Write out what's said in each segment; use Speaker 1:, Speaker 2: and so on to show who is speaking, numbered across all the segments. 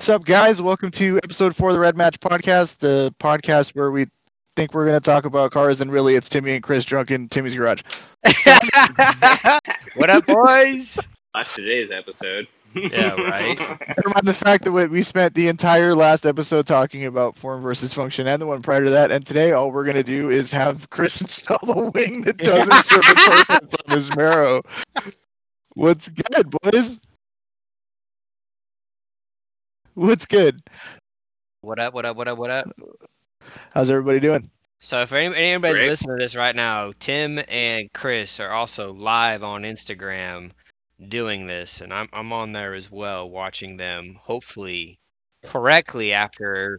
Speaker 1: What's up, guys? Welcome to episode four of the Rev Match Podcast, the podcast where we think we're going to talk about cars, and really it's Timmy and Chris drunk in Timmy's garage.
Speaker 2: what up, boys?
Speaker 3: That's today's episode.
Speaker 2: Yeah, right.
Speaker 1: Never mind the fact that we- we spent the entire last episode talking about form versus function and the one prior to that, and today all we're going to do is have Chris install a wing that doesn't serve a purpose on his Marrow. What's good, boys? What's good?
Speaker 2: What up? What up? What up? What up?
Speaker 1: How's everybody doing?
Speaker 2: So, if any, anybody's
Speaker 3: Rick?
Speaker 2: listening to this right now, Tim and Chris are also live on Instagram doing this, and I'm I'm on there as well, watching them. Hopefully, correctly after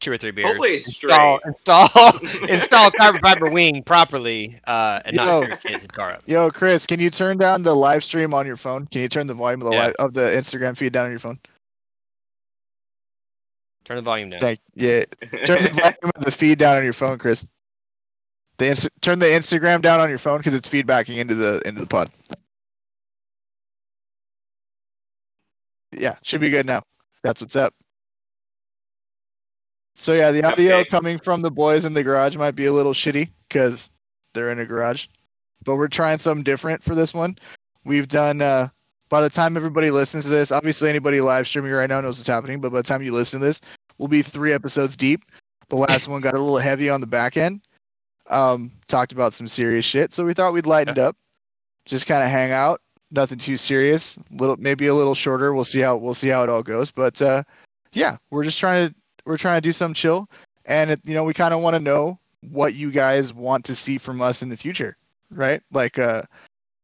Speaker 2: two or three beers.
Speaker 3: Hopefully
Speaker 2: install install install carbon fiber wing properly, uh, and
Speaker 1: Yo.
Speaker 2: not get his car up.
Speaker 1: Yo, Chris, can you turn down the live stream on your phone? Can you turn the volume of the
Speaker 2: Yeah.
Speaker 1: live, of the Instagram feed down on your phone?
Speaker 2: Turn the volume down.
Speaker 1: Thank yeah. Turn the volume of the feed down on your phone, Chris. The Inst- turn the Instagram down on your phone because it's feedbacking into the into the pod. Yeah, should be good now. That's what's up. So yeah, the audio
Speaker 3: Okay.
Speaker 1: coming from the boys in the garage might be a little shitty because they're in a garage, but we're trying something different for this one. We've done. uh By the time everybody listens to this, obviously anybody live streaming right now knows what's happening. But by the time you listen to this, we'll be three episodes deep. The last one got a little heavy on the back end. Um, talked about some serious shit, so we thought we'd lighten it up, just kind of hang out. Nothing too serious. Little, maybe a little shorter. We'll see how we'll see how it all goes. But uh, yeah, we're just trying to we're trying to do something chill, and it, you know we kind of want to know what you guys want to see from us in the future, right? Like, uh,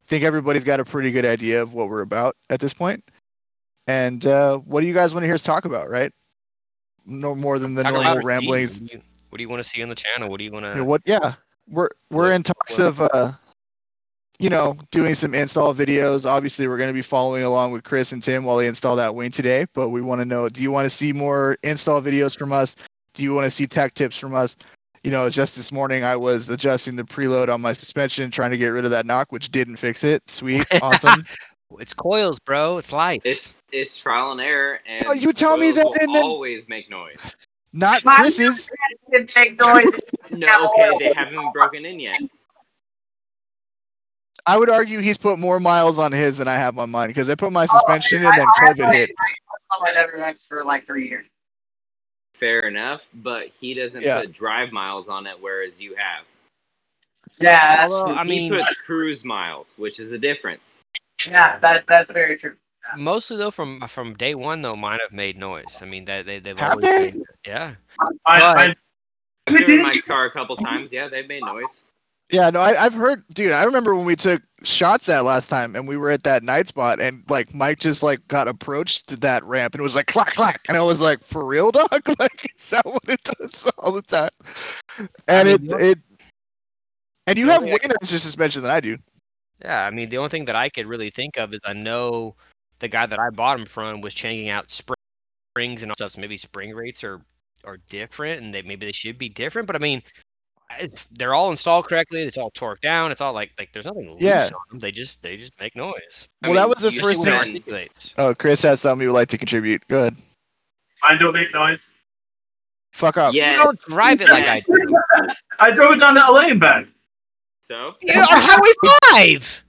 Speaker 1: think everybody's got a pretty good idea of what we're about at this point. And uh, what do you guys want to hear us talk about, right? No more than the
Speaker 2: Talk
Speaker 1: normal ramblings.
Speaker 2: What do, you, what do you want to see on the channel? What do you want to?
Speaker 1: what? Yeah, we're we're in talks of uh, you know, doing some install videos. Obviously, we're going to be following along with Chris and Tim while they install that wing today. But we want to know: Do you want to see more install videos from us? Do you want to see tech tips from us? You know, just this morning I was adjusting the preload on my suspension, trying to get rid of that knock, which didn't fix it. Sweet, awesome.
Speaker 2: It's coils, bro. It's life.
Speaker 3: It's it's trial and error, and
Speaker 1: Oh, you tell me that
Speaker 3: will
Speaker 1: and then-
Speaker 3: always make noise.
Speaker 1: Not
Speaker 4: Mine
Speaker 1: Chris's.
Speaker 4: Did make noise.
Speaker 3: No, okay, they haven't broken in yet.
Speaker 1: I would argue he's put more miles on his than I have on mine because I put my
Speaker 4: Oh,
Speaker 1: suspension in
Speaker 4: I-
Speaker 1: and then
Speaker 4: I have
Speaker 1: COVID
Speaker 4: my-
Speaker 1: hit.
Speaker 4: I have my for like three years.
Speaker 3: Fair enough, but he doesn't
Speaker 1: Yeah.
Speaker 3: put drive miles on it, whereas you have.
Speaker 4: Yeah, that's
Speaker 2: Although,
Speaker 4: true.
Speaker 2: I mean,
Speaker 3: he puts cruise miles, which is a difference.
Speaker 4: yeah, that that's very true.
Speaker 2: mostly though from from day one though, mine have made noise. I mean that they they've
Speaker 1: Have
Speaker 2: always
Speaker 1: they?
Speaker 2: made- yeah.
Speaker 4: I,
Speaker 2: But-
Speaker 4: I,
Speaker 3: I've driven
Speaker 4: didn't
Speaker 3: Mike's
Speaker 4: you-
Speaker 3: car a couple times. Yeah, they've made noise.
Speaker 1: Yeah, no, I, I've heard, dude. I remember when we took shots that last time, and we were at that night spot, and like Mike just like got approached to that ramp, and it was like clack clack, and I was like, for real, dog? Like, is that what it does all the time? And
Speaker 2: mean,
Speaker 1: it it, and you have way nicer suspension than I do.
Speaker 2: Yeah, I mean the only thing that I could really think of is I know the guy that I bought them from was changing out springs and all stuff. So maybe spring rates are are different, and they maybe they should be different. But I mean, I- they're all installed correctly. It's all torqued down. It's all like like there's nothing loose
Speaker 1: Yeah.
Speaker 2: on them. They just they just make noise.
Speaker 3: I
Speaker 1: Well, that was the first thing-
Speaker 2: when it
Speaker 3: spend-
Speaker 2: articulates.
Speaker 1: Oh, Chris has something he would like to contribute. Go ahead.
Speaker 5: I don't make noise.
Speaker 1: Fuck off.
Speaker 2: You
Speaker 3: Yeah.
Speaker 2: don't drive it like I do.
Speaker 5: I drove it down to LA and back.
Speaker 3: So
Speaker 2: Yeah, on Highway Five.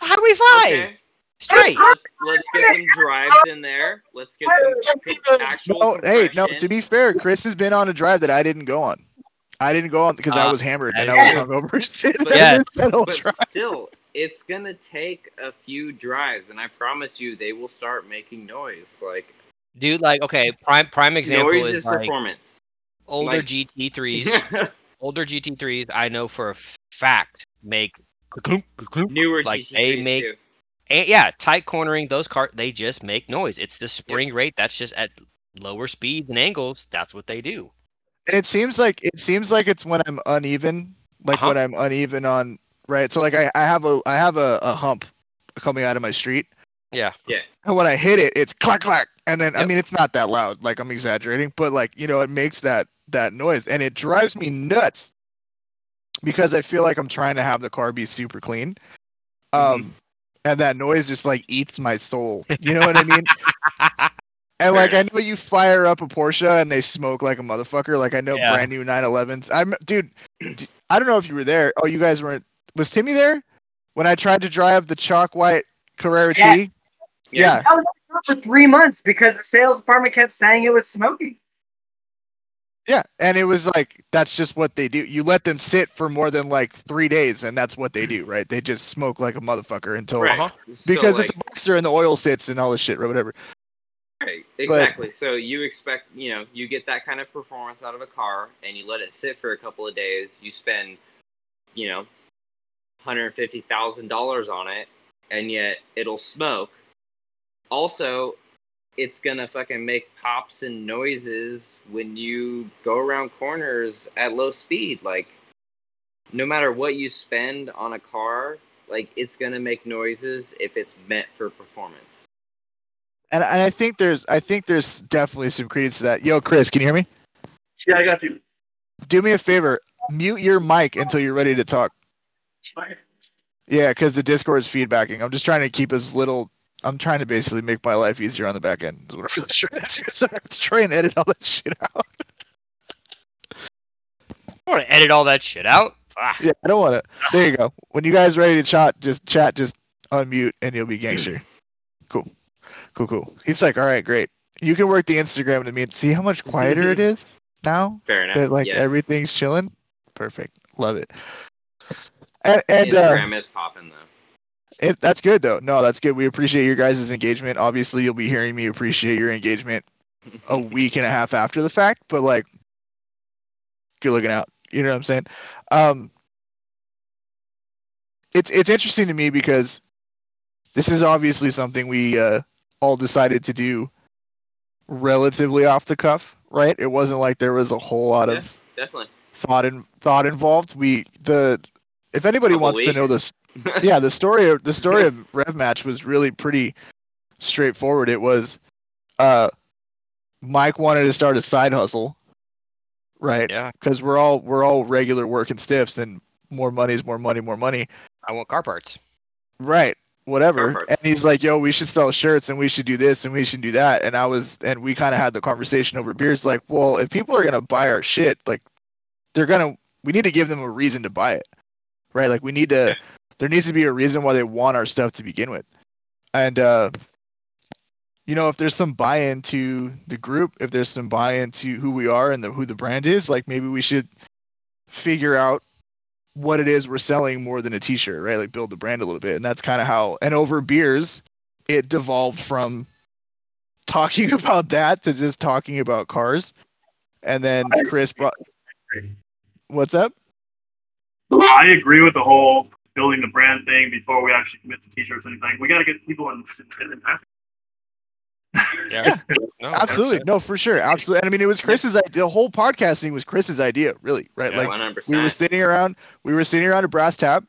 Speaker 2: Highway Five.
Speaker 3: okay,
Speaker 2: Straight.
Speaker 3: let's let's get some drives in there. Let's get some actual.
Speaker 1: No, hey, no. To be fair, Chris has been on a drive that I didn't go on. I didn't go on because I
Speaker 2: Uh,
Speaker 1: was hammered and
Speaker 2: that
Speaker 1: I was hungover.
Speaker 3: But-
Speaker 2: Yes.
Speaker 1: missed that whole
Speaker 3: but still, it's gonna take a few drives, and I promise you, they will start making noise. Like
Speaker 2: Dude, like okay, prime prime example
Speaker 3: noise
Speaker 2: is
Speaker 3: is
Speaker 2: like
Speaker 3: performance.
Speaker 2: older
Speaker 3: like-
Speaker 2: GT3s. older GT3s, I know for a fact make clunk, clunk,
Speaker 3: Newer
Speaker 2: like
Speaker 3: GT3s
Speaker 2: they make
Speaker 3: too.
Speaker 2: and yeah, tight cornering those cars they just make noise. It's the spring rate that's just at lower speeds and angles. That's what they do.
Speaker 1: And it seems like it seems like it's when I'm uneven, like
Speaker 2: Uh-huh.
Speaker 1: when I'm uneven on right. So like I, I have a I have a, a hump coming out of my street,
Speaker 2: Yeah, Yeah.
Speaker 1: and when I hit it, it's clack clack, and then I mean it's not that loud, like I'm exaggerating, but like you know it makes that that noise, and it drives me nuts because I feel like I'm trying to have the car be super clean, um, and that noise just like eats my soul. You know what I mean? And like I know you fire up a Porsche and they smoke like a motherfucker. Like I know
Speaker 2: Yeah.
Speaker 1: brand new 911s. I'm dude. I don't know if you were there. Oh, you guys weren't. Was Timmy there when I tried to drive the chalk white Carrera
Speaker 4: Yeah.
Speaker 1: T? Yeah.
Speaker 4: I was out for three months because the sales department kept saying it was smoking.
Speaker 1: Yeah, and it was like that's just what they do. You let them sit for more than like three days, and that's what they do, right? They just smoke like a motherfucker until
Speaker 3: Right.
Speaker 2: Uh-huh.
Speaker 3: So,
Speaker 1: because
Speaker 3: like,
Speaker 1: it's a boxer and the oil sits and all this shit or whatever.
Speaker 3: Exactly. so you expect, you know, you get that kind of performance out of a car, and you let it sit for a couple of days. You spend, you know, hundred fifty thousand dollars on it, and yet it'll smoke. Also, it's gonna fucking make pops and noises when you go around corners at low speed. Like, no matter what you spend on a car, like it's gonna make noises if it's meant for performance.
Speaker 1: And, and I think there's I think there's definitely some credence to that. Yo, Chris, can you hear me?
Speaker 5: Yeah, I got you.
Speaker 1: Do me a favor, mute your mic until you're ready to talk. Yeah, because the Discord is feedbacking. I'm just trying to keep as little. I'm trying to basically make my life easier on the back end. Is what I'm really trying to do. So I have to try and edit all that shit out.
Speaker 2: I want to edit all that shit out. Ah,
Speaker 1: Yeah, I don't want to. There you go. When you guys ready to chat, just chat, just unmute, and you'll be gangster. Cool, cool, cool. He's like, all right, great. You can work the Instagram to me and see how much quieter it is now
Speaker 3: Fair enough.
Speaker 1: that like
Speaker 3: yes.
Speaker 1: everything's chilling. Perfect, love it. And, and uh,
Speaker 3: Instagram is popping though.
Speaker 1: it, that's good though. No, that's good. We appreciate your guys' engagement. Obviously, you'll be hearing me appreciate your engagement a week and a half after the fact, but like, good looking out. You know what I'm saying? Um, it's it's interesting to me because this is obviously something we uh, all decided to do relatively off the cuff, right? It wasn't like there was a whole lot
Speaker 3: Yeah.
Speaker 1: of
Speaker 3: Definitely.
Speaker 1: thought and thought involved. We the if anybody
Speaker 3: Couple
Speaker 1: wants to know this, yeah, the story of the story of Rev Match was really pretty straightforward. It was uh Mike wanted to start a side hustle, right?
Speaker 2: yeah,
Speaker 1: Because we're all we're all regular working stiffs, and more money is more money, more money,
Speaker 2: I want car parts.
Speaker 1: right? Whatever. And he's like, "Yo, we should sell shirts, and we should do this, and we should do that." And I was, and we kind of had the conversation over beers, like, "Well, if people are gonna buy our shit, like, they're gonna, we need to give them a reason to buy it, right? Like, we need to, there needs to be a reason why they want our stuff to begin with, and uh, you know, if there's some buy-in to the group, if there's some buy-in to who we are and the, who the brand is, like, maybe we should figure out what it is we're selling more than a t-shirt, right? Like build the brand a little bit. And that's kind of how and over beers it devolved from talking about that to just talking about cars. And then Chris brought What's up?
Speaker 5: I agree with the whole building the brand thing before we actually commit to t-shirts and anything. We got to get people in. in, in
Speaker 2: Yeah, no,
Speaker 1: Absolutely.
Speaker 2: 100%.
Speaker 1: No, for sure. Absolutely. And I mean it was Chris's idea. The whole podcasting was Chris's idea, really, right?
Speaker 2: Yeah.
Speaker 1: Like
Speaker 3: One hundred
Speaker 1: we were sitting around we were sitting around a brass tap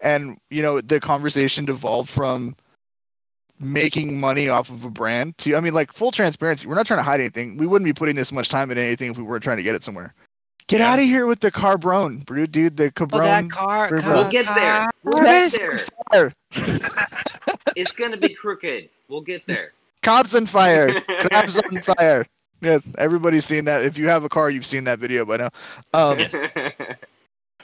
Speaker 1: and you know the conversation devolved from making money off of a brand to i mean like full transparency we're not trying to hide anything we wouldn't be putting this much time into anything if we weren't trying to get it somewhere get
Speaker 2: Yeah.
Speaker 1: out of here with the carbone bro dude the
Speaker 2: Oh, that car. Car-
Speaker 3: We'll get there. We'll get there. It's gonna be crooked. We'll get there.
Speaker 1: Cops on fire crabs on fire yes everybody's seen that if you have a car you've seen that video by now um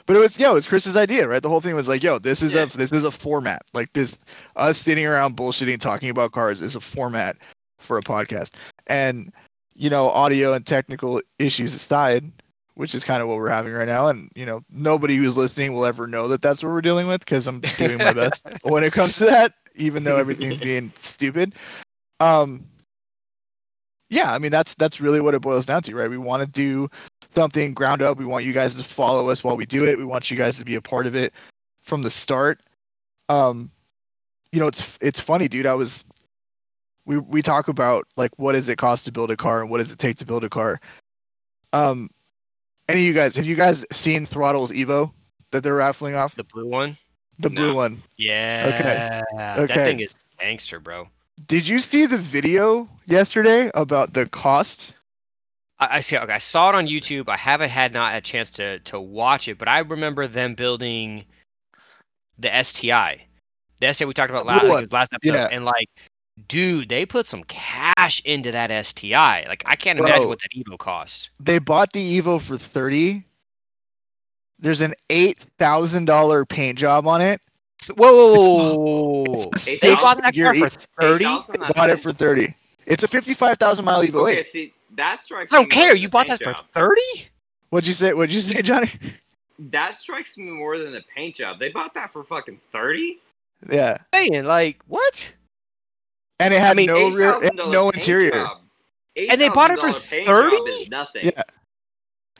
Speaker 1: But it was yo, it's Chris's idea, right? The whole thing was like, yo, this is
Speaker 3: Yeah.
Speaker 1: a this is a format. Like this us sitting around bullshitting talking about cars is a format for a podcast. And you know, audio and technical issues aside, which is kind of what we're having right now and you know, nobody who's listening will ever know that that's what we're dealing with cuz I'm doing my best when it comes to that, even though everything's being stupid. Um yeah, I mean that's that's really what it boils down to, right? We want to do something ground up. We want you guys to follow us while we do it. We want you guys to be a part of it from the start. Um, you know, it's it's funny, dude. I was we we talk about like what does it cost to build a car and what does it take to build a car. Um, any of you guys have you guys seen Throttle's Evo that they're raffling off?
Speaker 2: The blue one.
Speaker 1: The blue
Speaker 3: No.
Speaker 1: one.
Speaker 2: Yeah. That
Speaker 1: Okay.
Speaker 2: That thing is gangster, bro.
Speaker 1: Did you see the video yesterday about the cost?
Speaker 2: I, I see. Okay, I saw it on YouTube. I haven't had not a chance to to watch it, but I remember them building the STI. The STI we talked about last,
Speaker 1: blue
Speaker 2: I think it was last episode,
Speaker 1: Yeah.
Speaker 2: and like dude, they put some cash into that STI. Like I can't imagine what that Evo cost.
Speaker 1: They bought the Evo for thirty. There's an eight thousand dollar paint job on it.
Speaker 2: Whoa,
Speaker 1: It's
Speaker 2: whoa.
Speaker 1: a
Speaker 3: Eight
Speaker 2: They bought that car for thirty. I
Speaker 1: bought it for thirty. It's a fifty-five thousand mile Evo.
Speaker 3: Okay, see, that strikes.
Speaker 2: I don't
Speaker 3: me
Speaker 2: care. You bought
Speaker 3: paint
Speaker 2: that for thirty?
Speaker 1: what'd you say? What'd you say, Johnny?
Speaker 3: That strikes me more than the paint job. They bought that for fucking thirty.
Speaker 1: Yeah,
Speaker 2: Saying like what?
Speaker 1: and it had
Speaker 2: I mean,
Speaker 1: no rear, it had
Speaker 3: $8,000
Speaker 1: no interior.
Speaker 3: job.
Speaker 2: And they bought it for
Speaker 3: $8,000 paint job
Speaker 2: 30?
Speaker 3: nothing.
Speaker 1: Yeah.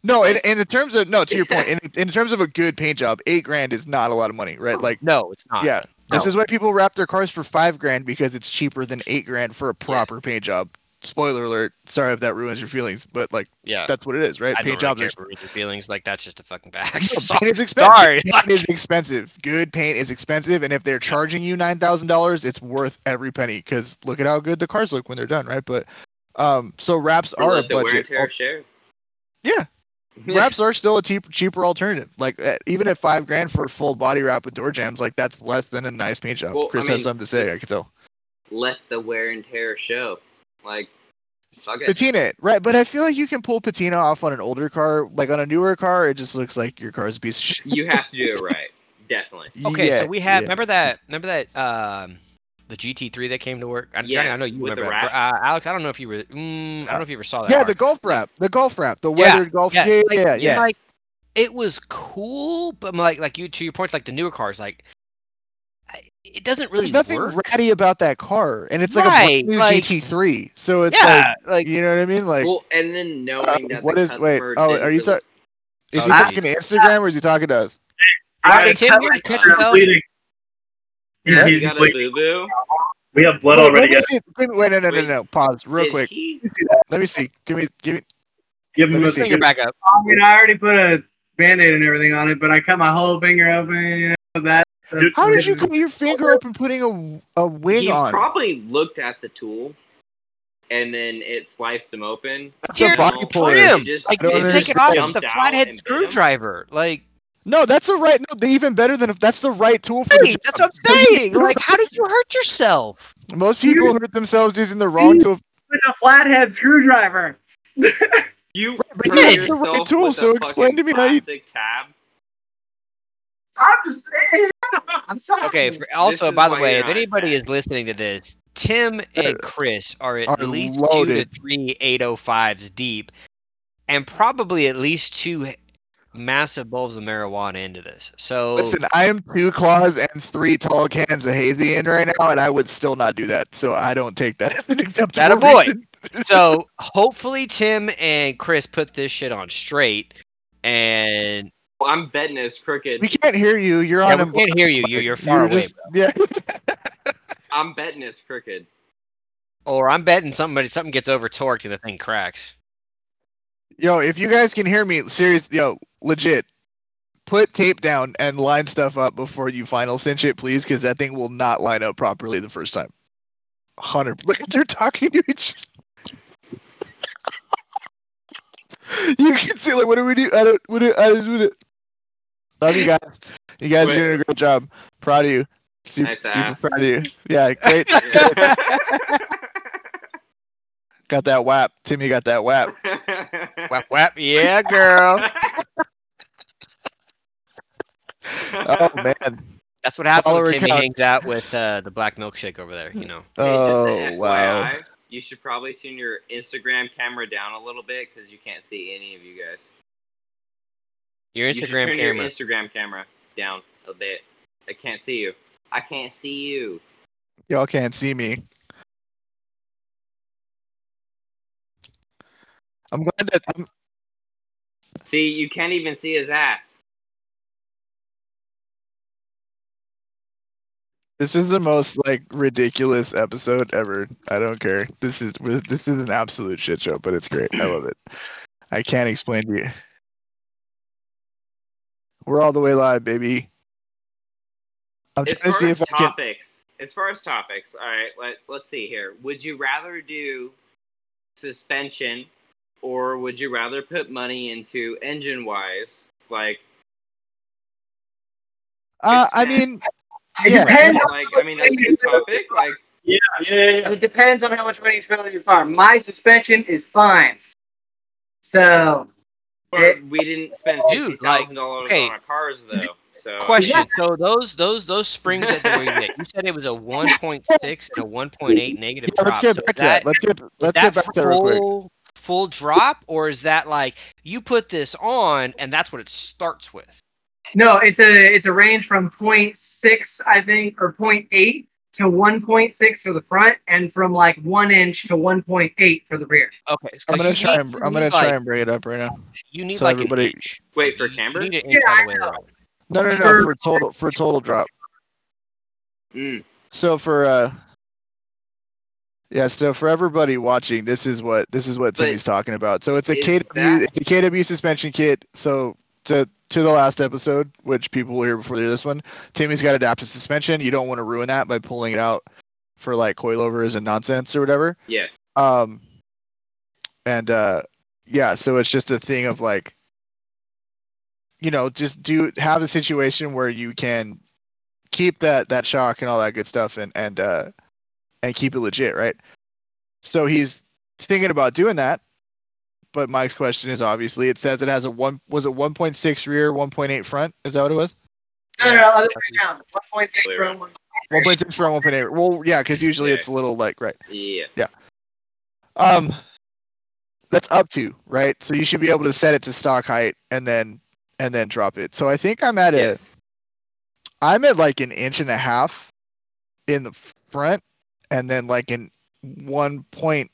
Speaker 1: No, in,
Speaker 3: Like-
Speaker 1: in terms of no, to your point, in, in terms of a good paint job, eight grand is not a lot of money, right? Like,
Speaker 2: No, it's not.
Speaker 1: yeah, this is why people wrap their cars for five grand because it's cheaper than eight grand for a proper
Speaker 3: Yes.
Speaker 1: paint job. Spoiler alert. Sorry if that ruins your feelings, but like
Speaker 2: Yeah.
Speaker 1: that's what it is, right?
Speaker 2: I
Speaker 1: paint
Speaker 2: don't really
Speaker 1: jobs
Speaker 2: care
Speaker 1: are
Speaker 2: for your feelings. Like that's just a fucking fact.
Speaker 1: No, paint is expensive.
Speaker 2: Sorry.
Speaker 1: Paint is expensive. Good paint is expensive, and if they're charging you nine thousand dollars, it's worth every penny. Because look at how good the cars look when they're done, right? But um, so wraps
Speaker 3: Or
Speaker 1: are a
Speaker 3: let the wear and
Speaker 1: budget.
Speaker 3: tear share.
Speaker 1: Yeah. Wraps are still a cheap, cheaper alternative. Like uh, even at five grand for a full body wrap with door jams, like that's less than a nice paint job.
Speaker 3: Well, I
Speaker 1: Chris
Speaker 3: mean,
Speaker 1: has something to say. I
Speaker 3: it's-
Speaker 1: can tell.
Speaker 3: Let the wear and tear show. Like, fuck it.
Speaker 1: Patina, it, right? But I feel like you can pull patina off on an older car. Like on a newer car, it just looks like your car's a piece of shit.
Speaker 3: You have to do it right. Definitely.
Speaker 2: Okay,
Speaker 1: Yeah,
Speaker 2: so we have
Speaker 1: yeah.
Speaker 2: remember that remember that um the GT3 that came to work. I, Johnny, I know you remember. that. Uh, Alex, I don't know if you were. Mm, I don't know if you ever saw that.
Speaker 1: Yeah,
Speaker 2: car.
Speaker 1: the golf wrap, the golf wrap, the
Speaker 2: Yeah,
Speaker 1: weathered golf.
Speaker 2: yes,
Speaker 1: yeah,
Speaker 2: like-
Speaker 1: yeah, yeah.
Speaker 2: yeah, like- it was cool, but like like you to your point, like the newer cars, like it doesn't really
Speaker 1: There's nothing
Speaker 2: work.
Speaker 1: ratty about that car, and it's like
Speaker 2: Right,
Speaker 1: a brand new
Speaker 2: like-
Speaker 1: GT3. So it's
Speaker 2: yeah, like,
Speaker 1: like, you know what I mean? Like,
Speaker 3: well, and then knowing
Speaker 1: uh,
Speaker 3: that
Speaker 1: what
Speaker 3: the
Speaker 1: is? Wait, oh, are you?
Speaker 3: really-
Speaker 1: Ta- is
Speaker 2: Oh,
Speaker 1: he
Speaker 2: geez.
Speaker 1: talking to Instagram or is he talking to us?
Speaker 2: Alright,
Speaker 5: Guys,
Speaker 2: Tim, you're gonna catch
Speaker 5: he's
Speaker 2: yourself.
Speaker 5: bleeding. He's,
Speaker 1: Yeah,
Speaker 3: You
Speaker 5: he's
Speaker 3: got a boo boo.
Speaker 5: We have blood
Speaker 1: Wait,
Speaker 5: already.
Speaker 1: Let me see. Wait, wait, no, no, no, no. Pause, real
Speaker 3: Did
Speaker 1: quick.
Speaker 3: he-
Speaker 1: Let me see. Give me, give me.
Speaker 5: Give him
Speaker 1: me
Speaker 5: a
Speaker 2: finger back up.
Speaker 4: I mean, I already put a band-aid and everything on it, but I cut my whole finger open. You know that.
Speaker 5: Dude,
Speaker 1: How did you cut your finger open putting a a wing
Speaker 3: he
Speaker 1: on?
Speaker 3: probably looked at the tool, and then it sliced him open.
Speaker 1: That's a body
Speaker 3: No,
Speaker 1: puller.
Speaker 3: Just-
Speaker 2: Like
Speaker 1: I don't
Speaker 2: you
Speaker 3: it
Speaker 2: take it off
Speaker 3: jumped
Speaker 2: with the flathead
Speaker 3: and bit him.
Speaker 2: screwdriver. Like,
Speaker 1: No, that's the right. No, even better than if that's the right tool for
Speaker 2: hey,
Speaker 1: the
Speaker 2: that's what I'm saying. Like, how did you hurt yourself?
Speaker 1: Most people hurt themselves using the wrong tool.
Speaker 4: With a flathead screwdriver.
Speaker 3: You
Speaker 1: but
Speaker 2: you
Speaker 3: hurt
Speaker 2: had
Speaker 1: the right tool,
Speaker 3: with
Speaker 1: so
Speaker 3: a
Speaker 1: explain to me how you-
Speaker 3: plastic tab.
Speaker 4: I'm just saying. I'm sorry.
Speaker 2: Okay. For, also, by the way, if
Speaker 3: not
Speaker 2: anybody is listening to this, Tim and uh, Chris are at
Speaker 1: Are
Speaker 2: least
Speaker 1: loaded.
Speaker 2: two to three 805s deep, and probably at least two massive bowls of marijuana into this. So
Speaker 1: Listen, I am two claws and three tall cans of hazy in right now, and I would still not do that. So I don't take that as an acceptable.
Speaker 2: That a boy. so hopefully Tim and Chris put this shit on straight. And
Speaker 3: Well, I'm betting it's crooked.
Speaker 1: We can't hear you. You're
Speaker 2: yeah,
Speaker 1: on.
Speaker 2: we
Speaker 1: a
Speaker 2: can't hear you. You're, you're far away.
Speaker 1: just- yeah.
Speaker 3: I'm betting it's crooked.
Speaker 2: Or I'm betting somebody something gets over torqued and the thing cracks.
Speaker 1: Yo, if you guys can hear me, serious, yo, legit, put tape down and line stuff up before you final cinch it, please, because that thing will not line up properly the first time. Hunter, look they're talking to each. you can see like, what do we do? I don't. What do I do? It. Love you guys. You guys are doing a great job. Proud of you. Super,
Speaker 3: Nice
Speaker 1: super proud of you. Yeah, great. got that whap. Timmy got that whap.
Speaker 2: Whap whap. Yeah, girl.
Speaker 1: Oh man.
Speaker 2: That's what happens
Speaker 1: Follower
Speaker 2: when Timmy
Speaker 1: account.
Speaker 2: hangs out with uh, the black milkshake over there. You know.
Speaker 1: Oh
Speaker 3: a
Speaker 1: wow.
Speaker 3: You should probably tune your Instagram camera down a little bit because you can't see any of you guys.
Speaker 2: Your
Speaker 3: you should
Speaker 2: Instagram
Speaker 3: turn
Speaker 2: camera.
Speaker 3: your Instagram camera down a bit. I can't see you. I can't see you.
Speaker 1: Y'all can't see me. I'm glad that I'm,
Speaker 3: See, you can't even see his ass.
Speaker 1: this is the most like ridiculous episode ever. I don't care. This is this is an absolute shit show, but it's great. I love it. I can't explain to you. We're all the way live, baby. I'm
Speaker 3: As
Speaker 1: trying
Speaker 3: far
Speaker 1: to see
Speaker 3: as
Speaker 1: if I can.
Speaker 3: topics, as far as topics, all right. Let Let's see here. Would you rather do suspension, or would you rather put money into engine wise, like
Speaker 1: Uh, I mean,
Speaker 4: It
Speaker 1: yeah.
Speaker 4: depends.
Speaker 3: like I mean that's a good topic. Like
Speaker 5: Yeah, yeah, yeah. yeah.
Speaker 4: It depends on how much money you spend on your car. My suspension is fine. So
Speaker 3: But
Speaker 4: It-
Speaker 3: we didn't spend
Speaker 2: Dude,
Speaker 3: sixty
Speaker 2: like,
Speaker 3: thousand dollars
Speaker 2: okay.
Speaker 3: on our cars though. So
Speaker 2: Question. So those those those springs that they were you you said it was a 1.6 and a 1.8 negative
Speaker 1: Yeah,
Speaker 2: drop.
Speaker 1: let's get
Speaker 2: so
Speaker 1: back
Speaker 2: is
Speaker 1: to that. Let's get let's
Speaker 2: that
Speaker 1: get back to that real quick.
Speaker 2: Full full drop, or is that like you put this on and that's what it starts with?
Speaker 4: no, it's a it's a range from 0.6, I think, or 0.8 to 1.6 for the front, and from like one inch to 1.8 for the rear.
Speaker 2: Okay,
Speaker 1: I'm gonna try
Speaker 2: need-
Speaker 1: and I'm gonna try
Speaker 2: like-
Speaker 1: and bring it up right now.
Speaker 2: You need
Speaker 1: so
Speaker 2: like
Speaker 1: everybody-
Speaker 2: an inch.
Speaker 3: Wait, for
Speaker 2: You- you
Speaker 3: camber?
Speaker 2: need an inch
Speaker 4: Yeah,
Speaker 2: all the way around.
Speaker 1: No, no, no,
Speaker 4: For-
Speaker 1: for total for total drop.
Speaker 3: Mm.
Speaker 1: So for uh yeah, so for everybody watching, this is what this is what
Speaker 3: But
Speaker 1: Timmy's talking about. So it's a KW
Speaker 3: that-
Speaker 1: it's a KW suspension kit. So to to the last episode, which people will hear before they hear this one, Timmy's got adaptive suspension. You don't want to ruin that by pulling it out for like coilovers and nonsense or whatever.
Speaker 3: Yes.
Speaker 1: Um, and uh, yeah, so it's just a thing of like, you know, just do have a situation where you can keep that that shock and all that good stuff, and and uh, and keep it legit, right? So he's thinking about doing that, but Mike's question is obviously it says it has a one was it 1.6 rear, 1.8 front? Is that what it was?
Speaker 4: No, no, no, other way around. 1.6
Speaker 3: Clear.
Speaker 4: from one.
Speaker 1: 1.6 front, 1.8. Well, yeah, because usually
Speaker 3: Yeah.
Speaker 1: it's a little like right.
Speaker 3: Yeah. Yeah.
Speaker 1: Um, that's up to right. So you should be able to set it to stock height and then and then drop it. So I think I'm at a
Speaker 3: Yes.
Speaker 1: I'm at like an inch and a half in the front, and then like in one point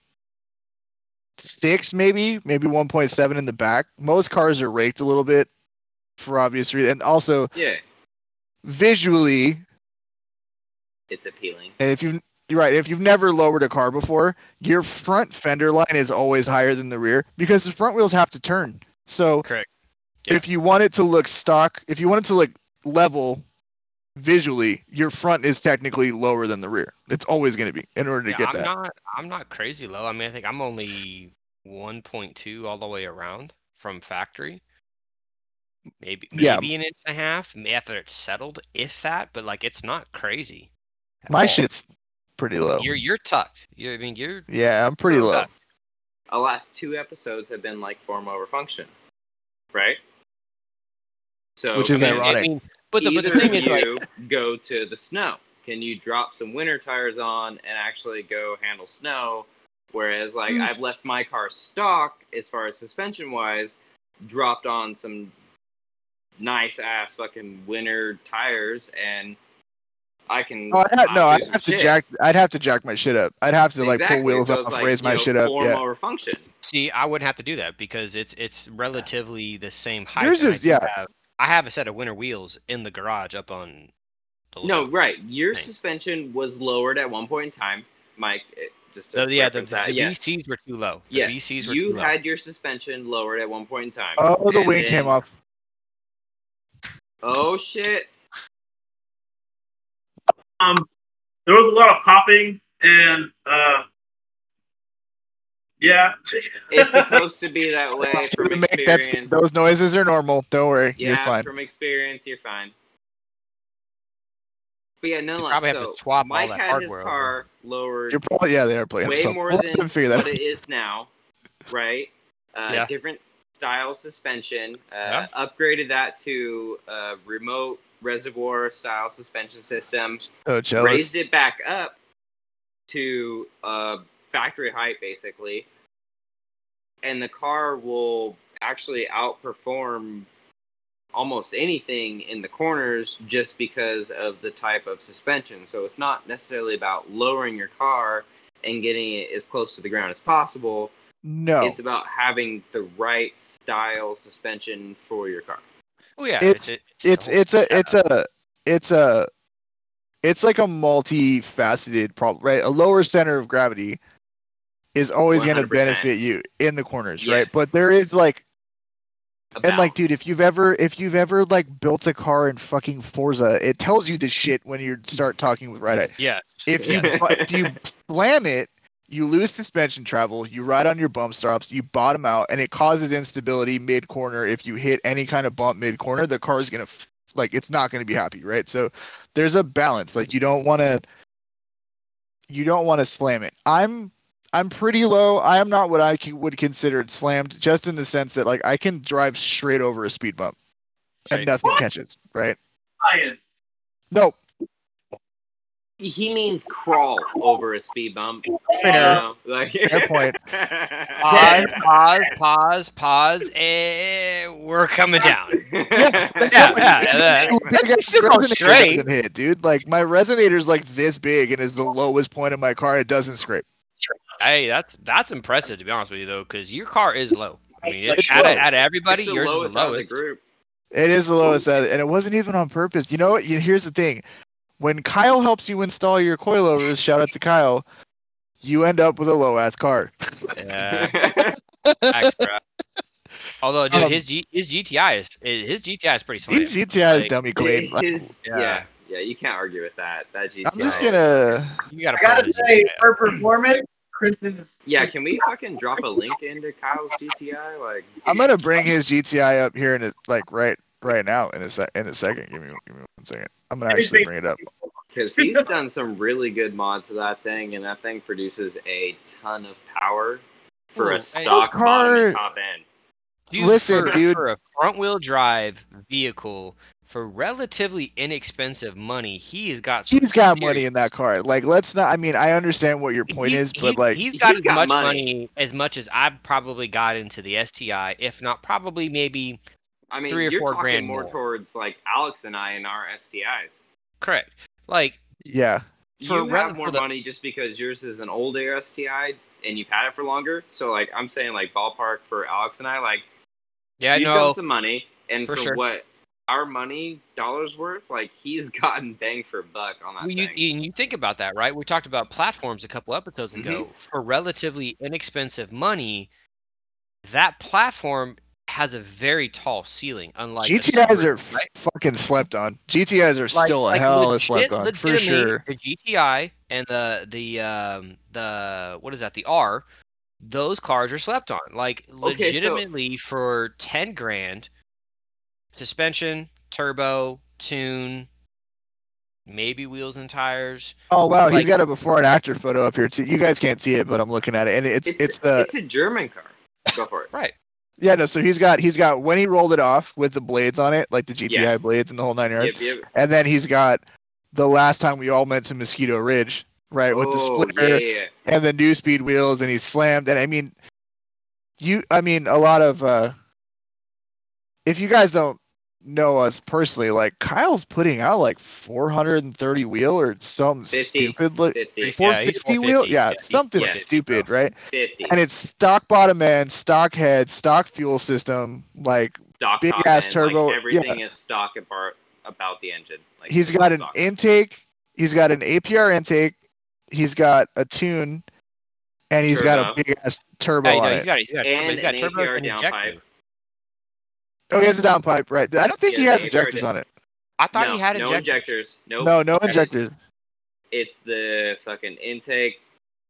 Speaker 1: six maybe maybe 1.7 in the back. Most cars are raked a little bit for obvious reasons, and also
Speaker 3: Yeah.
Speaker 1: visually.
Speaker 3: It's appealing.
Speaker 1: And if you you're right, if you've never lowered a car before, your front fender line is always higher than the rear because the front wheels have to turn. So
Speaker 2: Correct. Yeah.
Speaker 1: if you want it to look stock, if you want it to look level visually, your front is technically lower than the rear. It's always going to be in order to
Speaker 2: Yeah,
Speaker 1: get
Speaker 2: I'm
Speaker 1: that.
Speaker 2: not I'm not crazy low. I mean, I think I'm only 1.2 all the way around from factory. Maybe
Speaker 1: Yeah.
Speaker 2: maybe an inch and a half maybe after it's settled, if that. But like, it's not crazy.
Speaker 1: My
Speaker 2: all.
Speaker 1: shit's pretty low.
Speaker 2: You're you're tucked. You I mean you're
Speaker 1: Yeah, I'm pretty low.
Speaker 2: tucked.
Speaker 3: Our last two episodes have been like form over function, right? So
Speaker 1: Which is
Speaker 3: can
Speaker 1: ironic.
Speaker 2: I mean, but the but the
Speaker 3: either
Speaker 2: thing is like
Speaker 3: you go to the snow. Can you drop some winter tires on and actually go handle snow? Whereas, like,
Speaker 1: Mm.
Speaker 3: I've left my car stock as far as suspension wise, dropped on some nice ass fucking winter tires, and I can.
Speaker 1: Oh, I'd have, no, I'd have to
Speaker 3: shit.
Speaker 1: jack. I'd have to jack my shit up. I'd have to like
Speaker 3: Exactly.
Speaker 1: pull wheels
Speaker 3: so
Speaker 1: off,
Speaker 3: it's like,
Speaker 1: raise my
Speaker 3: know,
Speaker 1: shit up.
Speaker 3: Form
Speaker 1: Yeah,
Speaker 3: over function.
Speaker 2: See, I wouldn't have to do that because it's it's relatively the same height.
Speaker 1: Yours
Speaker 2: and I
Speaker 1: is- yeah.
Speaker 2: Have, I have a set of winter wheels in the garage up on. The
Speaker 3: No,
Speaker 2: little-
Speaker 3: right. Your
Speaker 2: Thanks.
Speaker 3: suspension was lowered at one point in time, Mike. Just to
Speaker 2: So yeah, the,
Speaker 3: reference
Speaker 2: the,
Speaker 3: that.
Speaker 2: the
Speaker 3: yes.
Speaker 2: VCs were too low. The
Speaker 3: yes.
Speaker 2: VCs were
Speaker 3: you
Speaker 2: too low.
Speaker 3: You had your suspension lowered at one point in time.
Speaker 1: Oh, the
Speaker 3: And
Speaker 1: wing came
Speaker 3: then-
Speaker 1: off.
Speaker 3: Oh shit!
Speaker 5: Um, there was a lot of popping and uh, yeah.
Speaker 3: It's supposed to be that way from
Speaker 1: To make that-
Speaker 3: experience.
Speaker 1: those noises are normal. Don't worry,
Speaker 3: yeah,
Speaker 1: you're fine.
Speaker 3: from experience, you're fine. But yeah, nonetheless,
Speaker 2: probably have to
Speaker 3: so
Speaker 2: swap all that
Speaker 3: had
Speaker 2: hardware
Speaker 3: his
Speaker 2: over.
Speaker 3: car lowered
Speaker 1: You're probably yeah, they are playing.
Speaker 3: way
Speaker 1: so
Speaker 3: more
Speaker 1: we'll
Speaker 3: than
Speaker 1: let them that
Speaker 3: what
Speaker 1: out.
Speaker 3: it is now, right? Uh,
Speaker 2: Yeah.
Speaker 3: Different style suspension. Uh,
Speaker 2: Yeah.
Speaker 3: Upgraded that to a remote reservoir style suspension system.
Speaker 1: Oh, jealous.
Speaker 3: Raised it back up to uh, factory height, basically, and the car will actually outperform almost anything in the corners just because of the type of suspension. So it's not necessarily about lowering your car and getting it as close to the ground as possible.
Speaker 1: No,
Speaker 3: It's about having the right style suspension for your car.
Speaker 2: Oh yeah,
Speaker 1: It's-
Speaker 2: it's
Speaker 1: it's
Speaker 2: the whole
Speaker 1: it's a it's a it's a it's like a multifaceted problem, right? A lower center of gravity is always going to benefit you in the corners, right? But there is like and like dude, if you've ever if you've ever like built a car in fucking Forza, it tells you this shit when you start talking with Right
Speaker 2: yeah.
Speaker 1: If you
Speaker 2: yes.
Speaker 1: if you slam it, you lose suspension travel, you ride on your bump stops, you bottom out, and it causes instability mid corner. If you hit any kind of bump mid corner, the car is gonna f- like it's not gonna be happy, right? So there's a balance. Like you don't want to you don't want to slam it. I'm I'm pretty low. I am not what I c- would consider slammed, just in the sense that like I can drive straight over a speed bump and
Speaker 2: Right.
Speaker 1: nothing catches. Right?
Speaker 5: Ryan,
Speaker 1: Nope.
Speaker 3: He means crawl over a speed bump. you
Speaker 1: Fair.
Speaker 3: know, Like,
Speaker 1: Fair point.
Speaker 2: Pause, pause, pause, pause. Eh, we're coming down.
Speaker 3: yeah,
Speaker 2: Yeah, yeah, yeah.
Speaker 1: Big ass
Speaker 2: Still go straight.
Speaker 1: doesn't hit, dude. Like my resonator's like this big and is the lowest point of my car. It doesn't scrape.
Speaker 2: Hey, that's that's impressive to be honest with you though, because your car is low. I mean, it's
Speaker 1: It's
Speaker 2: out, of, out of everybody,
Speaker 3: It's the
Speaker 2: yours is
Speaker 3: lowest
Speaker 2: the
Speaker 3: out of the group.
Speaker 1: It is the lowest, out- and it wasn't even on purpose. You know what? Here's the thing: when Kyle helps you install your coilovers, shout out to Kyle, you end up with a low ass car.
Speaker 2: Yeah. Although, dude,
Speaker 1: Um,
Speaker 2: his G, his GTI is his GTI is pretty slim.
Speaker 1: His GTI is dummy clean.
Speaker 3: His,
Speaker 2: Yeah.
Speaker 3: yeah. yeah, you can't argue with that. That GTI.
Speaker 1: I'm just gonna.
Speaker 2: You gotta
Speaker 4: I gotta
Speaker 2: put his
Speaker 4: say, for performance, Chris is.
Speaker 3: Yeah, can we fucking drop a link into Kyle's GTI? Like,
Speaker 1: I'm gonna bring his GTI up here in a, like right right now in a sec in a second. Give me give me one second. I'm gonna actually bring it up.
Speaker 3: because he's done some really good mods to that thing, and that thing produces a ton of power for
Speaker 2: Oh,
Speaker 3: a stock
Speaker 1: Those
Speaker 3: bottom and
Speaker 1: car-
Speaker 3: top end.
Speaker 2: Dude,
Speaker 1: Listen,
Speaker 2: for,
Speaker 1: dude.
Speaker 2: for a front wheel drive vehicle for relatively inexpensive money, he has got. some
Speaker 1: He's got
Speaker 2: serious-
Speaker 1: money in that car. Like, let's not. I mean, I understand what your point
Speaker 2: He's-
Speaker 1: is, but
Speaker 2: he's-
Speaker 1: like,
Speaker 2: he's got
Speaker 3: He's
Speaker 2: as
Speaker 3: got
Speaker 2: much
Speaker 3: money.
Speaker 2: money. as much as I've probably got into the STI, if not probably maybe
Speaker 3: I mean,
Speaker 2: Three or
Speaker 3: you're
Speaker 2: four
Speaker 3: talking
Speaker 2: grand
Speaker 3: more
Speaker 2: more.
Speaker 3: towards like Alex and I in our STIs.
Speaker 2: correct. Like
Speaker 1: yeah,
Speaker 2: For
Speaker 3: you have more
Speaker 2: for the-
Speaker 3: money just because yours is an older STI and you've had it for longer. So, like, I'm saying, like, ballpark for Alex and I, like,
Speaker 2: yeah,
Speaker 3: you've
Speaker 2: no,
Speaker 3: done some money, and
Speaker 2: For
Speaker 3: for,
Speaker 2: sure.
Speaker 3: what our money dollars worth, like, he's gotten bang for buck on that
Speaker 2: Well, you,
Speaker 3: thing.
Speaker 2: you, you think about that, right? We talked about platforms a couple episodes ago.
Speaker 3: Mm-hmm.
Speaker 2: For relatively inexpensive money, that platform has a very tall ceiling, unlike a
Speaker 1: GTIs are
Speaker 2: right?
Speaker 1: fucking slept on. GTIs are
Speaker 2: Like-
Speaker 1: still a
Speaker 2: like
Speaker 1: hell of
Speaker 2: legit-
Speaker 1: slept on for sure.
Speaker 2: The GTI and the the um the what is that? The R, those cars are slept on. Like
Speaker 3: so-
Speaker 2: legitimately for ten grand, suspension, turbo, tune, maybe wheels and tires.
Speaker 1: Oh wow,
Speaker 2: like-
Speaker 1: he's got a before and after photo up here too. You guys can't see it, but I'm looking at it, and it's
Speaker 3: it's
Speaker 1: it's, the
Speaker 3: it's a German car. Go for it.
Speaker 2: Right.
Speaker 1: yeah no. So he's got he's got when he rolled it off with the blades on it, like the GTI
Speaker 3: Yeah.
Speaker 1: blades and the whole nine yards,
Speaker 3: Yep, yep.
Speaker 1: and then he's got the last time we all went to Mosquito Ridge, right, with the
Speaker 3: Oh,
Speaker 1: splitter
Speaker 3: yeah, yeah.
Speaker 1: and the Neuspeed wheels, and he slammed. And I mean, you, I mean, a lot of uh, if you guys don't know us personally, like Kyle's putting out like 430 wheel or some
Speaker 3: 50.
Speaker 1: stupid like
Speaker 3: 50,
Speaker 2: Yeah,
Speaker 1: 450 wheel,
Speaker 2: 450,
Speaker 1: yeah,
Speaker 2: yeah, he's
Speaker 1: something
Speaker 3: 450,
Speaker 1: stupid,
Speaker 2: bro.
Speaker 1: right?
Speaker 3: 50.
Speaker 1: And it's stock bottom end, stock head, stock fuel system. Like
Speaker 3: stock
Speaker 1: big ass
Speaker 3: end,
Speaker 1: turbo,
Speaker 3: Like, everything is stock about, about the engine. Like,
Speaker 1: he's
Speaker 3: it's
Speaker 1: got an
Speaker 3: stock.
Speaker 1: intake, he's got an APR intake, he's got a tune, and he's got a big ass turbo
Speaker 2: Yeah,
Speaker 1: on
Speaker 2: no,
Speaker 1: it.
Speaker 2: he's got he's got turbo,
Speaker 3: And
Speaker 2: he's got
Speaker 3: an
Speaker 2: turbo
Speaker 3: APR
Speaker 2: and
Speaker 3: downpipe.
Speaker 2: Injector.
Speaker 1: Oh, he has a downpipe, right? I don't think he has injectors on it.
Speaker 2: I thought
Speaker 3: no,
Speaker 2: he had
Speaker 3: no
Speaker 2: injectors.
Speaker 3: injectors. Nope.
Speaker 1: No, no
Speaker 3: It's-
Speaker 1: injectors.
Speaker 3: It's the fucking intake,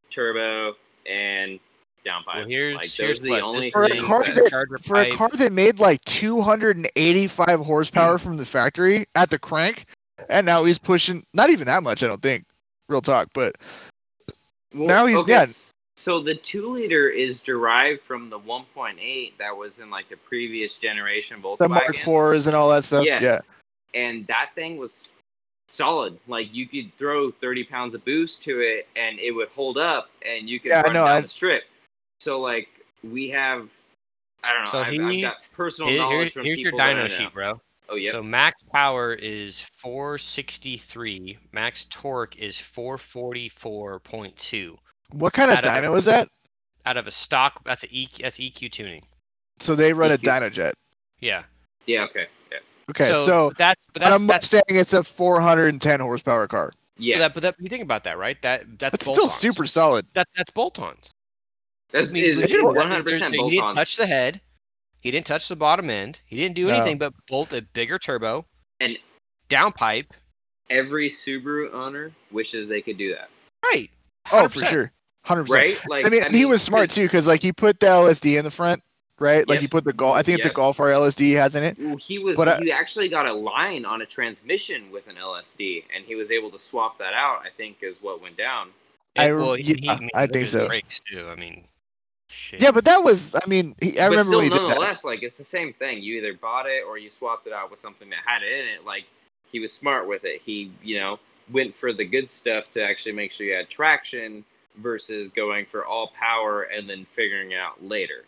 Speaker 3: turbo, and downpipe.
Speaker 2: Well, here's
Speaker 3: like,
Speaker 2: here's
Speaker 3: those
Speaker 2: what,
Speaker 3: the only
Speaker 2: this
Speaker 1: For a car
Speaker 3: that-
Speaker 1: that- For a car that made like 285 horsepower hmm. from the factory at the crank, and now he's pushing not even that much, I don't think. Real talk, but
Speaker 3: Well,
Speaker 1: Now he's
Speaker 3: okay,
Speaker 1: done.
Speaker 3: S- So the two liter is derived from the 1.8 that was in like the previous generation Volkswagen.
Speaker 1: the Mark IVs and all that stuff.
Speaker 3: Yes.
Speaker 1: Yeah.
Speaker 3: And that thing was solid. Like you could throw 30 pounds of boost to it and it would hold up and you could
Speaker 1: Yeah, I
Speaker 3: run
Speaker 1: know,
Speaker 3: down
Speaker 1: I-
Speaker 3: the strip. So like we have I don't know.
Speaker 2: So
Speaker 3: I've, I've
Speaker 2: he-
Speaker 3: got personal
Speaker 2: Here- here-
Speaker 3: knowledge from
Speaker 2: here's your
Speaker 3: people that I
Speaker 2: dyno sheet, bro.
Speaker 3: Oh yeah.
Speaker 2: So max power is 463. Max torque is 444.2.
Speaker 1: What kind of
Speaker 2: Out of
Speaker 1: dyno
Speaker 2: it.
Speaker 1: is that?
Speaker 2: Out of a stock, that's a E, that's EQ tuning.
Speaker 1: So they run a
Speaker 3: EQs.
Speaker 1: Dynojet.
Speaker 2: Yeah.
Speaker 3: yeah. Okay. Yeah.
Speaker 1: Okay,
Speaker 2: so,
Speaker 1: so,
Speaker 2: but that's but
Speaker 1: on a
Speaker 2: that's that's
Speaker 1: Mustang, it's a 410 horsepower car.
Speaker 3: Yeah.
Speaker 2: but that, but that, you think about that, right? That that's
Speaker 1: That's still super solid.
Speaker 2: That that's bolt-ons.
Speaker 3: That's
Speaker 2: I mean, legit-
Speaker 3: 100%
Speaker 2: there's- He didn't touch the head. He didn't touch the bottom end. He didn't do
Speaker 1: No.
Speaker 2: anything but bolt a bigger turbo
Speaker 3: And-
Speaker 2: downpipe.
Speaker 3: Every Subaru owner wishes they could do that.
Speaker 2: Right.
Speaker 1: Oh, for sure, 100.
Speaker 3: Right? Like
Speaker 1: I mean, and he was smart too, because like he put the LSD in the front, right? Like
Speaker 3: Yep.
Speaker 1: he put the golf. I think it's a Golf R LSD he has in it.
Speaker 3: Well, he was
Speaker 1: But I-
Speaker 3: he actually got a line on a transmission with an LSD, and he was able to swap that out. I think is what went down.
Speaker 1: I-
Speaker 2: And, well, he, he,
Speaker 1: yeah,
Speaker 2: he
Speaker 1: I think so.
Speaker 2: Brakes too. I mean, shit.
Speaker 1: Yeah, but that was. I mean, he, I
Speaker 3: but
Speaker 1: remember
Speaker 3: still,
Speaker 1: when he did that.
Speaker 3: nonetheless, like it's the same thing. You either bought it or you swapped it out with something that had it in it. Like he was smart with it. He, you know, went for the good stuff to actually make sure you had traction versus going for all power and then figuring out later.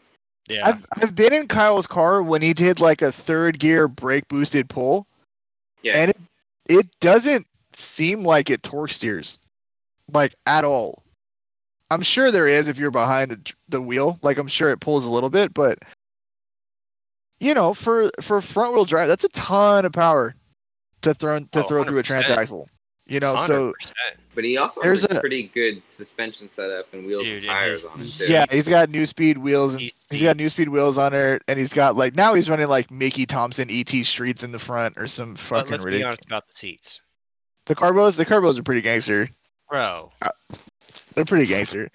Speaker 2: yeah.
Speaker 1: I've I've been in Kyle's car when he did like a third gear brake boosted pull,
Speaker 3: Yeah.
Speaker 1: and it it doesn't seem like it torque steers, like at all. I'm sure there is if you're behind the the wheel. Like I'm sure it pulls a little bit, but you know, for for front wheel drive, that's a ton of power to throw to
Speaker 2: Oh,
Speaker 1: throw through a transaxle. You know, so
Speaker 2: 100%.
Speaker 3: But he also
Speaker 1: There's
Speaker 3: has a,
Speaker 1: a-
Speaker 3: pretty good suspension setup and wheels
Speaker 2: Dude,
Speaker 3: and
Speaker 2: and
Speaker 3: tires
Speaker 2: his-
Speaker 3: on it too.
Speaker 1: yeah, he's got Neuspeed wheels and
Speaker 2: He's-
Speaker 1: he's got Neuspeed wheels on it, and he's got like now he's running like Mickey Thompson ET streets in the front or some
Speaker 2: But
Speaker 1: fucking
Speaker 2: let's be honest about the seats,
Speaker 1: The Corbeaus, the carbos are pretty gangster.
Speaker 2: bro.
Speaker 1: Uh, they're pretty gangster.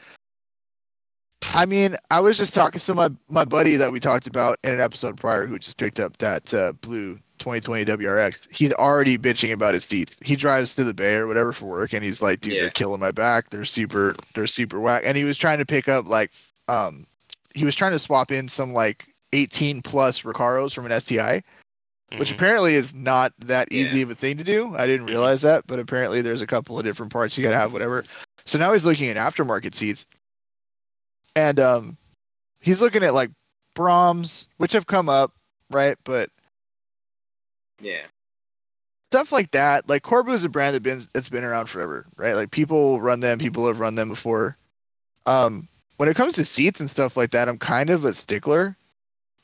Speaker 1: I mean, I was just talking to my my buddy that we talked about in an episode prior, who just picked up that uh, blue 2020 WRX. He's already bitching about his seats. He drives to the Bay or whatever for work, and he's like, "Dude,
Speaker 3: Yeah.
Speaker 1: they're killing my back. They're super, they're super whack." And he was trying to pick up like, um, he was trying to swap in some like 18 plus Recaros from an STI, which
Speaker 2: Mhm.
Speaker 1: apparently is not that easy
Speaker 3: Yeah.
Speaker 1: of a thing to do. I didn't
Speaker 2: Mhm.
Speaker 1: realize that, but apparently there's a couple of different parts you gotta have, whatever. So now he's looking at aftermarket seats, and um, he's looking at like Brahms, which have come up, right? But
Speaker 3: Yeah.
Speaker 1: stuff like that, like Corbeau is a brand that been that's been around forever, right? Like people run them, people have run them before. Um, when it comes to seats and stuff like that, I'm kind of a stickler.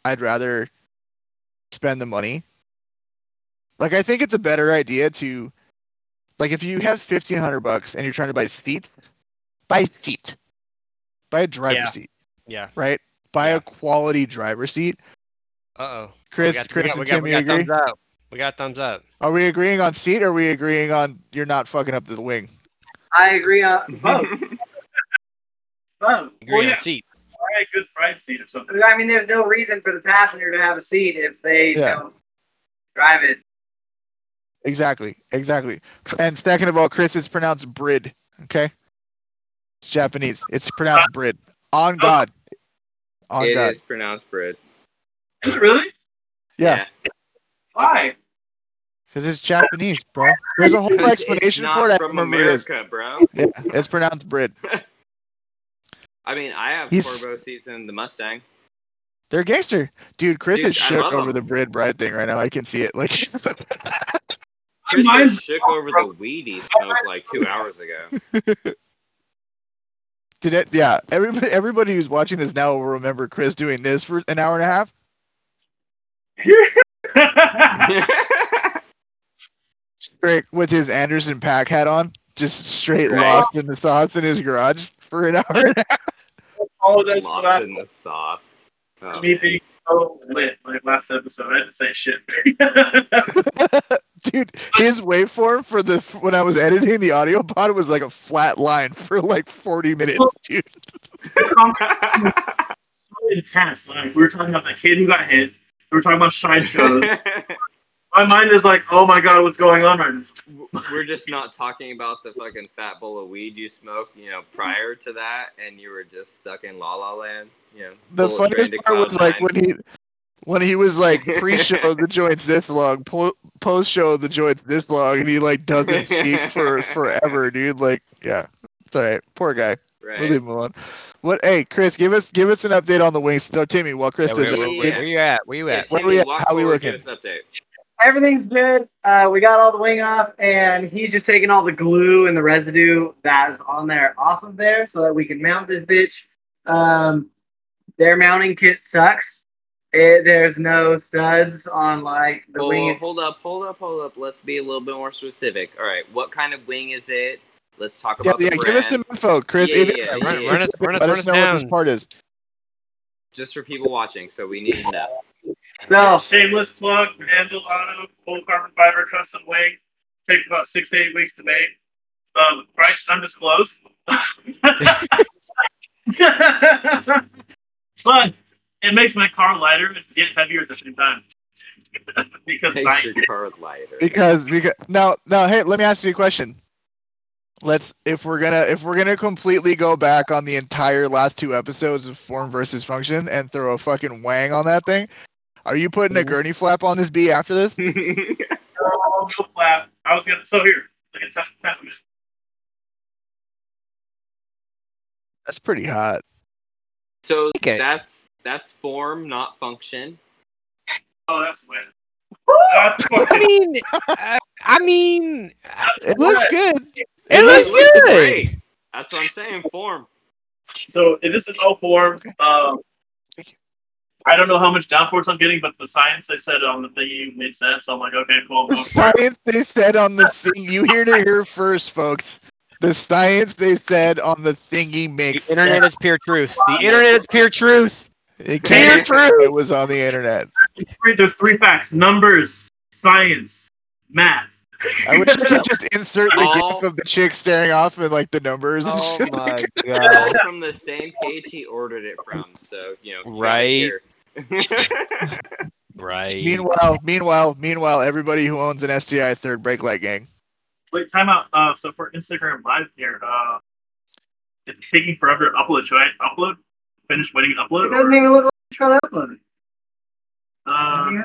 Speaker 1: I'd rather spend the money. Like I think it's a better idea to, like if you have fifteen hundred bucks and you're trying to buy seats, buy seat, buy a driver
Speaker 2: Yeah.
Speaker 1: seat,
Speaker 2: Yeah.
Speaker 1: right? Buy
Speaker 2: Yeah.
Speaker 1: a quality driver seat.
Speaker 2: Uh oh.
Speaker 1: Chris,
Speaker 2: we got,
Speaker 1: Chris,
Speaker 2: we got,
Speaker 1: and
Speaker 2: we got,
Speaker 1: Tim,
Speaker 2: we
Speaker 1: you
Speaker 2: got
Speaker 1: agree?
Speaker 2: thumbs up. We got thumbs up.
Speaker 1: Are we agreeing on seat? Or are we agreeing on you're not fucking up the wing?
Speaker 4: I agree on both. both.
Speaker 2: Agree
Speaker 5: Well,
Speaker 2: on
Speaker 5: yeah.
Speaker 2: seat.
Speaker 5: Buy a good Bride seat or something.
Speaker 4: I mean, there's no reason for the passenger to have a seat if they
Speaker 1: Yeah.
Speaker 4: don't drive it.
Speaker 1: Exactly, exactly. And second of all, Chris, it's pronounced Brid. Okay, it's Japanese. It's pronounced Brid. On oh. God. On
Speaker 3: It
Speaker 1: God.
Speaker 3: is pronounced bread.
Speaker 5: Is it really?
Speaker 1: Yeah,
Speaker 5: Why?
Speaker 1: because it's Japanese, bro. There's a whole explanation
Speaker 3: it's
Speaker 1: for
Speaker 3: not
Speaker 1: it.
Speaker 3: From
Speaker 1: don't remember what it is.
Speaker 3: America, bro.
Speaker 1: Yeah, it's pronounced Brid.
Speaker 3: I mean, I have
Speaker 1: He's-
Speaker 3: Corbeau seats in the Mustang.
Speaker 1: They're gangster, dude. Chris
Speaker 3: Dude,
Speaker 1: is shook over
Speaker 3: them.
Speaker 1: the Brid bride thing right now. I can see it. Like,
Speaker 3: Chris
Speaker 5: Mine's-
Speaker 3: shook over the weed he smoked like two hours ago.
Speaker 1: Did it? Yeah. Everybody, everybody who's watching this now will remember Chris doing this for an hour and a half. straight with his Anderson .Paak hat on, just straight
Speaker 3: Right.
Speaker 1: lost in the sauce in his garage for an hour and a half.
Speaker 5: Apologize for
Speaker 3: Lost
Speaker 5: that.
Speaker 3: in the sauce. Oh,
Speaker 5: Me
Speaker 3: man.
Speaker 5: being so lit like last episode. I didn't say shit.
Speaker 1: Dude, his waveform for the when I was editing the audio pod was like a flat line for like 40 minutes, dude.
Speaker 5: so intense. Like we were talking about the kid who got hit. We were talking about shine shows. My mind is like, oh my god, what's going on right now?
Speaker 3: We're just not talking about the fucking fat bowl of weed you smoked, you know, prior to that, and you were just stuck in La La Land. You know,
Speaker 1: The funniest part was like
Speaker 3: Nine.
Speaker 1: when he when he was like pre-show the joint's this long, po- post-show the joint's this long, and he like doesn't speak for forever, dude. Like, yeah, it's all right. Poor guy.
Speaker 3: right.
Speaker 1: We'll leave him alone. What? Hey, Chris, give us give us an update on the wings. No, Timmy. While Chris
Speaker 2: Yeah, where,
Speaker 1: does
Speaker 2: where,
Speaker 1: it,
Speaker 2: where, where you at? Where you
Speaker 3: Yeah,
Speaker 2: at?
Speaker 1: Where
Speaker 3: Timmy,
Speaker 1: we at?
Speaker 3: walk
Speaker 1: How we looking?
Speaker 3: update.
Speaker 4: Everything's good. Uh, we got all the wing off, and he's just taking all the glue and the residue that's on there off of there so that we can mount this bitch. Um, their mounting kit sucks. It, there's no studs on like the
Speaker 3: Oh,
Speaker 4: wing.
Speaker 3: hold up, hold up, hold up. Let's be a little bit more specific. All right, what kind of wing is it? Let's talk
Speaker 1: yeah,
Speaker 3: about
Speaker 1: yeah.
Speaker 3: the
Speaker 1: Give us some info, Chris.
Speaker 3: Yeah,
Speaker 1: Even
Speaker 3: yeah,
Speaker 1: if
Speaker 3: yeah, yeah.
Speaker 1: specific,
Speaker 2: Run us- run us-
Speaker 1: let
Speaker 2: run
Speaker 1: us
Speaker 2: us
Speaker 1: know what this part is.
Speaker 3: just for people watching, so we need to know.
Speaker 4: So
Speaker 5: Shameless plug, Anvil Auto, full carbon fiber custom wing. Takes about six to eight weeks to make. Um, price undisclosed. but it makes my car lighter and get heavier at the same time. because
Speaker 3: Makes
Speaker 5: I,
Speaker 3: your car lighter.
Speaker 1: Because because now now hey, let me ask you a question. let's if we're gonna if we're gonna completely go back on the entire last two episodes of form versus function and throw a fucking wang on that thing. Are you putting a
Speaker 2: Mm-hmm.
Speaker 1: gurney flap on this bee after this?
Speaker 5: Oh, no flap. I was gonna. So here, look at test, test.
Speaker 1: That's pretty hot.
Speaker 3: So
Speaker 2: Okay.
Speaker 3: that's that's form, not function.
Speaker 5: Oh, that's wet. That's
Speaker 2: I mean, uh, I mean,
Speaker 1: It looks
Speaker 5: wet.
Speaker 1: good.
Speaker 2: it looks
Speaker 3: looks
Speaker 2: good.
Speaker 3: great. That's what I'm saying. Form.
Speaker 5: So if this is all form. Um,
Speaker 1: Thank you.
Speaker 5: I don't know how much downforce I'm getting, but the science they said on the thingy made sense. So I'm like, okay, cool.
Speaker 1: The
Speaker 5: going for it.
Speaker 1: science they said on the thing you hear to hear first, folks. The science they said on the thingy makes
Speaker 2: The internet
Speaker 1: sense.
Speaker 2: is pure truth. The internet is pure truth.
Speaker 1: It
Speaker 2: Pure
Speaker 1: can't
Speaker 2: truth.
Speaker 1: It was on the internet.
Speaker 5: Three- There's three facts: numbers, science, math.
Speaker 1: I wish I could just insert the
Speaker 3: All-
Speaker 1: gif of the chick staring off and like the numbers and
Speaker 2: Oh
Speaker 1: shit.
Speaker 2: my
Speaker 3: All
Speaker 2: god.
Speaker 3: from the same page he ordered it from. So you know. you got it
Speaker 2: Right.
Speaker 3: here.
Speaker 2: Right.
Speaker 1: Meanwhile, meanwhile, meanwhile, everybody who owns an STI third brake light gang.
Speaker 5: Wait, time out. Uh, so for Instagram Live here, uh, it's taking forever to upload. Should I upload? Finish waiting to upload It
Speaker 4: doesn't
Speaker 5: Or,
Speaker 4: even look like it's trying to upload it.
Speaker 5: uh,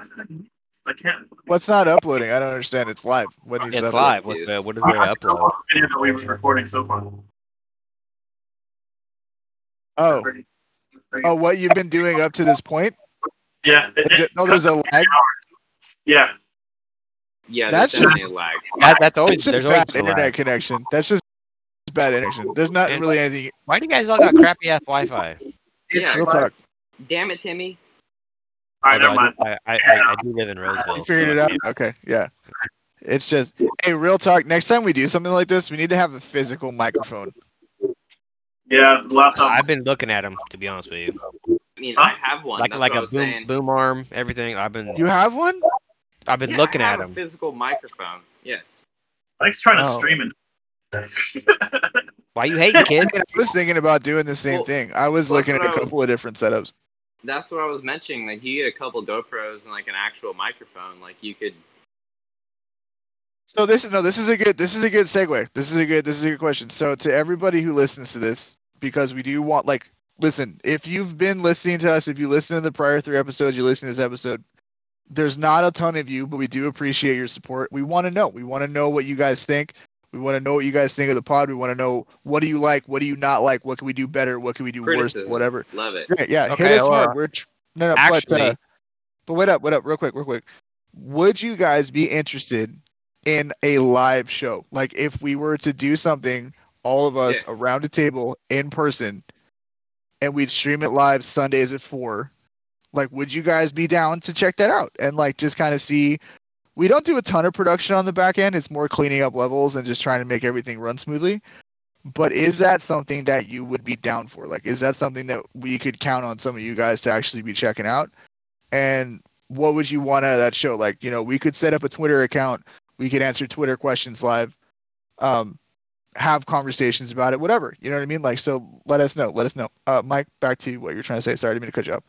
Speaker 5: I can't.
Speaker 1: What's not uploading? I don't understand. It's live. What needs
Speaker 2: It's
Speaker 1: to
Speaker 2: live. What's the, what is there to upload?
Speaker 5: Video that we were recording so far.
Speaker 1: Oh, oh, what you've been doing up to this point?
Speaker 5: Yeah. it-
Speaker 1: Is it, no, there's a lag.
Speaker 5: yeah.
Speaker 3: Yeah,
Speaker 1: That's
Speaker 3: that's
Speaker 1: just-
Speaker 3: a lag.
Speaker 2: That, that's always
Speaker 1: It's just
Speaker 2: there's always
Speaker 1: bad
Speaker 2: a lag.
Speaker 1: internet connection. That's just bad connection. There's not
Speaker 2: And-
Speaker 1: really anything.
Speaker 2: Why do you guys all got crappy ass Wi-Fi?
Speaker 3: Yeah.
Speaker 1: Real talk.
Speaker 3: Damn it, Timmy.
Speaker 5: All right, never
Speaker 2: I, do- I, I, I do live in Roseville.
Speaker 1: You figured it
Speaker 2: so
Speaker 1: out. Okay, yeah. It's just, hey, real talk. Next time we do something like this, we need to have a physical microphone.
Speaker 5: Yeah, the last time.
Speaker 2: I've been looking at them to be honest with you,
Speaker 3: I mean,
Speaker 5: Huh?
Speaker 3: I have one.
Speaker 2: like like
Speaker 3: what I
Speaker 2: a
Speaker 3: was
Speaker 2: boom
Speaker 3: saying.
Speaker 2: boom arm, everything. I've been
Speaker 1: You have one?
Speaker 2: I've been
Speaker 3: Yeah,
Speaker 2: looking
Speaker 3: I
Speaker 2: at
Speaker 3: have
Speaker 2: them.
Speaker 3: A physical microphone. Yes.
Speaker 5: Mike's trying to
Speaker 1: Oh.
Speaker 5: stream it.
Speaker 2: Why you hating,
Speaker 1: I,
Speaker 2: kid?
Speaker 1: I was thinking about doing the same
Speaker 3: Well,
Speaker 1: thing. I was
Speaker 3: well,
Speaker 1: looking at a
Speaker 3: what I
Speaker 1: couple of different setups.
Speaker 3: That's what I was mentioning. Like, you get a couple GoPros and like an actual microphone. Like, you could.
Speaker 1: So this is no, this is a good this is a good segue. This is a good this is a good question. So to everybody who listens to this, because we do want like listen, if you've been listening to us, if you listen to the prior three episodes, you listen to this episode, there's not a ton of you, but we do appreciate your support. We want to know. We want to know what you guys think. We want to know what you guys think of the pod. We want to know what do you like, what do you not like, what can we do better, what can we do worse, whatever.
Speaker 3: Love it.
Speaker 1: Great, yeah, hit us
Speaker 2: well,
Speaker 1: hard. We're tr- no, no,
Speaker 2: actually-
Speaker 1: but uh, but wait up, wait up, real quick, real quick. Would you guys be interested in a live show? Like if we were to do something, all of us around a table in person, and we'd stream it live Sundays at four. Like, would you guys be down to check that out and like just kind of see? We don't do a ton of production on the back end. It's more cleaning up levels and just trying to make everything run smoothly. But is that something that you would be down for? Like, is that something that we could count on some of you guys to actually be checking out? And what would you want out of that show? Like, you know, we could set up a Twitter account. We could answer Twitter questions live. Um, have conversations about it, whatever. You know what I mean? Like, so let us know. Let us know. Uh, Mike, back to what you're trying to say. Sorry, I mean to cut you off.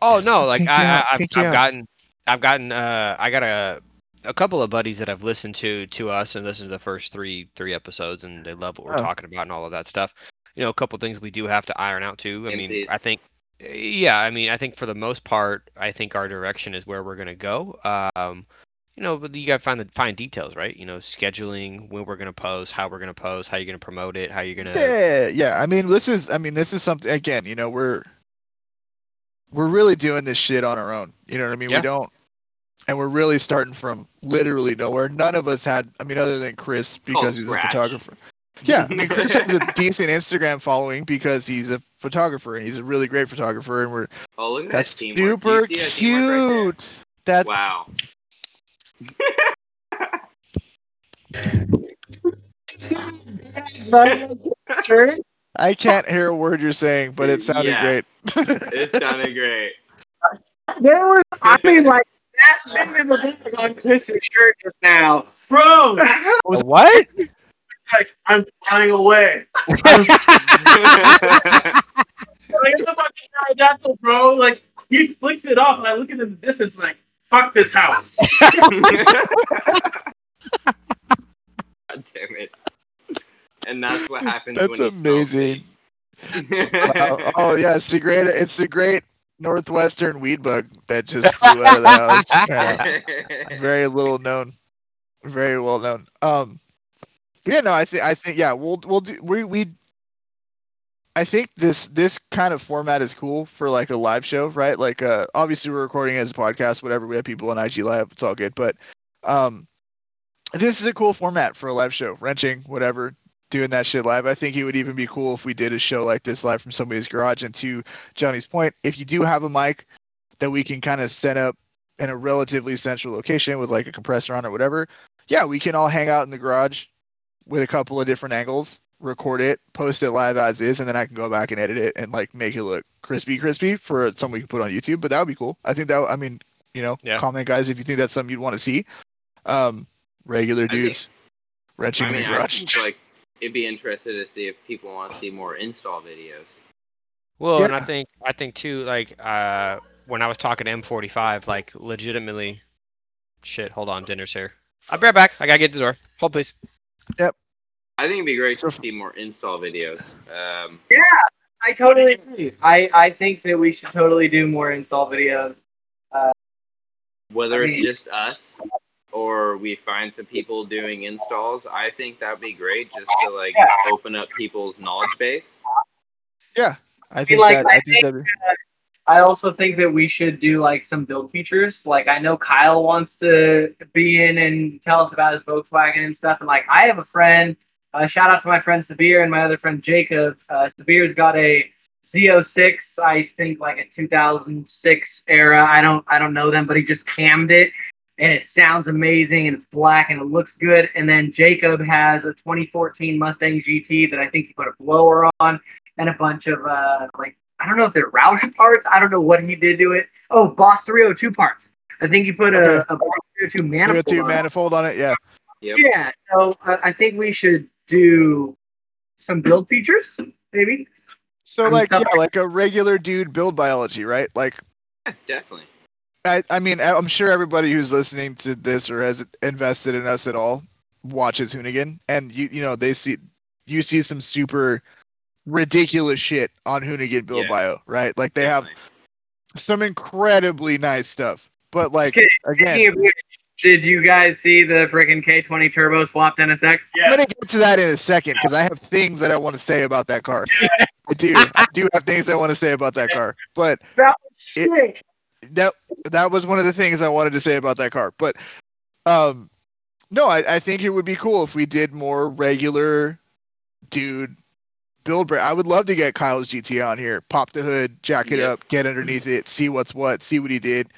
Speaker 2: Oh no, like I, I, I've, I've gotten I've gotten uh I got a a couple of buddies that have listened to to us and listened to the first three three episodes and they love what we're
Speaker 1: Oh.
Speaker 2: talking about and all of that stuff. You know, a couple things we do have to iron out too. I mean, I think yeah, I mean, I think for the most part, I think our direction is where we're gonna go. Um, you know, but you gotta find the fine details, right? You know, scheduling, when we're gonna post, how we're gonna post, how you're gonna promote it, how you're gonna.
Speaker 1: Yeah, yeah. I mean, this is. I mean, this is something. Again, you know, we're we're really doing this shit on our own. You know what I mean?
Speaker 2: Yeah.
Speaker 1: We don't, and we're really starting from literally nowhere. None of us had. I mean, other than Chris because he's
Speaker 3: scratch.
Speaker 1: a photographer. Yeah, I mean, Chris has a decent Instagram following because he's a photographer and he's a really great photographer, and we're
Speaker 3: Oh, look at
Speaker 1: that's
Speaker 3: that teamwork.
Speaker 1: Super
Speaker 3: you see that right
Speaker 1: cute. That's
Speaker 3: there? Wow.
Speaker 4: Sure.
Speaker 1: I can't hear a word you're saying, but it sounded
Speaker 3: Yeah.
Speaker 1: great.
Speaker 3: It sounded great.
Speaker 4: There was, I mean, like that big of a bag on Chris's shirt just now.
Speaker 5: Bro,
Speaker 2: A what?
Speaker 5: like, I'm flying away. Like, it's a fucking pterodactyl, bro. Like, he flicks it off, and I look at the distance, like, fuck this house.
Speaker 3: God damn it. And that's what happens.
Speaker 1: That's amazing. Wow. Oh yeah, it's the great. It's the great northwestern weed bug that just flew out of the house. Very little known, very well known. Um, yeah, no, I think I think yeah, we'll we'll do we we. I think this this kind of format is cool for like a live show, right? Like, uh, obviously we're recording as a podcast, whatever. We have people on IG Live, it's all good. But, um, this is a cool format for a live show, wrenching, whatever, doing that shit live. I think it would even be cool if we did a show like this live from somebody's garage. And to Johnny's point, if you do have a mic that we can kind of set up in a relatively central location with like a compressor on or whatever, yeah, we can all hang out in the garage with a couple of different angles, record it, post it live as is, and then I can go back and edit it and like make it look crispy, crispy for something we can put on YouTube. But that would be cool. I think that, I mean, you know,
Speaker 2: Yeah.
Speaker 1: comment guys if you think that's something you'd want to see. Um, regular
Speaker 3: think-
Speaker 1: dudes wrenching
Speaker 3: I mean,
Speaker 1: in the
Speaker 3: I
Speaker 1: garage.
Speaker 3: think like it'd be interested to see if people want to see more install videos.
Speaker 2: Well, and I think I think too, like uh, when I was talking to M45, like legitimately, shit. Hold on, dinner's here. I'll be right back. I gotta get to the door. Hold please. Yep.
Speaker 3: I think it'd be great to see more install videos. Um, yeah,
Speaker 4: I totally agree. I, I think that we should totally do more install videos.
Speaker 3: Uh, whether
Speaker 4: I
Speaker 3: it's just us or we find some people doing installs, I think that'd be great just to like
Speaker 4: Yeah.
Speaker 3: open up people's knowledge base.
Speaker 1: Yeah, I think
Speaker 4: like,
Speaker 1: that
Speaker 4: I
Speaker 1: I think that
Speaker 4: I also think that we should do like some build features. Like I know Kyle wants to be in and tell us about his Volkswagen and stuff. And like I have a friend. Uh, shout out to my friend Sabir and my other friend Jacob. Uh, Sabir's got a Z06, I think like a 2006 era. I don't I don't know them, but he just cammed it, and it sounds amazing, and it's black and it looks good. And then Jacob has a 2014 Mustang GT that I think he put a blower on and a bunch of uh, like I don't know if they're Roush parts. I don't know what he did to it. Oh, Boss 302 parts. I think he put a, a Boss 302 manifold.
Speaker 1: got two
Speaker 4: on it.
Speaker 1: manifold on it. Yeah.
Speaker 3: Yep.
Speaker 4: Yeah, so uh, I think we should do some build features, maybe.
Speaker 1: So
Speaker 4: And
Speaker 1: like yeah, like a regular dude build biology, right? Like yeah,
Speaker 3: Definitely.
Speaker 1: I, I mean, I- I'm sure everybody who's listening to this or has invested in us at all watches Hoonigan, and you you know they see you see some super ridiculous shit on Hoonigan Build
Speaker 3: Yeah.
Speaker 1: Bio, right? Like they have some incredibly nice stuff, but like
Speaker 4: Okay,
Speaker 1: again,
Speaker 4: Speaking of which, did you guys see the freaking K20 turbo swapped NSX?
Speaker 5: Yeah.
Speaker 1: I'm gonna get to that in a second because I have things that I want to say about that car. I do, I do have things I want to say about that car, but
Speaker 4: That was
Speaker 1: It-
Speaker 4: sick.
Speaker 1: That that was one of the things I wanted to say about that car. But um no, I, I think it would be cool if we did more regular dude build break. I would love to get Kyle's GT on here, pop the hood, jack it
Speaker 3: Yeah.
Speaker 1: up, get underneath it, see what's what, see what he did,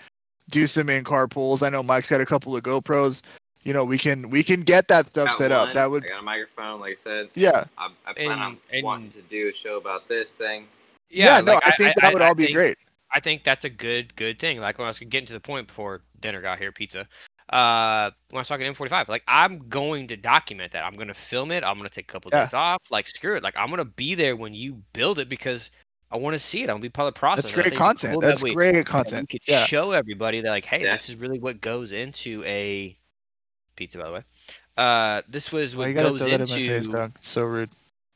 Speaker 1: do some in car pulls. I know Mike's got a couple of GoPros. You know, we can we can get that stuff
Speaker 3: Got
Speaker 1: set up. That would
Speaker 3: I got a microphone, like I said.
Speaker 1: yeah.
Speaker 3: I, I plan on
Speaker 2: And- and-
Speaker 3: wanting to do a show about this thing.
Speaker 1: Yeah, no,
Speaker 2: like,
Speaker 1: I think that would all be
Speaker 2: think-
Speaker 1: great.
Speaker 2: I think that's a good good thing. Like when I was getting to the point before dinner got here, pizza. Uh, when I was talking M45, like I'm going to document that. I'm gonna film it. I'm gonna take a couple
Speaker 1: Yeah.
Speaker 2: days off. Like screw it. Like I'm gonna be there when you build it because I want to see it. I'm gonna be part of the process.
Speaker 1: That's
Speaker 2: and
Speaker 1: great content.
Speaker 2: cool that
Speaker 1: That's
Speaker 2: we-
Speaker 1: great
Speaker 2: that
Speaker 1: content.
Speaker 2: We could
Speaker 1: Yeah.
Speaker 2: show everybody that like, hey,
Speaker 3: Yeah.
Speaker 2: this is really what goes into a pizza, by the way. Uh, this was what
Speaker 1: you gotta
Speaker 2: goes
Speaker 1: throw that in face,
Speaker 2: into?
Speaker 1: So rude.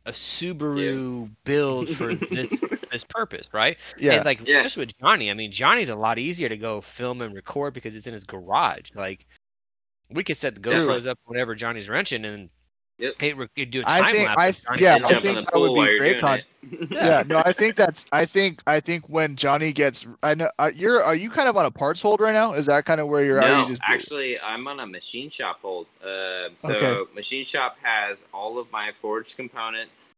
Speaker 2: A Subaru build for this this purpose, right?
Speaker 1: Yeah.
Speaker 2: And like
Speaker 3: Yeah.
Speaker 2: just with Johnny, I mean Johnny's a lot easier to go film and record because it's in his garage. Like we could set the
Speaker 3: Definitely.
Speaker 2: GoPros up whenever Johnny's wrenching and
Speaker 3: Yep.
Speaker 2: hey, we could do a
Speaker 1: I
Speaker 2: time
Speaker 1: think-
Speaker 2: lapse.
Speaker 1: I- yeah, I
Speaker 2: it.
Speaker 3: jump in
Speaker 1: think that would be great
Speaker 3: doing
Speaker 1: con- yeah, no, I think that's. I think. I think when Johnny gets, I know uh, you're. Are you kind of on a parts hold right now? Is that kind of where you're? are
Speaker 3: no,
Speaker 1: you just
Speaker 3: actually, I'm on a machine shop hold. Uh, so
Speaker 1: Okay.
Speaker 3: machine shop has all of my forged components.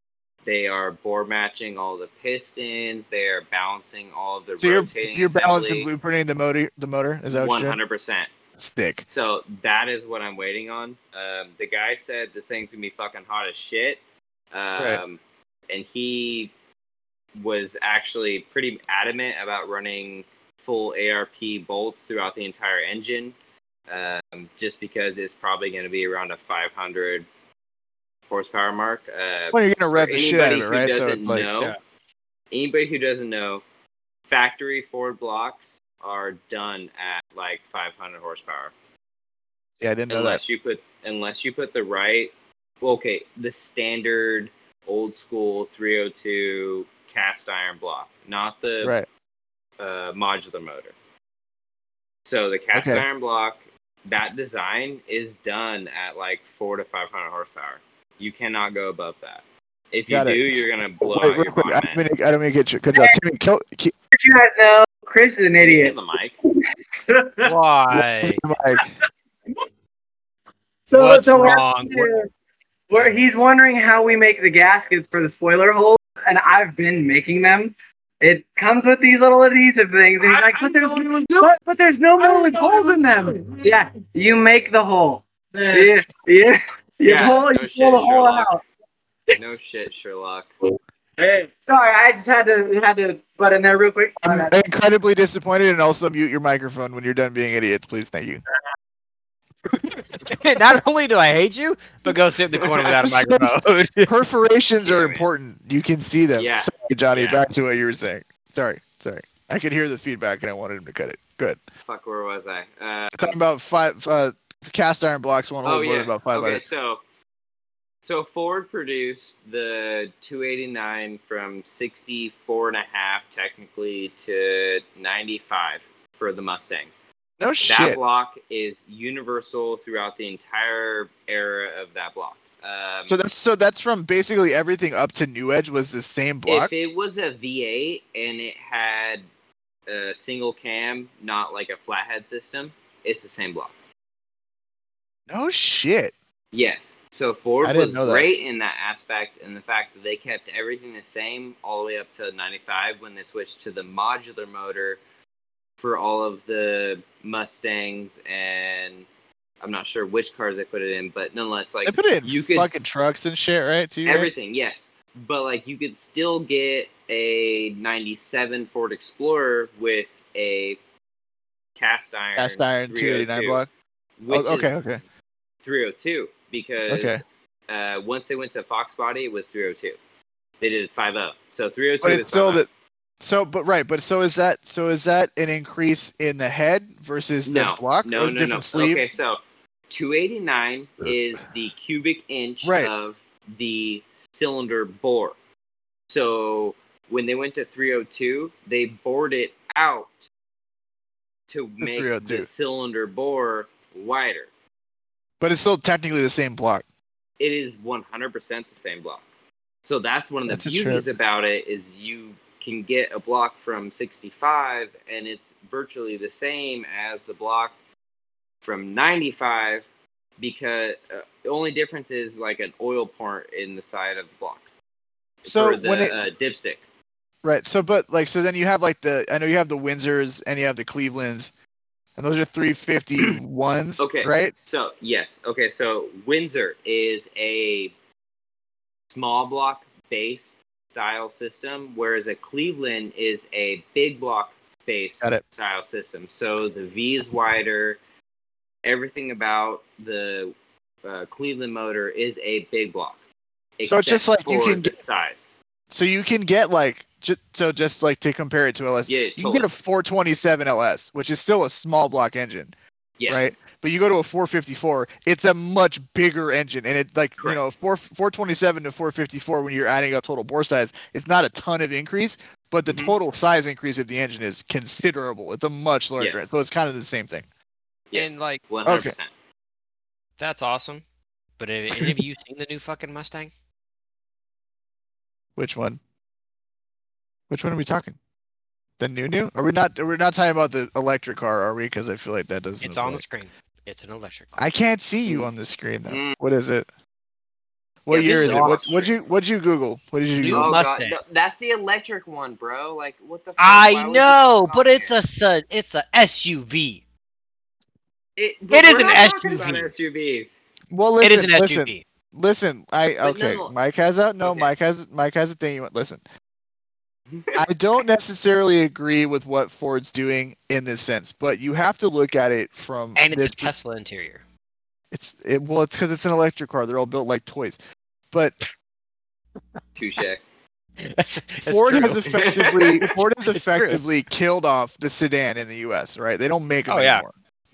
Speaker 3: They are bore matching all the pistons. They are balancing all of the
Speaker 1: So you're you're balancing blueprinting the motor. The motor is that what
Speaker 3: One
Speaker 1: you're doing?
Speaker 3: hundred percent.
Speaker 1: Stick.
Speaker 3: So that is what I'm waiting on. Um, the guy said this thing's gonna be fucking hot as shit. Um, and he was actually pretty adamant about running full ARP bolts throughout the entire engine, um, just because it's probably going to be around a 500 horsepower mark. Uh,
Speaker 1: Well, you're gonna rev the shit out of it, right? So it's like,
Speaker 3: know,
Speaker 1: yeah.
Speaker 3: anybody who doesn't know, factory Ford blocks are done at like 500 horsepower
Speaker 1: yeah, I didn't know that.
Speaker 3: unless you put unless you put the right well, okay, the standard old school 302 cast iron block, not the
Speaker 1: Right.
Speaker 3: uh, modular motor. So the cast
Speaker 1: Okay.
Speaker 3: iron block, that design is done at like four to five hundred horsepower. You cannot go above that. If you
Speaker 1: Got
Speaker 3: do,
Speaker 1: it.
Speaker 3: you're gonna blow
Speaker 1: Wait,
Speaker 3: out
Speaker 1: real
Speaker 3: your
Speaker 1: quick. I
Speaker 3: bottom
Speaker 1: don't mean to I don't mean to get you. Cut you off. Timmy, kill, keep
Speaker 4: But you guys know, Chris is an
Speaker 3: Hit
Speaker 4: idiot.
Speaker 3: the mic.
Speaker 2: Why?
Speaker 1: Mike.
Speaker 4: So,
Speaker 2: What's
Speaker 4: so we're-
Speaker 2: wrong? What-
Speaker 4: Where he's wondering how we make the gaskets for the spoiler holes, and I've been making them. It comes with these little adhesive things, and he's
Speaker 5: I-
Speaker 4: like,
Speaker 5: I
Speaker 4: "But there's
Speaker 5: know
Speaker 4: no, but, but there's no
Speaker 5: I
Speaker 4: more with holes in them."
Speaker 5: do.
Speaker 4: Yeah, you make the hole.
Speaker 5: Yeah.
Speaker 4: Yeah, yeah. You
Speaker 3: Yeah,
Speaker 4: pull,
Speaker 3: no
Speaker 4: you
Speaker 3: shit,
Speaker 4: pull the hole
Speaker 3: Sherlock.
Speaker 4: out.
Speaker 3: No shit, Sherlock.
Speaker 5: Hey,
Speaker 4: Sorry, I just had to had to butt in there real quick.
Speaker 1: I'm incredibly disappointed, and also mute your microphone when you're done being idiots, please. Thank you.
Speaker 2: Not only do I hate you, but go sit in the corner without a microphone.
Speaker 1: Perforations are important. You can see them.
Speaker 3: Yeah.
Speaker 1: Sorry, Johnny.
Speaker 3: Yeah.
Speaker 1: Back to what you were saying. Sorry, sorry. I could hear the feedback, and I wanted him to cut it. Good.
Speaker 3: Fuck, where was I? Uh,
Speaker 1: Talking about five uh, cast iron blocks, one
Speaker 3: oh
Speaker 1: hold more
Speaker 3: yes.
Speaker 1: about five
Speaker 3: okay,
Speaker 1: items.
Speaker 3: so so Ford produced the 289 from 64 and a half technically to 95 for the Mustang.
Speaker 1: No
Speaker 3: That
Speaker 1: shit.
Speaker 3: block is universal throughout the entire era of that block. Um,
Speaker 1: So that's so that's from basically everything up to New Edge was the same block.
Speaker 3: If it was a V8 and it had a single cam, not like a flathead system, it's the same block.
Speaker 1: No shit.
Speaker 3: Yes. So Ford was
Speaker 1: know that.
Speaker 3: great in that aspect, and the fact that they kept everything the same all the way up to 95 when they switched to the modular motor for all of the Mustangs and I'm not sure which cars they put it in, but nonetheless, like
Speaker 1: They put it in
Speaker 3: you could
Speaker 1: fucking
Speaker 3: s-
Speaker 1: trucks and shit, right? Too. right?
Speaker 3: everything, yes. But like you could still get a 97 Ford Explorer with a cast iron
Speaker 1: Cast iron 289 block. Oh, okay, okay.
Speaker 3: 302 because
Speaker 1: Okay.
Speaker 3: uh, once they went to Fox Body, it was 302. They did 50. So 302
Speaker 1: But
Speaker 3: is
Speaker 1: it's still
Speaker 3: 50.
Speaker 1: the so but right, but so is that so is that an increase in the head versus the
Speaker 3: no
Speaker 1: block
Speaker 3: no
Speaker 1: or
Speaker 3: no
Speaker 1: different
Speaker 3: no.
Speaker 1: sleeve?
Speaker 3: Okay, so 289 is the cubic inch
Speaker 1: Right.
Speaker 3: of the cylinder bore. So when they went to 302, they bored it out to make
Speaker 1: 302.
Speaker 3: the cylinder bore wider.
Speaker 1: But it's still technically the same block.
Speaker 3: It is 100% the same block. So that's one of the
Speaker 1: That's
Speaker 3: beauties about it is you can get a block from 65 and it's virtually the same as the block from 95 because uh, the only difference is like an oil port in the side of the block.
Speaker 1: So
Speaker 3: the
Speaker 1: when it
Speaker 3: uh, dipstick.
Speaker 1: right, so but like so then you have like the I know you have the Windsors and you have the Clevelands, and those are 351s,
Speaker 3: Okay.
Speaker 1: right?
Speaker 3: So yes, okay. So Windsor is a small block based style system, whereas a Cleveland is a big block based style system. So the V is wider. Everything about the uh, Cleveland motor is a big block.
Speaker 1: So it's just like you can get-
Speaker 3: size.
Speaker 1: So you can get like just so just like to compare it to LS,
Speaker 3: Yeah,
Speaker 1: you can get a 427 LS, which is still a small block engine.
Speaker 3: yes.
Speaker 1: right? But you go to a 454, it's a much bigger engine, and it like you know four 427 to 454 when you're adding up total bore size, it's not a ton of increase, but the
Speaker 3: Mhm.
Speaker 1: total size increase of the engine is considerable. It's a much larger,
Speaker 3: Yes.
Speaker 1: so it's kind of the same thing.
Speaker 3: Yes.
Speaker 2: And like
Speaker 3: one hundred percent. Okay.
Speaker 2: that's awesome. But have any of you seen the new fucking Mustang?
Speaker 1: Which one? Which one are we talking? The new new? Are we not? We're not talking about the electric car, are we? Because I feel like that doesn't.
Speaker 2: It's on the screen. It's an electric car.
Speaker 1: I can't see you on the screen though.
Speaker 3: Mm.
Speaker 1: What is it? What
Speaker 3: Yeah,
Speaker 1: year is
Speaker 3: is
Speaker 1: it? What
Speaker 3: awesome.
Speaker 1: what'd you what'd you Google? What did you
Speaker 2: New
Speaker 1: Google?
Speaker 3: Oh
Speaker 2: Mustang.
Speaker 3: god, no, that's the electric one, bro. Like what the? Fuck?
Speaker 2: I
Speaker 3: Why
Speaker 2: know, but it's
Speaker 3: it?
Speaker 2: a it's a SUV.
Speaker 3: It,
Speaker 2: It is
Speaker 3: we're
Speaker 2: an
Speaker 3: talking about
Speaker 2: SUV.
Speaker 3: SUVs.
Speaker 1: Well, listen,
Speaker 2: is an
Speaker 1: listen.
Speaker 2: SUV.
Speaker 1: Listen, I
Speaker 3: But
Speaker 1: okay.
Speaker 3: no.
Speaker 1: Mike has a no.
Speaker 3: Okay.
Speaker 1: Mike has Mike has a thing. You want listen. I don't necessarily agree with what Ford's doing in this sense, but you have to look at it from
Speaker 2: And it's
Speaker 1: this.
Speaker 2: a Tesla interior.
Speaker 1: It's it well, it's because it's an electric car. They're all built like toys. But
Speaker 3: Touche.
Speaker 2: That's, that's
Speaker 1: Ford
Speaker 2: true.
Speaker 1: has effectively Ford has
Speaker 2: It's true.
Speaker 1: effectively killed off the sedan in the U.S. Right? They don't make them
Speaker 2: Oh, yeah.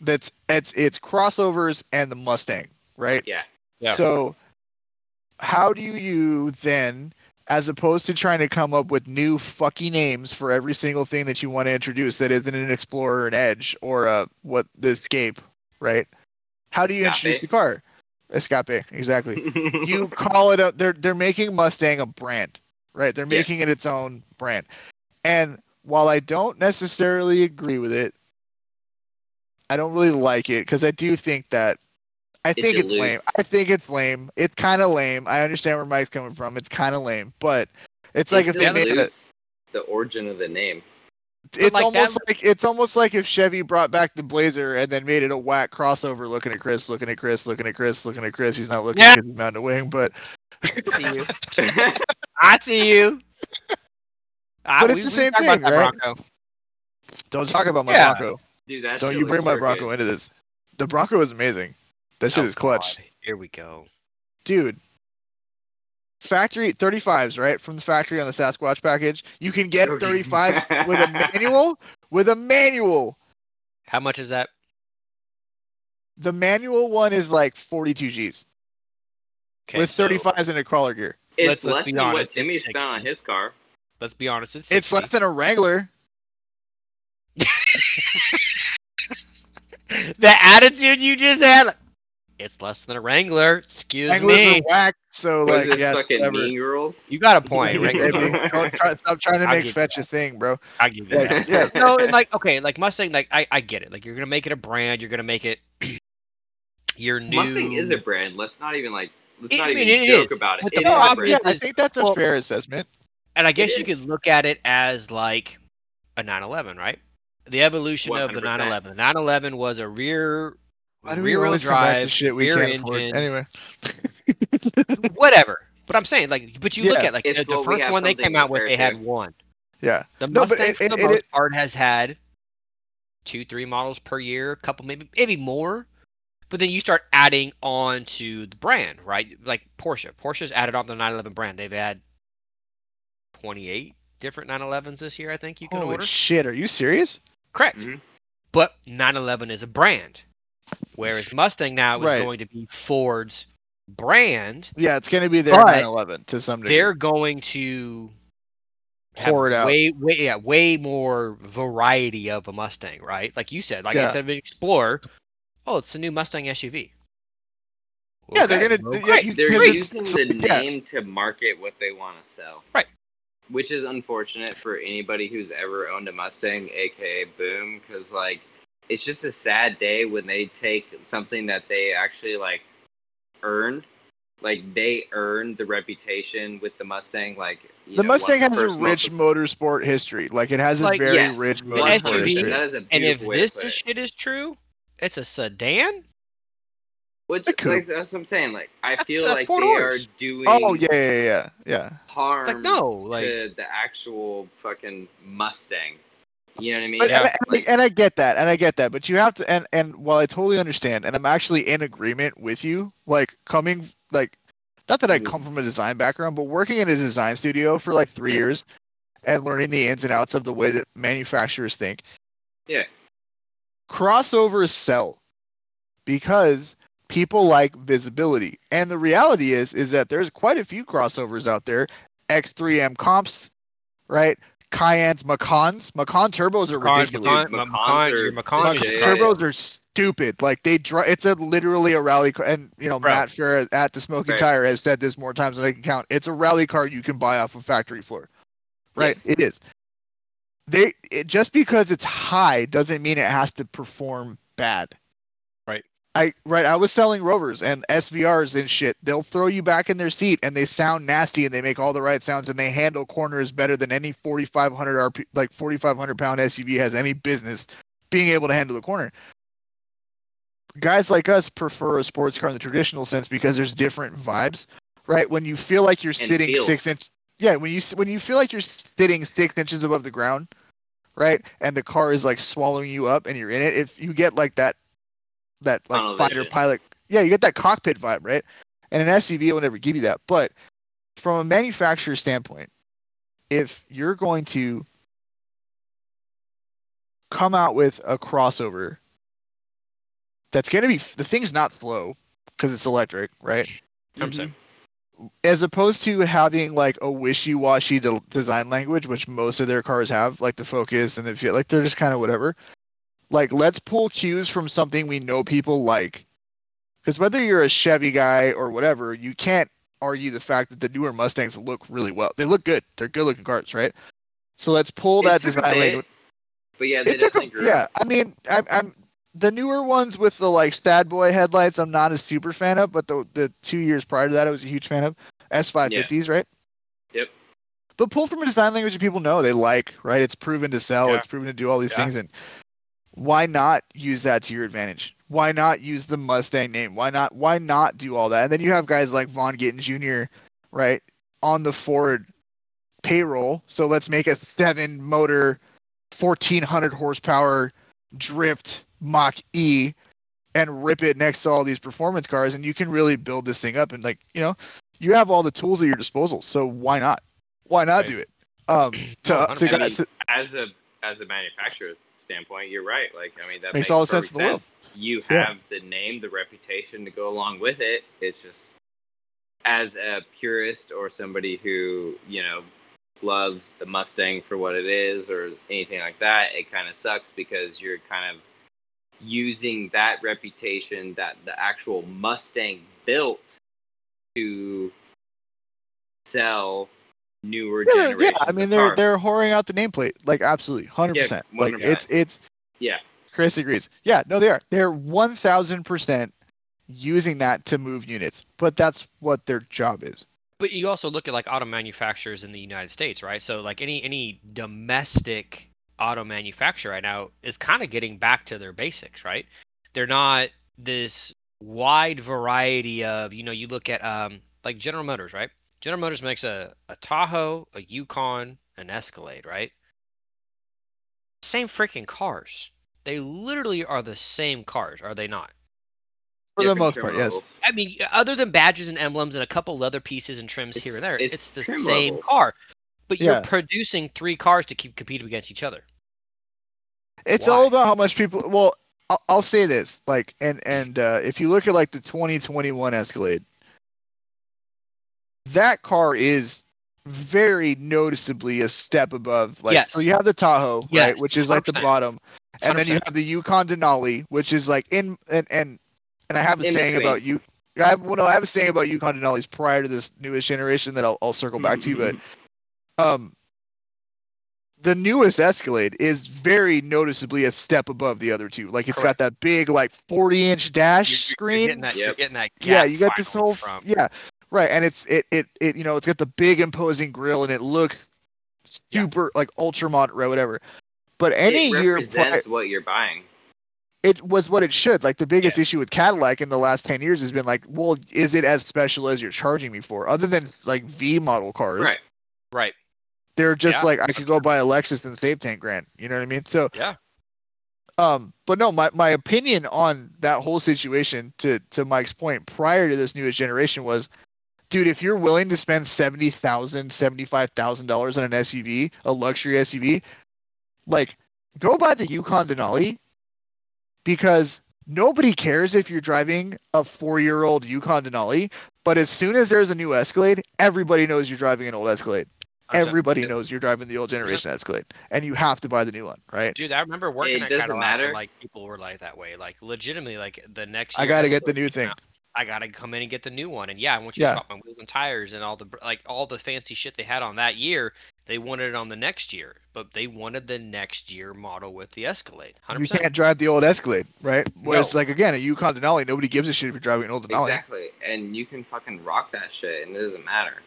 Speaker 1: That's it's it's crossovers and the Mustang, right?
Speaker 3: Yeah.
Speaker 2: Yeah.
Speaker 1: So how do you then, as opposed to trying to come up with new fucking names for every single thing that you want to introduce that isn't an Explorer, an Edge, or a what the Escape, right? How do you introduce the car? Escape, exactly. you call it a they're they're making Mustang a brand, right? They're making
Speaker 3: Yes.
Speaker 1: it its own brand. And while I don't necessarily agree with it, I don't really like it because I do think that I
Speaker 3: It
Speaker 1: think it's lame. I think it's lame. It's kind of lame. I understand where Mike's coming from. It's kind of lame, but it's like if they made it.
Speaker 3: the origin of the name.
Speaker 1: It's
Speaker 2: like
Speaker 1: almost
Speaker 2: that-
Speaker 1: like it's almost like if Chevy brought back the Blazer and then made it a whack crossover. Looking at Chris, looking at Chris, looking at Chris, looking at Chris. He's not looking
Speaker 2: Yeah.
Speaker 1: because he's mounting a wing, but
Speaker 2: I see you. I see you. Ah,
Speaker 1: But it's
Speaker 2: we-
Speaker 1: the same thing, right?
Speaker 2: Bronco.
Speaker 1: don't talk about my
Speaker 2: Yeah.
Speaker 1: Bronco.
Speaker 3: Dude, that
Speaker 1: Don't you bring my
Speaker 3: so
Speaker 1: Bronco
Speaker 3: good.
Speaker 1: into this. The Bronco is amazing. That shit
Speaker 2: Oh,
Speaker 1: is clutch.
Speaker 2: God. Here we go.
Speaker 1: Dude. Factory 35s, right? From the factory on the Sasquatch package. You can get 35 with a manual. With a manual.
Speaker 2: How much is that?
Speaker 1: The manual one is like 42 G's.
Speaker 2: Okay,
Speaker 1: with
Speaker 2: so
Speaker 1: 35s and a crawler gear.
Speaker 3: It's
Speaker 2: Let's- let's
Speaker 3: less
Speaker 2: be
Speaker 3: than what
Speaker 2: honest,
Speaker 3: Timmy
Speaker 2: it's
Speaker 3: spent on his car.
Speaker 2: let's be honest. It's,
Speaker 1: It's less than a Wrangler.
Speaker 2: the attitude you just had. It's less than a Wrangler. Excuse
Speaker 1: Wranglers
Speaker 2: me.
Speaker 1: are whack. So
Speaker 3: Was
Speaker 1: like, yeah,
Speaker 3: fucking
Speaker 1: whatever.
Speaker 3: Mean Girls?
Speaker 2: You got a point. Wrangler.
Speaker 1: Maybe. Don't try, stop trying to
Speaker 2: I'll
Speaker 1: make fetch
Speaker 2: you
Speaker 1: a thing, bro.
Speaker 2: I give you
Speaker 1: Like,
Speaker 2: that.
Speaker 1: yeah,
Speaker 2: no, and like okay, like Mustang, like I, I get it. Like you're gonna make it a brand. You're gonna make it your new.
Speaker 3: Mustang is a brand. Let's not even like. Let's
Speaker 2: It-
Speaker 3: not
Speaker 2: I mean,
Speaker 3: even
Speaker 2: it
Speaker 3: joke
Speaker 2: is.
Speaker 3: about it. It
Speaker 2: the
Speaker 3: is
Speaker 2: problem
Speaker 1: yeah. I think that's a
Speaker 2: Well-
Speaker 1: fair assessment.
Speaker 2: and I guess you
Speaker 3: is.
Speaker 2: could look at it as like a 911, right? The evolution of the
Speaker 3: 100%.
Speaker 2: 911. The 911 was a rear
Speaker 1: Why do we
Speaker 2: rear wheel
Speaker 1: always come back to shit we
Speaker 2: rear
Speaker 1: can't afford?
Speaker 2: engine,
Speaker 1: Anyway.
Speaker 2: whatever. But I'm saying like, but you look at like the,
Speaker 3: It's
Speaker 2: the first one they came out with, they had one.
Speaker 1: yeah.
Speaker 2: The
Speaker 1: No,
Speaker 2: Mustang
Speaker 1: it-
Speaker 2: for the
Speaker 1: it-
Speaker 2: most
Speaker 1: it-
Speaker 2: part has had two, three models per year, a couple maybe maybe more. But then you start adding on to the brand, right? Like Porsche. Porsche's added on the 911 brand. They've had 28 different 911s this year, I think you can
Speaker 1: Holy
Speaker 2: order.
Speaker 1: shit, are you serious?
Speaker 2: Correct.
Speaker 3: Mhm.
Speaker 2: But 911 is a brand. Whereas Mustang now is
Speaker 1: Right.
Speaker 2: going to be Ford's brand.
Speaker 1: Yeah, it's gonna be their 911 to some degree.
Speaker 2: They're going to have
Speaker 1: Pour it out.
Speaker 2: way way yeah, way more variety of a Mustang, right? Like you said, like
Speaker 1: Yeah.
Speaker 2: instead of an Explorer, oh, it's a new Mustang SUV.
Speaker 1: Yeah, they're gonna-
Speaker 2: well,
Speaker 1: yeah,
Speaker 2: great.
Speaker 1: you-
Speaker 3: They're
Speaker 1: Because it's-
Speaker 3: using the
Speaker 1: yeah.
Speaker 3: name to market what they want to sell.
Speaker 2: Right.
Speaker 3: Which is unfortunate for anybody who's ever owned a Mustang, aka Boom, because like it's just a sad day when they take something that they actually like earned. Like they earned the reputation with the Mustang. Like you
Speaker 1: the
Speaker 3: know,
Speaker 1: Mustang has a rich
Speaker 3: most-
Speaker 1: motorsport history. Like it has a
Speaker 2: Like,
Speaker 1: very
Speaker 3: yes,
Speaker 1: rich motorsport
Speaker 2: SUV
Speaker 1: history.
Speaker 3: That is a
Speaker 2: And if
Speaker 3: beautiful way to
Speaker 2: this
Speaker 3: put it.
Speaker 2: shit is true, it's a sedan.
Speaker 3: Which
Speaker 1: It
Speaker 3: like that's what I'm saying. Like I
Speaker 2: That's,
Speaker 3: feel like they
Speaker 2: doors.
Speaker 3: are doing
Speaker 1: Oh yeah, yeah, yeah, yeah.
Speaker 3: harm
Speaker 2: Like no, like
Speaker 3: to the actual fucking Mustang. You know what I mean?
Speaker 1: But,
Speaker 2: Yeah.
Speaker 1: and, I-
Speaker 3: Like,
Speaker 1: and I get that, and I get that, but you have to, and and while I totally understand, and I'm actually in agreement with you, like coming, like, not that I
Speaker 3: Mhm.
Speaker 1: come from a design background, but working in a design studio for like three years, and learning the ins and outs of the way that manufacturers think.
Speaker 3: Yeah.
Speaker 1: Crossovers sell because people like visibility, and the reality is, is that there's quite a few crossovers out there. X3M comps, right? Cayennes, Macans, Macan turbos are ridiculous.
Speaker 2: Macan-
Speaker 3: Macans
Speaker 2: Macan-
Speaker 3: are
Speaker 2: Macan
Speaker 1: Macan
Speaker 2: is
Speaker 3: shit.
Speaker 2: right.
Speaker 1: turbos are stupid. Like they drive. It's a literally a rally car, and you know
Speaker 2: Bro.
Speaker 1: Matt Farah at the Smoking
Speaker 3: Right.
Speaker 1: Tire has said this more times than I can count. It's a rally car you can buy off a factory floor. Right? It is. They it, just because it's high doesn't mean it has to perform bad. I right. I was selling Rovers and SVRs and shit. They'll throw you back in their seat and they sound nasty and they make all the right sounds and they handle corners better than any 4,500 RP like 4,500 pound SUV has any business being able to handle the corner. Guys like us prefer a sports car in the traditional sense because there's different vibes, right? When you feel like you're sitting
Speaker 3: feels.
Speaker 1: six inch, yeah, when you when you feel like you're sitting six inches above the ground, right, and the car is like swallowing you up and you're in it, if you get like that, that like
Speaker 3: Tunnel
Speaker 1: fighter
Speaker 3: vision.
Speaker 1: pilot, yeah, you get that cockpit vibe, right? And an SUV will never give you that, but from a manufacturer standpoint, if you're going to come out with a crossover that's going to be the thing's not slow because it's electric, right?
Speaker 2: I'm mm-hmm. saying
Speaker 1: as opposed to having like a wishy-washy de- design language, which most of their cars have, like the Focus and the Fiat, like they're just kind of whatever. Like, let's pull cues from something we know people like, because whether you're a Chevy guy or whatever, you can't argue the fact that the newer Mustangs look really well. They look good. They're good-looking cars, right? So let's pull that design language.
Speaker 3: But yeah, they
Speaker 1: It took
Speaker 3: definitely
Speaker 1: a, yeah. I mean, I'm, I'm the newer ones with the like Stad Boy headlights. I'm not a super fan of, but the the two years prior to that, I was a huge fan of S550s, right?
Speaker 3: Yep.
Speaker 1: But pull from a design language that people know they like, right? It's proven to sell.
Speaker 2: Yeah.
Speaker 1: It's proven to do all these
Speaker 2: Yeah.
Speaker 1: things, and why not use that to your advantage? Why not use the Mustang name? Why not? Why not do all that? And then you have guys like Vaughn Gittin Jr. right on the Ford payroll. So let's make a seven motor, 1400 horsepower drift Mach E and rip it next to all these performance cars, and you can really build this thing up. And like you know, you have all the tools at your disposal. So why not? Why not
Speaker 2: Right.
Speaker 1: do it? Um, to, to
Speaker 2: 100%.
Speaker 1: to-
Speaker 3: as a as a manufacturer standpoint, you're right. Like I mean, that
Speaker 1: Makes
Speaker 3: makes,
Speaker 1: all the sense in the world.
Speaker 3: You
Speaker 1: Yeah.
Speaker 3: have the name, the reputation to go along with it. It's just as a purist or somebody who you know loves the Mustang for what it is or anything like that, it kind of sucks because you're kind of using that reputation that the actual Mustang built to sell newer
Speaker 1: yeah,
Speaker 3: generations.
Speaker 1: yeah, I mean
Speaker 3: of
Speaker 1: they're
Speaker 3: cars.
Speaker 1: they're whoring out the nameplate, like absolutely, hundred
Speaker 3: Yeah,
Speaker 1: percent. Like
Speaker 3: 100%.
Speaker 1: it's it's
Speaker 3: yeah.
Speaker 1: Chris agrees. Yeah, no, they are. They're one thousand percent using that to move units, but that's what their job is.
Speaker 2: But you also look at like auto manufacturers in the United States, right? So like any any domestic auto manufacturer right now is kind of getting back to their basics, right? They're not this wide variety of, you know, you look at um like General Motors, right? General Motors makes a, a Tahoe, a Yukon, an Escalade, right? Same freaking cars. They literally are the same cars, are they not?
Speaker 1: For the most part, yes.
Speaker 2: I mean, other than badges and emblems and a couple leather pieces and trims here and there,
Speaker 3: It's-
Speaker 2: it's,
Speaker 3: it's
Speaker 2: the same
Speaker 3: levels.
Speaker 2: car. But
Speaker 1: Yeah.
Speaker 2: you're producing three cars to keep competing against each other.
Speaker 1: It's
Speaker 2: Why?
Speaker 1: all about how much people. Well, I'll, I'll say this, like, and and uh, if you look at like the 2021 Escalade, that car is very noticeably a step above. Like,
Speaker 2: Yes.
Speaker 1: so you have the Tahoe, right, which is like the
Speaker 2: 100%.
Speaker 1: bottom, and then you have the Yukon Denali, which is like in and and and I have a
Speaker 3: In
Speaker 1: saying
Speaker 3: between.
Speaker 1: about you. I have, well, no, I have a saying about Yukon Denali's prior to this newest generation that I'll, I'll circle back to, but um, the newest Escalade is very noticeably a step above the other two. Like it's got that big like 40 inch dash
Speaker 2: You're- you're-
Speaker 1: screen.
Speaker 2: You're getting that, you're getting that
Speaker 1: yeah, you got this whole
Speaker 2: from
Speaker 1: yeah, right, and it's it it it you know it's got the big imposing grill and it looks
Speaker 2: Yeah.
Speaker 1: super like ultra mod or whatever. But any
Speaker 3: it
Speaker 1: year pri-
Speaker 3: represents what you're buying.
Speaker 1: it was what it should. Like the biggest
Speaker 2: Yeah.
Speaker 1: issue with Cadillac in the last 10 years has been like, well, is it as special as you're charging me for? Other than like V model cars,
Speaker 3: Right.
Speaker 2: right.
Speaker 1: they're just
Speaker 2: Yeah,
Speaker 1: like I could go buy a Lexus and save 10 grand. You know what I mean? So
Speaker 2: Yeah.
Speaker 1: Um, but no, my, my opinion on that whole situation, to to Mike's point, prior to this newest generation was, dude, if you're willing to spend seventy thousand, seventy five thousand dollars on an SUV, a luxury SUV, like go buy the Yukon Denali, because nobody cares if you're driving a four year old Yukon Denali, but as soon as there's a new Escalade, everybody knows you're driving an old Escalade. Everybody knows you're driving the old generation Escalade, and you have to buy the new one, right?
Speaker 2: Dude, I remember working
Speaker 3: It
Speaker 2: at
Speaker 3: doesn't
Speaker 2: Cadillac
Speaker 3: matter.
Speaker 2: and, like people were like that way. Like legitimately, like the next
Speaker 1: I gotta get the new thing.
Speaker 2: out, I gotta come in and get the new one. And yeah, I want you
Speaker 1: Yeah.
Speaker 2: to swap my wheels and tires and all the like all the fancy shit they had on that year. They wanted it on the next year, but they wanted the next year model with the Escalade. Hundred
Speaker 1: You can't drive the old Escalade, right? Whereas,
Speaker 2: No.
Speaker 1: like again, a Yukon Denali, nobody gives a shit if you're driving an old Denali,
Speaker 3: Exactly. And you can fucking rock that shit and it doesn't matter.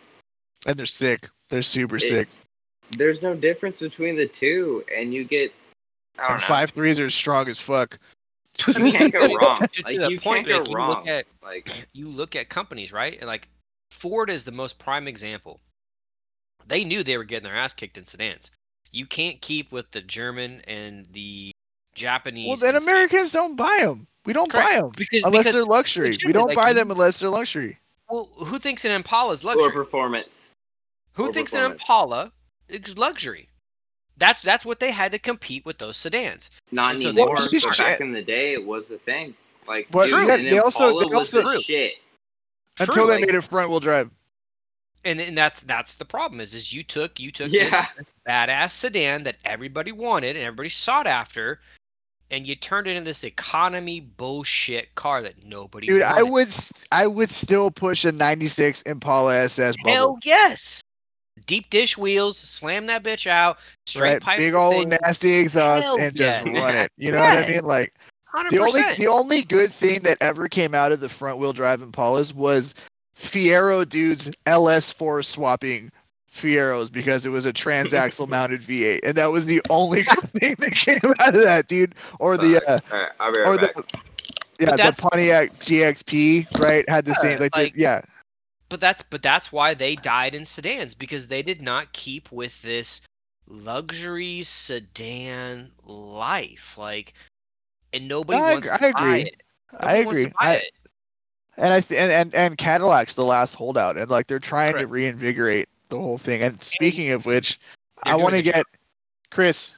Speaker 1: and they're sick. They're super
Speaker 3: It-
Speaker 1: sick.
Speaker 3: There's no difference between the two and you get I don't know.
Speaker 1: five threes are as strong as fuck.
Speaker 3: You can't go wrong.
Speaker 2: To- to
Speaker 3: Like you
Speaker 2: point,
Speaker 3: can't
Speaker 2: like,
Speaker 3: go
Speaker 2: you
Speaker 3: wrong.
Speaker 2: look at
Speaker 3: Like
Speaker 2: you look at companies, right? And like Ford is the most prime example. They knew they were getting their ass kicked in sedans. You can't keep with the German and the Japanese.
Speaker 1: well, then
Speaker 2: and-
Speaker 1: Americans don't buy them. We don't
Speaker 2: Correct.
Speaker 1: buy them
Speaker 2: because
Speaker 1: unless
Speaker 2: because
Speaker 1: they're luxury. We don't
Speaker 2: like,
Speaker 1: buy them unless they're luxury.
Speaker 2: well, who thinks an Impala is luxury?
Speaker 3: or performance.
Speaker 2: Who
Speaker 3: or
Speaker 2: thinks an. Impala is luxury? That's that's what they had to compete with those sedans.
Speaker 3: Not
Speaker 2: And so they
Speaker 3: anymore.
Speaker 1: were-
Speaker 3: but back in the day it was the thing. Like
Speaker 1: But
Speaker 3: dude,
Speaker 1: yeah, they also-
Speaker 3: Impala
Speaker 1: they
Speaker 3: was
Speaker 1: also-
Speaker 3: the shit.
Speaker 1: Until
Speaker 2: True,
Speaker 1: they
Speaker 3: like-
Speaker 1: made it front wheel drive.
Speaker 2: And, and that's that's the problem is is you took you took
Speaker 3: Yeah.
Speaker 2: this, this badass sedan that everybody wanted and everybody sought after, and you turned it into this economy bullshit car that nobody.
Speaker 1: Dude, I
Speaker 2: wanted.
Speaker 1: would s- I would still push a 96 Impala SS bubble.
Speaker 2: Hell yes. Deep dish wheels, slam that bitch out, straight
Speaker 1: right?
Speaker 2: pipe.
Speaker 1: Big old
Speaker 2: thing,
Speaker 1: nasty exhaust
Speaker 2: Hell
Speaker 1: and just
Speaker 2: yeah.
Speaker 1: run it. You know what I mean? Like
Speaker 2: 100%.
Speaker 1: the only the only good thing that ever came out of the front wheel drive Impalas was Fiero dudes LS4 swapping Fieros because it was a transaxle mounted V8, and that was the only good thing that came out of that, dude. Or the uh,
Speaker 3: All right, I'll
Speaker 1: or
Speaker 3: right
Speaker 1: the yeah the Pontiac GXP, right? Had the
Speaker 2: Yeah,
Speaker 1: same like,
Speaker 2: like-
Speaker 1: the, yeah.
Speaker 2: But that's but that's why they died in sedans because they did not keep with this luxury sedan life like and nobody
Speaker 1: I
Speaker 2: wants
Speaker 1: ag-
Speaker 2: to
Speaker 1: I
Speaker 2: buy
Speaker 1: agree.
Speaker 2: it.
Speaker 1: I
Speaker 2: Nobody
Speaker 1: agree. I,
Speaker 2: it.
Speaker 1: and I th- and, and and Cadillac's the last holdout, and like they're trying to reinvigorate the whole thing. And speaking of which, I want to get Chris.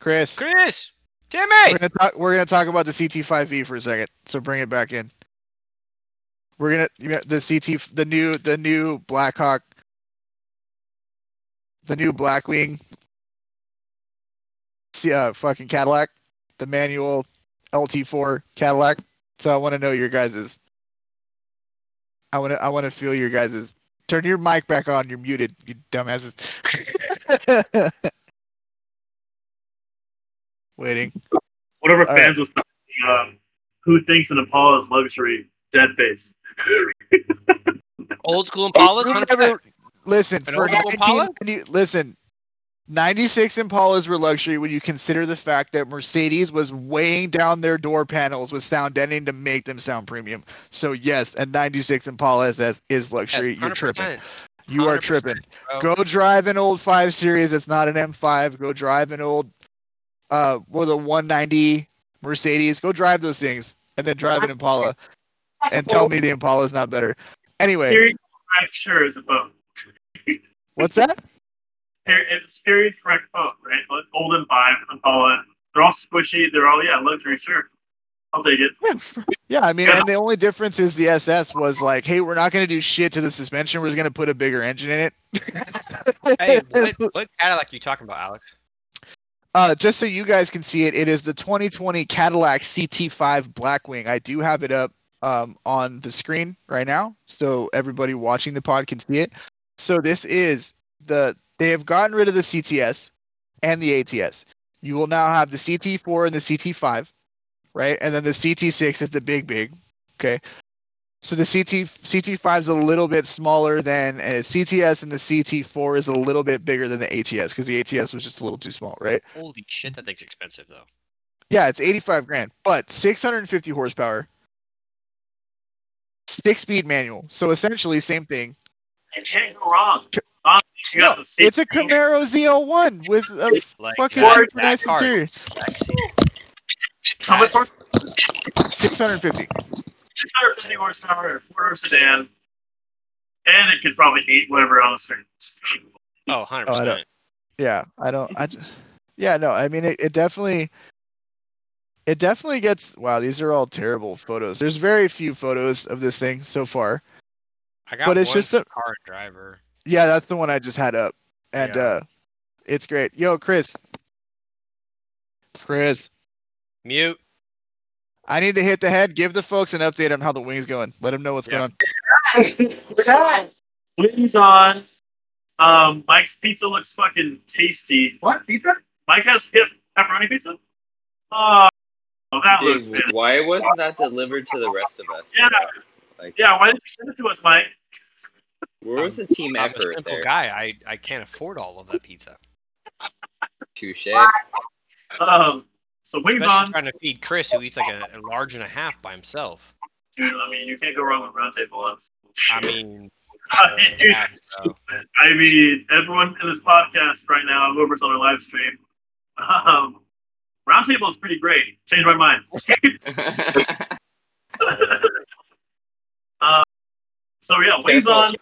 Speaker 1: Chris,
Speaker 2: Chris, Timmy,
Speaker 1: we're gonna talk. We're gonna talk about the CT5V for a second. So bring it back in. We're gonna you got the CT, the new, the new Blackhawk, the new Blackwing, see, uh, fucking Cadillac, the manual LT4 Cadillac. So I want to know your guys's. I want to. I want to feel your guys's. Turn your mic back on. You're muted. You dumbasses. Waiting.
Speaker 5: Whatever
Speaker 1: All
Speaker 5: fans was um, who thinks an Impala is luxury, dead face.
Speaker 2: old school Impalas,
Speaker 1: Who
Speaker 2: 100%.
Speaker 1: never- listen,
Speaker 2: An
Speaker 1: for
Speaker 2: old school Impala?
Speaker 1: 1990 listen, 96 Impalas were luxury when you consider the fact that Mercedes was weighing down their door panels with sound deadening to make them sound premium. So yes, a 96 Impala SS is luxury.
Speaker 2: Yes,
Speaker 1: You're tripping. You are tripping.
Speaker 2: bro.
Speaker 1: Go drive an old 5 Series. It's not an M5. Go drive an old, uh, or the 190 Mercedes. Go drive those things, and then drive an Impala, and tell me the Impala is not better. Anyway,
Speaker 5: Period correct sure is a boat.
Speaker 1: what's that?
Speaker 5: Period- It's period correct boat, right? Like Old and five Impala. They're all squishy. They're all yeah, luxury. Sure, I'll take it.
Speaker 1: Yeah, I mean,
Speaker 5: Yeah.
Speaker 1: and the only difference is the SS was like, hey, we're not going to do shit to the suspension. We're just going to put a bigger engine in it.
Speaker 2: Hey, what, what Cadillac are you talking about, Alex?
Speaker 1: Uh, just so you guys can see it, it is the 2020 Cadillac CT5 Blackwing. I do have it up um, on the screen right now, so everybody watching the pod can see it. So this is the they have gotten rid of the CTS and the ATS. You will now have the CT4 and the CT5, right? And then the CT6 is the big big. Okay. So the CT CT5 is a little bit smaller than and CTS, and the CT4 is a little bit bigger than the ATS because the ATS was just a little too small, right?
Speaker 2: Holy shit, that thing's expensive though.
Speaker 1: Yeah, it's 85 grand, but 650 horsepower, six speed manual. So essentially, same thing.
Speaker 5: You can't go wrong. Honestly,
Speaker 1: No, it's a Camaro ZL1 with a
Speaker 2: Like,
Speaker 1: Fucking super nice
Speaker 2: car
Speaker 1: interior.
Speaker 5: How much horse?
Speaker 1: 650.
Speaker 5: 650 horsepower, four door sedan, and it could probably eat whatever on the street.
Speaker 2: Oh, 100
Speaker 1: Oh, I don't-
Speaker 2: percent.
Speaker 1: Yeah, I don't. I just, yeah, no. I mean, it, it definitely, it definitely gets. Wow, these are all terrible photos. There's very few photos of this thing so far.
Speaker 2: I got
Speaker 1: But it's
Speaker 2: one
Speaker 1: just a-
Speaker 2: car driver.
Speaker 1: Yeah, that's the one I just had up, and
Speaker 2: Yeah.
Speaker 1: uh, it's great. Yo, Chris. Chris,
Speaker 2: Mute.
Speaker 1: I need to hit the head. Give the folks an update on how the wing's going. Let them know what's
Speaker 2: Yeah.
Speaker 1: going on.
Speaker 5: Wings on. Um, Mike's pizza looks fucking tasty.
Speaker 4: What pizza?
Speaker 5: Mike has pepperoni pizza. Oh, that looks
Speaker 3: Dude,
Speaker 5: good.
Speaker 3: why wasn't that delivered to the rest of us?
Speaker 5: Yeah.
Speaker 3: Like,
Speaker 5: Yeah, why didn't you send it to us, Mike?
Speaker 3: where was the team
Speaker 2: I'm a
Speaker 3: effort
Speaker 2: simple
Speaker 3: there?
Speaker 2: guy. I, I can't afford all of that pizza.
Speaker 3: Touche.
Speaker 5: Um, so wings
Speaker 2: Especially
Speaker 5: on.
Speaker 2: trying to feed Chris, who eats like a, a large and a half by himself.
Speaker 5: Dude, I mean, you can't go wrong with round table. That's,
Speaker 2: I mean,
Speaker 5: I
Speaker 2: uh,
Speaker 5: mean,
Speaker 2: yeah, so.
Speaker 5: I mean, everyone in this podcast right now, whoever's on our live stream, um, Roundtable is pretty great. Changed my mind. uh, so yeah, wings on.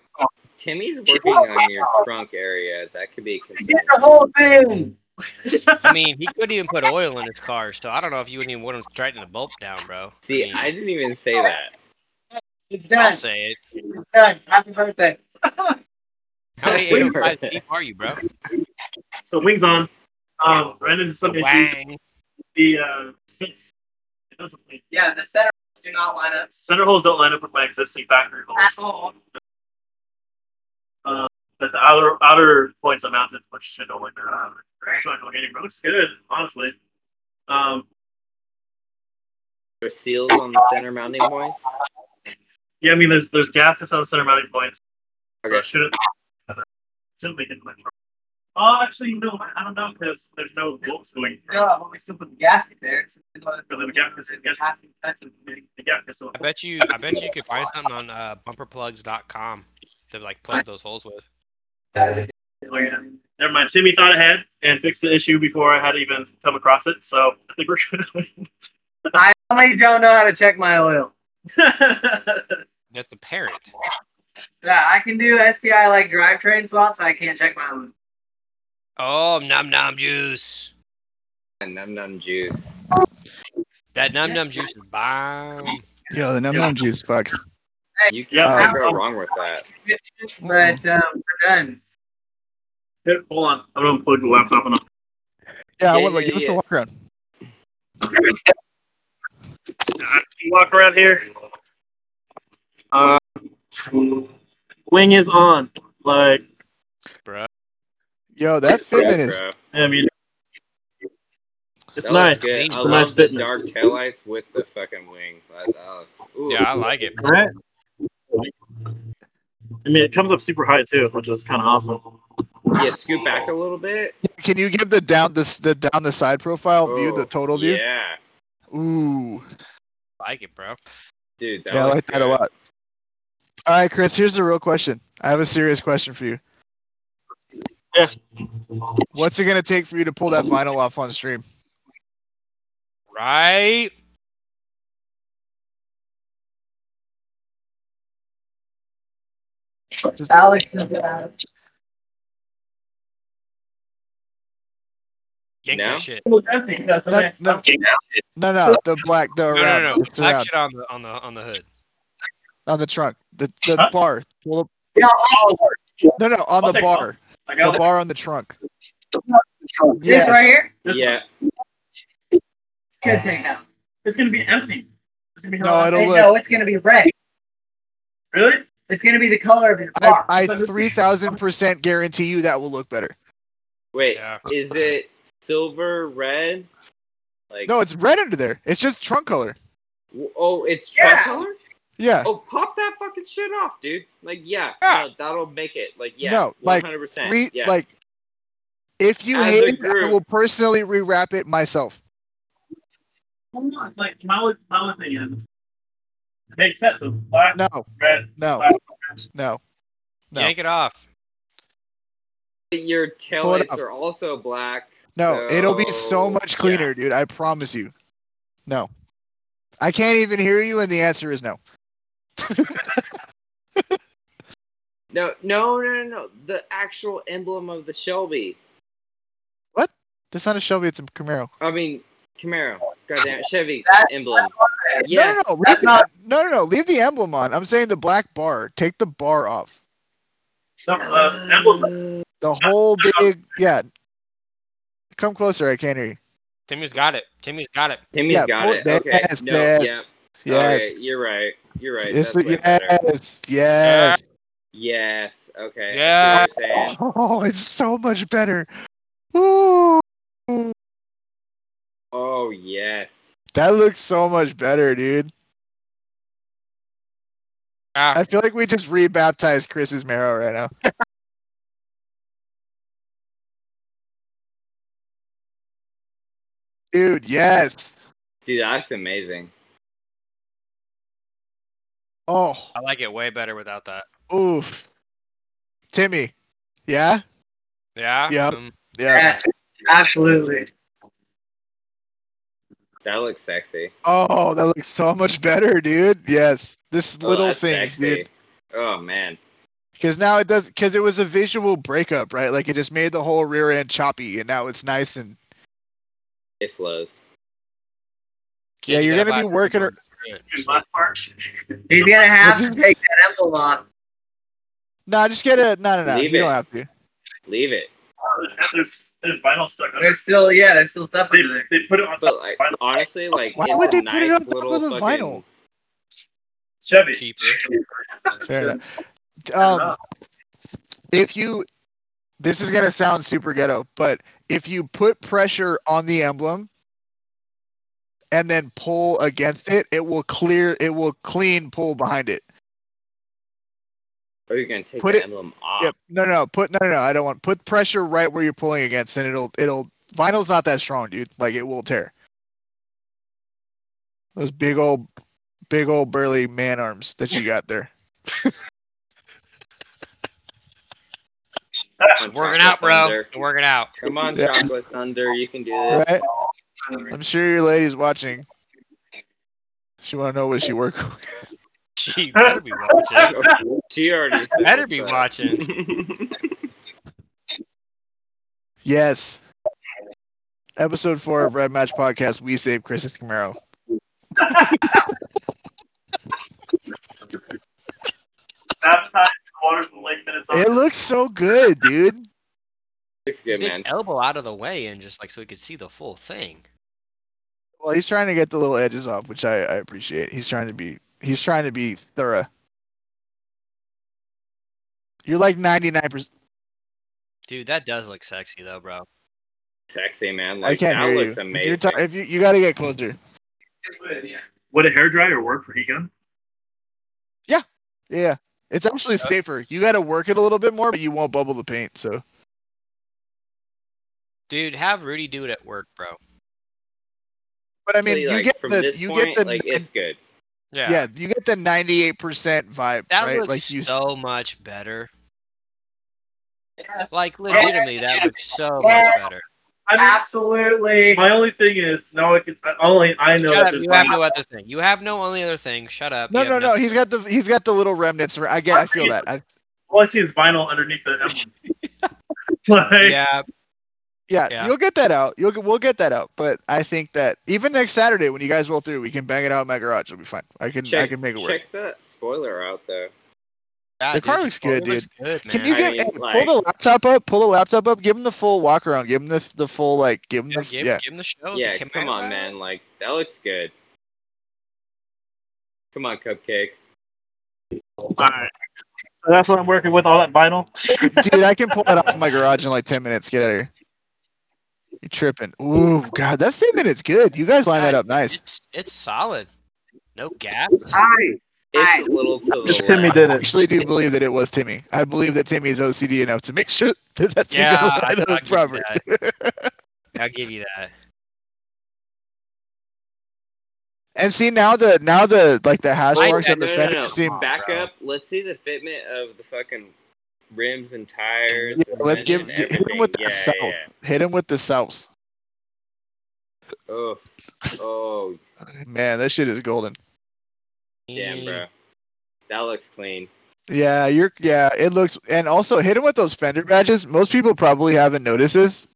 Speaker 3: Timmy's working on your trunk area. That could be a.
Speaker 4: Get the whole thing.
Speaker 2: I mean, he couldn't even put oil in his car, so I don't know if you wouldn't even want him tightening the bulb down, bro.
Speaker 3: See,
Speaker 2: I mean,
Speaker 3: I didn't even say that.
Speaker 4: It's done.
Speaker 2: I'll say it.
Speaker 4: It's done. Happy birthday.
Speaker 2: How many 805 deep are you, bro?
Speaker 5: So wings on. Um, ran into some issues.
Speaker 2: Wang.
Speaker 5: The uh, six. It doesn't make
Speaker 4: Yeah, the center holes do not line up
Speaker 5: center holes don't line up with my existing factory
Speaker 4: at
Speaker 5: holes.
Speaker 4: all.
Speaker 5: Uh, but the outer outer points are mounted, which should only be uh, actually not getting looks good, honestly. Um,
Speaker 3: There's seals on the center mounting points.
Speaker 5: yeah, I mean, there's there's gaskets on the center mounting points, so
Speaker 3: Okay.
Speaker 5: it shouldn't shouldn't make it much trouble. Oh, actually, no, I don't know because there's no bolts going through.
Speaker 4: Yeah, but we still put the gasket there. So
Speaker 5: But the gaskets, the gaskets,
Speaker 4: have to touch
Speaker 5: the gaskets.
Speaker 2: I bet you. I bet you could find something on uh, bumperplugs.com to like plug those holes with.
Speaker 5: Oh, yeah. Never mind. Timmy thought ahead and fixed the issue before I had even come across it. So I think we're good.
Speaker 4: I only don't know how to check my oil.
Speaker 2: That's apparent.
Speaker 4: Yeah, I can do STI like drivetrain swaps. I can't check my oil.
Speaker 2: Oh, num num juice.
Speaker 3: And num num juice.
Speaker 2: That num num juice is bomb.
Speaker 1: Yo, the num num juice, fuck.
Speaker 3: You can't go wrong with that.
Speaker 4: But um, we're done.
Speaker 5: Here, hold on. I'm gonna plug the laptop in.
Speaker 1: Yeah, I
Speaker 3: Yeah,
Speaker 1: want like
Speaker 3: yeah,
Speaker 1: give us
Speaker 3: yeah.
Speaker 1: a walk around.
Speaker 5: Walk around here. Uh, wing is on. Like,
Speaker 2: Bruh.
Speaker 1: Yo, that
Speaker 3: Sick,
Speaker 1: fitment is
Speaker 3: bro.
Speaker 5: I mean, it's
Speaker 3: That
Speaker 5: nice.
Speaker 3: looks.
Speaker 2: It's
Speaker 3: I
Speaker 2: a
Speaker 3: love
Speaker 5: nice
Speaker 3: the
Speaker 5: fitment.
Speaker 3: dark taillights with the fucking wing. That, that uh, looks, ooh.
Speaker 2: Yeah, I like it.
Speaker 5: Right? I mean, it comes up super high too, which is kind of awesome.
Speaker 3: Yeah, scoot back a little bit.
Speaker 1: Can you give the down this the down the side profile view, the
Speaker 3: Oh,
Speaker 1: total view?
Speaker 3: Yeah,
Speaker 1: Ooh.
Speaker 2: I like it, bro.
Speaker 3: dude. That
Speaker 1: yeah, I like
Speaker 3: looks
Speaker 1: that a lot. All right, Chris, here's the real question. I have a serious question for you.
Speaker 5: Yeah.
Speaker 1: What's it gonna take for you to pull that vinyl off on stream?
Speaker 2: Right?
Speaker 1: Just-
Speaker 4: Alex is uh,
Speaker 2: Yank
Speaker 3: No?
Speaker 2: that shit.
Speaker 5: It looks empty. That's
Speaker 1: No, no, no, no, the black, the
Speaker 2: No,
Speaker 1: around,
Speaker 2: no, no.
Speaker 1: it's
Speaker 2: Black
Speaker 1: around,
Speaker 2: shit on the on the on the hood.
Speaker 1: on the trunk, the the
Speaker 5: Huh?
Speaker 1: bar. Well,
Speaker 4: yeah,
Speaker 1: no, no, on
Speaker 5: I'll
Speaker 1: the
Speaker 5: bar. one.
Speaker 1: Bar,
Speaker 5: I
Speaker 1: the
Speaker 5: got it.
Speaker 1: bar on the trunk.
Speaker 4: this right here
Speaker 5: This
Speaker 3: Yeah,
Speaker 4: should take down.
Speaker 5: It's gonna be empty. It's gonna be
Speaker 1: No, it'll
Speaker 4: Hey,
Speaker 1: look.
Speaker 4: no, it's gonna be red.
Speaker 5: really.
Speaker 4: It's gonna be the color of your
Speaker 1: I,
Speaker 4: car.
Speaker 1: I three thousand percent guarantee you that will look better.
Speaker 3: wait.
Speaker 2: Yeah.
Speaker 3: Is it silver, red? Like
Speaker 1: No, it's red under there. It's just trunk color.
Speaker 3: oh, it's trunk
Speaker 4: Yeah.
Speaker 3: color.
Speaker 1: Yeah.
Speaker 3: Oh, pop that fucking shit off, dude. Like, yeah,
Speaker 2: Yeah.
Speaker 3: no, that'll make it. Like, yeah,
Speaker 1: No, like,
Speaker 3: hundred percent.
Speaker 1: Re-
Speaker 3: Yeah,
Speaker 1: Like, if you
Speaker 3: As
Speaker 1: hate it, I will personally rewrap it myself.
Speaker 5: It's like my only, my only thing is it makes sense. So black,
Speaker 1: No,
Speaker 5: red,
Speaker 1: no,
Speaker 5: black.
Speaker 1: no, no,
Speaker 2: Yank it off.
Speaker 3: your
Speaker 1: Pull it
Speaker 3: taillights are also black.
Speaker 1: no. It'll be so
Speaker 3: So,
Speaker 1: much
Speaker 3: yeah.
Speaker 1: cleaner, dude. I promise you. No. I can't even hear you, and the answer is no.
Speaker 3: No, no, no, no, no. The actual emblem of the Shelby. What?
Speaker 1: That's not a Shelby, it's a Camaro.
Speaker 3: I mean, Camaro. Goddamn Chevy
Speaker 4: That-
Speaker 3: emblem. Yes.
Speaker 1: No, no, no, leave
Speaker 4: that's
Speaker 1: the,
Speaker 4: not-
Speaker 1: no, no, no, leave the emblem on. I'm saying the black bar. Take the bar off.
Speaker 5: Some uh, emblem.
Speaker 1: The whole big, yeah. Come closer. I can't hear you.
Speaker 2: Timmy's got it. Timmy's got it.
Speaker 3: Timmy's
Speaker 1: yeah,
Speaker 3: got
Speaker 1: pull-
Speaker 3: it. Okay.
Speaker 1: Yes,
Speaker 3: no,
Speaker 1: yes,
Speaker 3: yeah.
Speaker 1: Yes.
Speaker 3: Okay, you're right. You're right.
Speaker 1: Yes,
Speaker 3: That's way better.
Speaker 1: yes, yes.
Speaker 3: Yes. Okay. I
Speaker 2: Yeah.
Speaker 3: what you're saying.
Speaker 1: Oh, it's so much better. Ooh,
Speaker 3: Oh yes.
Speaker 1: that looks so much better, dude.
Speaker 2: Ah,
Speaker 1: I feel like we just rebaptized Chris's marrow right now. Dude, yes.
Speaker 3: Dude, that's amazing.
Speaker 1: Oh,
Speaker 2: I like it way better without that.
Speaker 1: oof. Timmy. Yeah?
Speaker 2: Yeah.
Speaker 1: Yep.
Speaker 2: Um,
Speaker 1: Yeah.
Speaker 4: Yes, absolutely.
Speaker 3: That looks sexy.
Speaker 1: Oh, that looks so much better, dude. Yes. This
Speaker 3: Oh,
Speaker 1: little thing,
Speaker 3: sexy.
Speaker 1: dude.
Speaker 3: Oh man.
Speaker 1: Because now it does, because it was a visual breakup, right? Like it just made the whole rear end choppy, and now it's nice and
Speaker 3: It flows.
Speaker 1: Yeah, you're
Speaker 2: that
Speaker 1: gonna be working
Speaker 2: emblem.
Speaker 5: Last part.
Speaker 4: He's gonna have to take that emblem off.
Speaker 1: No, just get a no, no, no.
Speaker 3: Leave
Speaker 1: you
Speaker 3: it.
Speaker 1: don't have to.
Speaker 3: Leave it.
Speaker 5: There's, there's, there's vinyl stuck on it.
Speaker 4: There's still yeah, there's still stuff
Speaker 5: They,
Speaker 4: under there.
Speaker 5: they put it on
Speaker 3: But
Speaker 5: top
Speaker 3: like
Speaker 5: vinyl.
Speaker 3: honestly, like
Speaker 1: Why
Speaker 3: it's
Speaker 1: would they
Speaker 3: nice
Speaker 1: put it on top of the vinyl?
Speaker 5: Chevy.
Speaker 2: Cheaper.
Speaker 1: Fair enough. Um, if you, this is gonna sound super ghetto, but if you put pressure on the emblem and then pull against it, it will clear. It will clean pull behind it.
Speaker 3: Or you're gonna take
Speaker 1: Put
Speaker 3: the
Speaker 1: it-
Speaker 3: emblem off.
Speaker 1: Yep. No, no, no. Put no, no, no. I don't want. Put pressure right where you're pulling against, and it'll, it'll. Vinyl's not that strong, dude. Like it will tear. Those big old, big old burly man arms that you got there.
Speaker 3: Come on,
Speaker 2: Working out, bro.
Speaker 3: Thunder.
Speaker 2: Working out.
Speaker 3: Come on,
Speaker 1: Yeah.
Speaker 3: Chocolate Thunder. You can do this.
Speaker 1: Right? I'm sure your lady's watching. She want to know what she work.
Speaker 2: She better be watching.
Speaker 3: She already
Speaker 2: Better be
Speaker 3: up.
Speaker 2: watching.
Speaker 1: Yes. Episode four of Rev Match Podcast. We save Chris Camaro.
Speaker 5: Baptized in water from Lake Minnesota.
Speaker 1: It looks so good, dude.
Speaker 3: Looks good, man.
Speaker 2: elbow out of the way and just like so we could see the full thing.
Speaker 1: Well, he's trying to get the little edges off, which I, I appreciate. He's trying to be he's trying to be thorough. You're like 99%.
Speaker 2: Dude, that does look sexy though, bro.
Speaker 3: Sexy, man.
Speaker 1: Like, I
Speaker 3: Like
Speaker 1: can't
Speaker 3: that
Speaker 1: hear you.
Speaker 3: looks
Speaker 1: If, you're
Speaker 3: amazing.
Speaker 1: ta- if you you got to get closer.
Speaker 5: Would a hairdryer work for heat gun?
Speaker 1: Yeah. Yeah. It's actually safer. You got to work it a little bit more, but you won't bubble the paint. So
Speaker 2: Dude, have Rudy do it at work, bro.
Speaker 1: But I mean,
Speaker 3: Honestly,
Speaker 1: you
Speaker 3: like,
Speaker 1: get
Speaker 3: from
Speaker 1: the
Speaker 3: this
Speaker 1: you
Speaker 3: point,
Speaker 1: get the
Speaker 3: like it's good.
Speaker 2: Yeah.
Speaker 1: yeah. you get the 98% vibe,
Speaker 2: That
Speaker 1: right?
Speaker 2: looks
Speaker 1: Like you
Speaker 2: so much better.
Speaker 4: Yes.
Speaker 2: Like legitimately, that looks so much better.
Speaker 5: I mean,
Speaker 4: Absolutely.
Speaker 5: my only thing is, no, it can, only I know
Speaker 2: Shut up.
Speaker 5: there's
Speaker 2: You have no other thing. You have no only other thing. Shut up.
Speaker 1: No,
Speaker 2: You
Speaker 1: no, no. He's got the he's got the little remnants. I get. I feel that. I,
Speaker 5: All I see is vinyl underneath the emblem. like,
Speaker 2: Yeah,
Speaker 1: yeah,
Speaker 2: Yeah.
Speaker 1: you'll get that out. You'll get- we'll get that out. But I think that even next Saturday when you guys roll through, we can bang it out in my garage. It'll be fine. I can I can make it work.
Speaker 3: check that spoiler out though.
Speaker 2: Yeah,
Speaker 1: The
Speaker 2: dude,
Speaker 1: car looks
Speaker 2: totally
Speaker 1: good,
Speaker 2: looks good, man.
Speaker 1: Can you
Speaker 3: I
Speaker 1: get
Speaker 3: mean,
Speaker 1: hey, pull the laptop up? Pull the laptop up. Give him the full walk around. Give him the the full like. Give him
Speaker 2: yeah,
Speaker 1: the
Speaker 2: give,
Speaker 1: yeah.
Speaker 2: give him the show.
Speaker 3: yeah,
Speaker 2: the
Speaker 3: come on, man. Like that looks good. Come on, Cupcake.
Speaker 5: Alright. So that's what I'm working with, all that vinyl.
Speaker 1: Dude, I can pull that off in my garage in like ten minutes. Get out of here. You're tripping. Ooh, God, that fitment is good. You guys line that up nice.
Speaker 2: It's it's solid. No gap.
Speaker 4: Hi.
Speaker 3: It's
Speaker 4: Hi.
Speaker 3: a little to the
Speaker 5: Timmy
Speaker 3: left.
Speaker 5: did
Speaker 1: I
Speaker 5: it.
Speaker 1: actually do believe that it was Timmy. I believe that Timmy is OCD enough to make sure that that thing
Speaker 2: Yeah,
Speaker 1: goes
Speaker 2: I-
Speaker 1: line
Speaker 2: I'll
Speaker 1: up
Speaker 2: give you that. I'll give you that.
Speaker 1: And see now the now the like the hash
Speaker 2: I-
Speaker 1: marks
Speaker 3: I-
Speaker 1: on the
Speaker 3: no, no,
Speaker 1: fender
Speaker 3: no.
Speaker 1: seem
Speaker 3: Back
Speaker 2: bro.
Speaker 3: up. Let's see the fitment of the fucking rims and tires.
Speaker 1: Yeah, let's give-
Speaker 3: suspension,
Speaker 1: hit 'em with
Speaker 3: everything.
Speaker 1: that
Speaker 3: yeah,
Speaker 1: south. hit him with the south.
Speaker 3: Oh, oh,
Speaker 1: Man, that shit is golden.
Speaker 3: damn, bro. That looks clean.
Speaker 1: Yeah, you're yeah, it looks and also hit him with those fender badges. Most people probably haven't noticed this,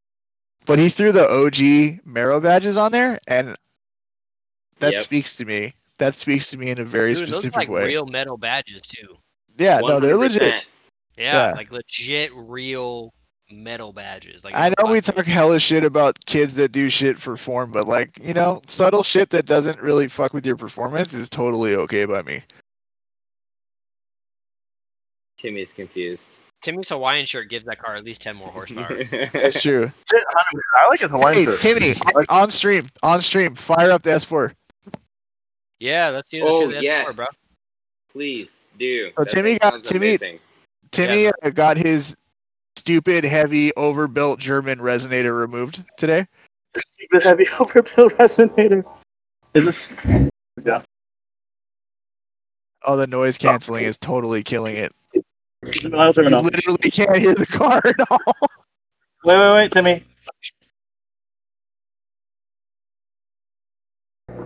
Speaker 1: but he threw the OG Marrow badges on there and that
Speaker 3: Yep.
Speaker 1: speaks to me. That speaks to me in a very
Speaker 2: Dude, those are
Speaker 1: specific
Speaker 2: like
Speaker 1: way.
Speaker 2: real metal badges too.
Speaker 1: yeah, no, they're legit.
Speaker 2: Yeah,
Speaker 1: Yeah.
Speaker 2: like legit real metal badges. Like
Speaker 1: I know we
Speaker 2: fucking-
Speaker 1: talk hella shit about kids that do shit for form, but like, you know, subtle shit that doesn't really fuck with your performance is totally okay by me.
Speaker 3: Timmy's confused.
Speaker 2: Timmy's Hawaiian shirt gives that car at least ten more horsepower.
Speaker 1: That's true.
Speaker 5: I like his Hawaiian
Speaker 1: Hey,
Speaker 5: shirt.
Speaker 1: Timmy, on, on stream, on stream, fire up the S4.
Speaker 2: yeah, let's do let's
Speaker 3: oh
Speaker 2: do the S4,
Speaker 3: yes,
Speaker 2: bro.
Speaker 3: please do.
Speaker 1: So
Speaker 3: That
Speaker 1: Timmy got- Timmy-
Speaker 3: amazing.
Speaker 1: Timmy
Speaker 2: Yeah.
Speaker 1: uh, got his stupid, heavy, overbuilt German resonator removed today.
Speaker 5: The heavy overbuilt resonator. Is this? Yeah.
Speaker 1: Oh, the noise canceling is totally killing it.
Speaker 5: I'll turn it off.
Speaker 1: literally can't hear the car at all.
Speaker 5: Wait, wait, wait, Timmy.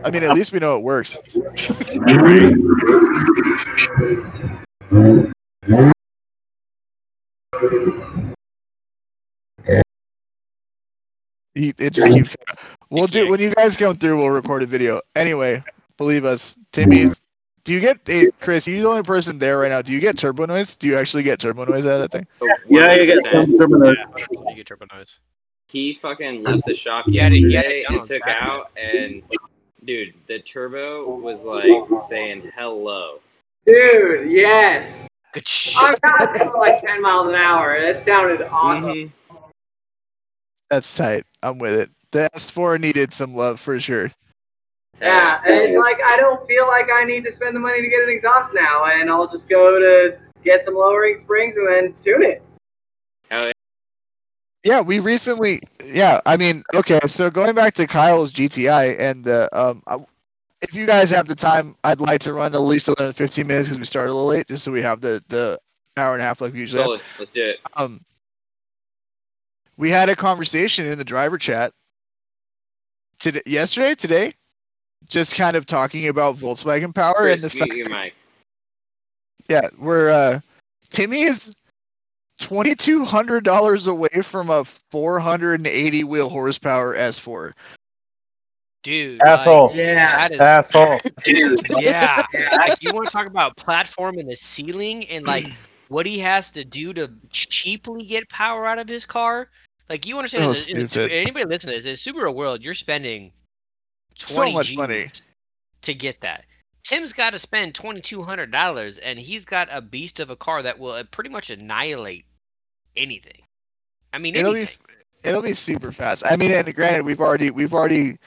Speaker 1: I mean, at least we know it works. He, it just keeps. We'll do when you guys come through. We'll record a video. Anyway, believe us, Timmy. Do you get hey, Chris? You're the only person there right now. Do you get turbo noise? Do you actually get turbo noise out of that thing?
Speaker 5: Yeah, you get turbo noise.
Speaker 2: You get turbo noise.
Speaker 3: He fucking left the shop
Speaker 2: He had it- he had
Speaker 3: yesterday
Speaker 2: it
Speaker 3: and took
Speaker 2: Saturday.
Speaker 3: out, and dude, the turbo was like saying hello.
Speaker 4: Dude, yes.
Speaker 2: Good.
Speaker 4: I'm not going like 10 miles an hour. It sounded awesome.
Speaker 3: Mhm.
Speaker 1: That's tight. I'm with it. The S4 needed some love for sure.
Speaker 4: Yeah, and it's like I don't feel like I need to spend the money to get an exhaust now, and I'll just go to get some lowering springs and then tune it.
Speaker 1: Yeah, we recently. Yeah, I mean, okay. So going back to Kyle's GTI and the um, I, if you guys have the time, I'd like to run at least another 15 minutes because we started a little late, just so we have the the hour and a half like we usually.
Speaker 3: Solid. Let's do it.
Speaker 1: Um, we had a conversation in the driver chat today, yesterday, today, just kind of talking about Volkswagen power
Speaker 3: Chris,
Speaker 1: and the fact
Speaker 3: mic.
Speaker 1: Yeah, we're uh Timmy is twenty two hundred dollars away from a four hundred and eighty wheel horsepower S four.
Speaker 2: Dude.
Speaker 5: Asshole.
Speaker 2: Like,
Speaker 4: Yeah,
Speaker 2: that is,
Speaker 5: Asshole.
Speaker 2: dude, yeah.
Speaker 4: yeah.
Speaker 2: like you want to talk about platform in the ceiling and like what he has to do to cheaply get power out of his car. Like you understand,
Speaker 1: So
Speaker 2: in the- in anybody listening to this, in Subaru world, you're spending
Speaker 1: So much
Speaker 2: G's
Speaker 1: money.
Speaker 2: to get that. Tim's got to spend twenty two hundred dollars, and he's got a beast of a car that will uh, pretty much annihilate anything. I mean,
Speaker 1: It'll be it'll be super fast. I mean, and granted, we've already we've already.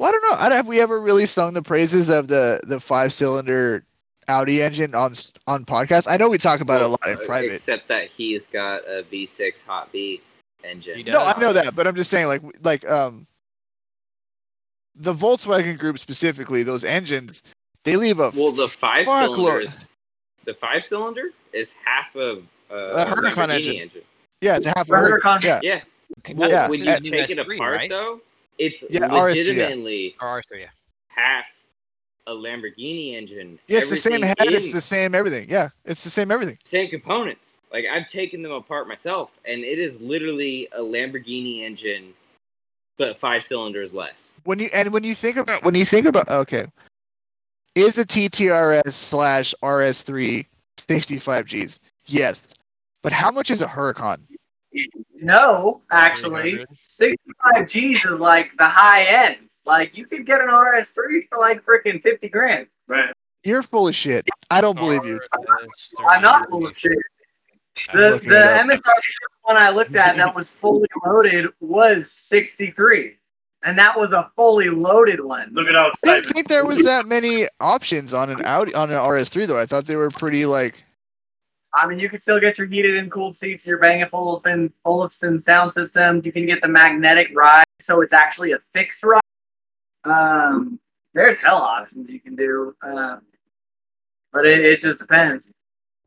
Speaker 1: Well, I don't know. I don't, have we ever really sung the praises of the the five cylinder Audi engine on on podcast? I know we talk about it a lot in
Speaker 3: Uh,
Speaker 1: private.
Speaker 3: Except that he's got a V6 Hot V engine.
Speaker 1: No. I know that, but I'm just saying, like, like, um, the Volkswagen Group specifically, those engines, they leave a
Speaker 3: Well, the five
Speaker 1: Fuck,
Speaker 3: cylinders, the five cylinder is half of uh,
Speaker 1: A Huracan engine.
Speaker 3: engine.
Speaker 1: yeah, it's half a
Speaker 4: Burger
Speaker 1: Huracan,
Speaker 4: con-
Speaker 1: yeah,
Speaker 3: Yeah. Well,
Speaker 1: Yeah,
Speaker 3: when you take it apart,
Speaker 2: right?
Speaker 3: though, it's
Speaker 1: Yeah, RS3, yeah.
Speaker 3: legitimately
Speaker 2: Or R3, yeah.
Speaker 3: half a Lamborghini engine.
Speaker 1: yeah, it's the same head,
Speaker 3: Everything
Speaker 1: it's the same everything. Yeah, it's the same everything.
Speaker 3: same components. Like I've taken them apart myself, and it is literally a Lamborghini engine, but five cylinders less.
Speaker 1: When you and when you think about when you think about okay, is a TTRS slash RS3 65 Gs? Yes, but how much is a Huracan?
Speaker 4: No, actually, 65 G's is like the high end. Like you could get an RS3 for like freaking 50 grand.
Speaker 5: Right.
Speaker 1: You're full of shit. I don't believe you.
Speaker 4: I'm uh, not full of shit. The
Speaker 1: looking
Speaker 4: the
Speaker 1: it up.
Speaker 4: MSRP one I looked at that was fully loaded was 63, and that was a fully loaded one.
Speaker 5: Look at how
Speaker 1: I didn't think there was that many options on an Audi on an RS3 though. I thought they were pretty like
Speaker 4: I mean, you can still get your heated and cooled seats, your Bang & Olufsen, Olufsen sound system. You can get the magnetic ride, so it's actually a fixed ride. Um, there's hell options you can do, um, but it, it just depends.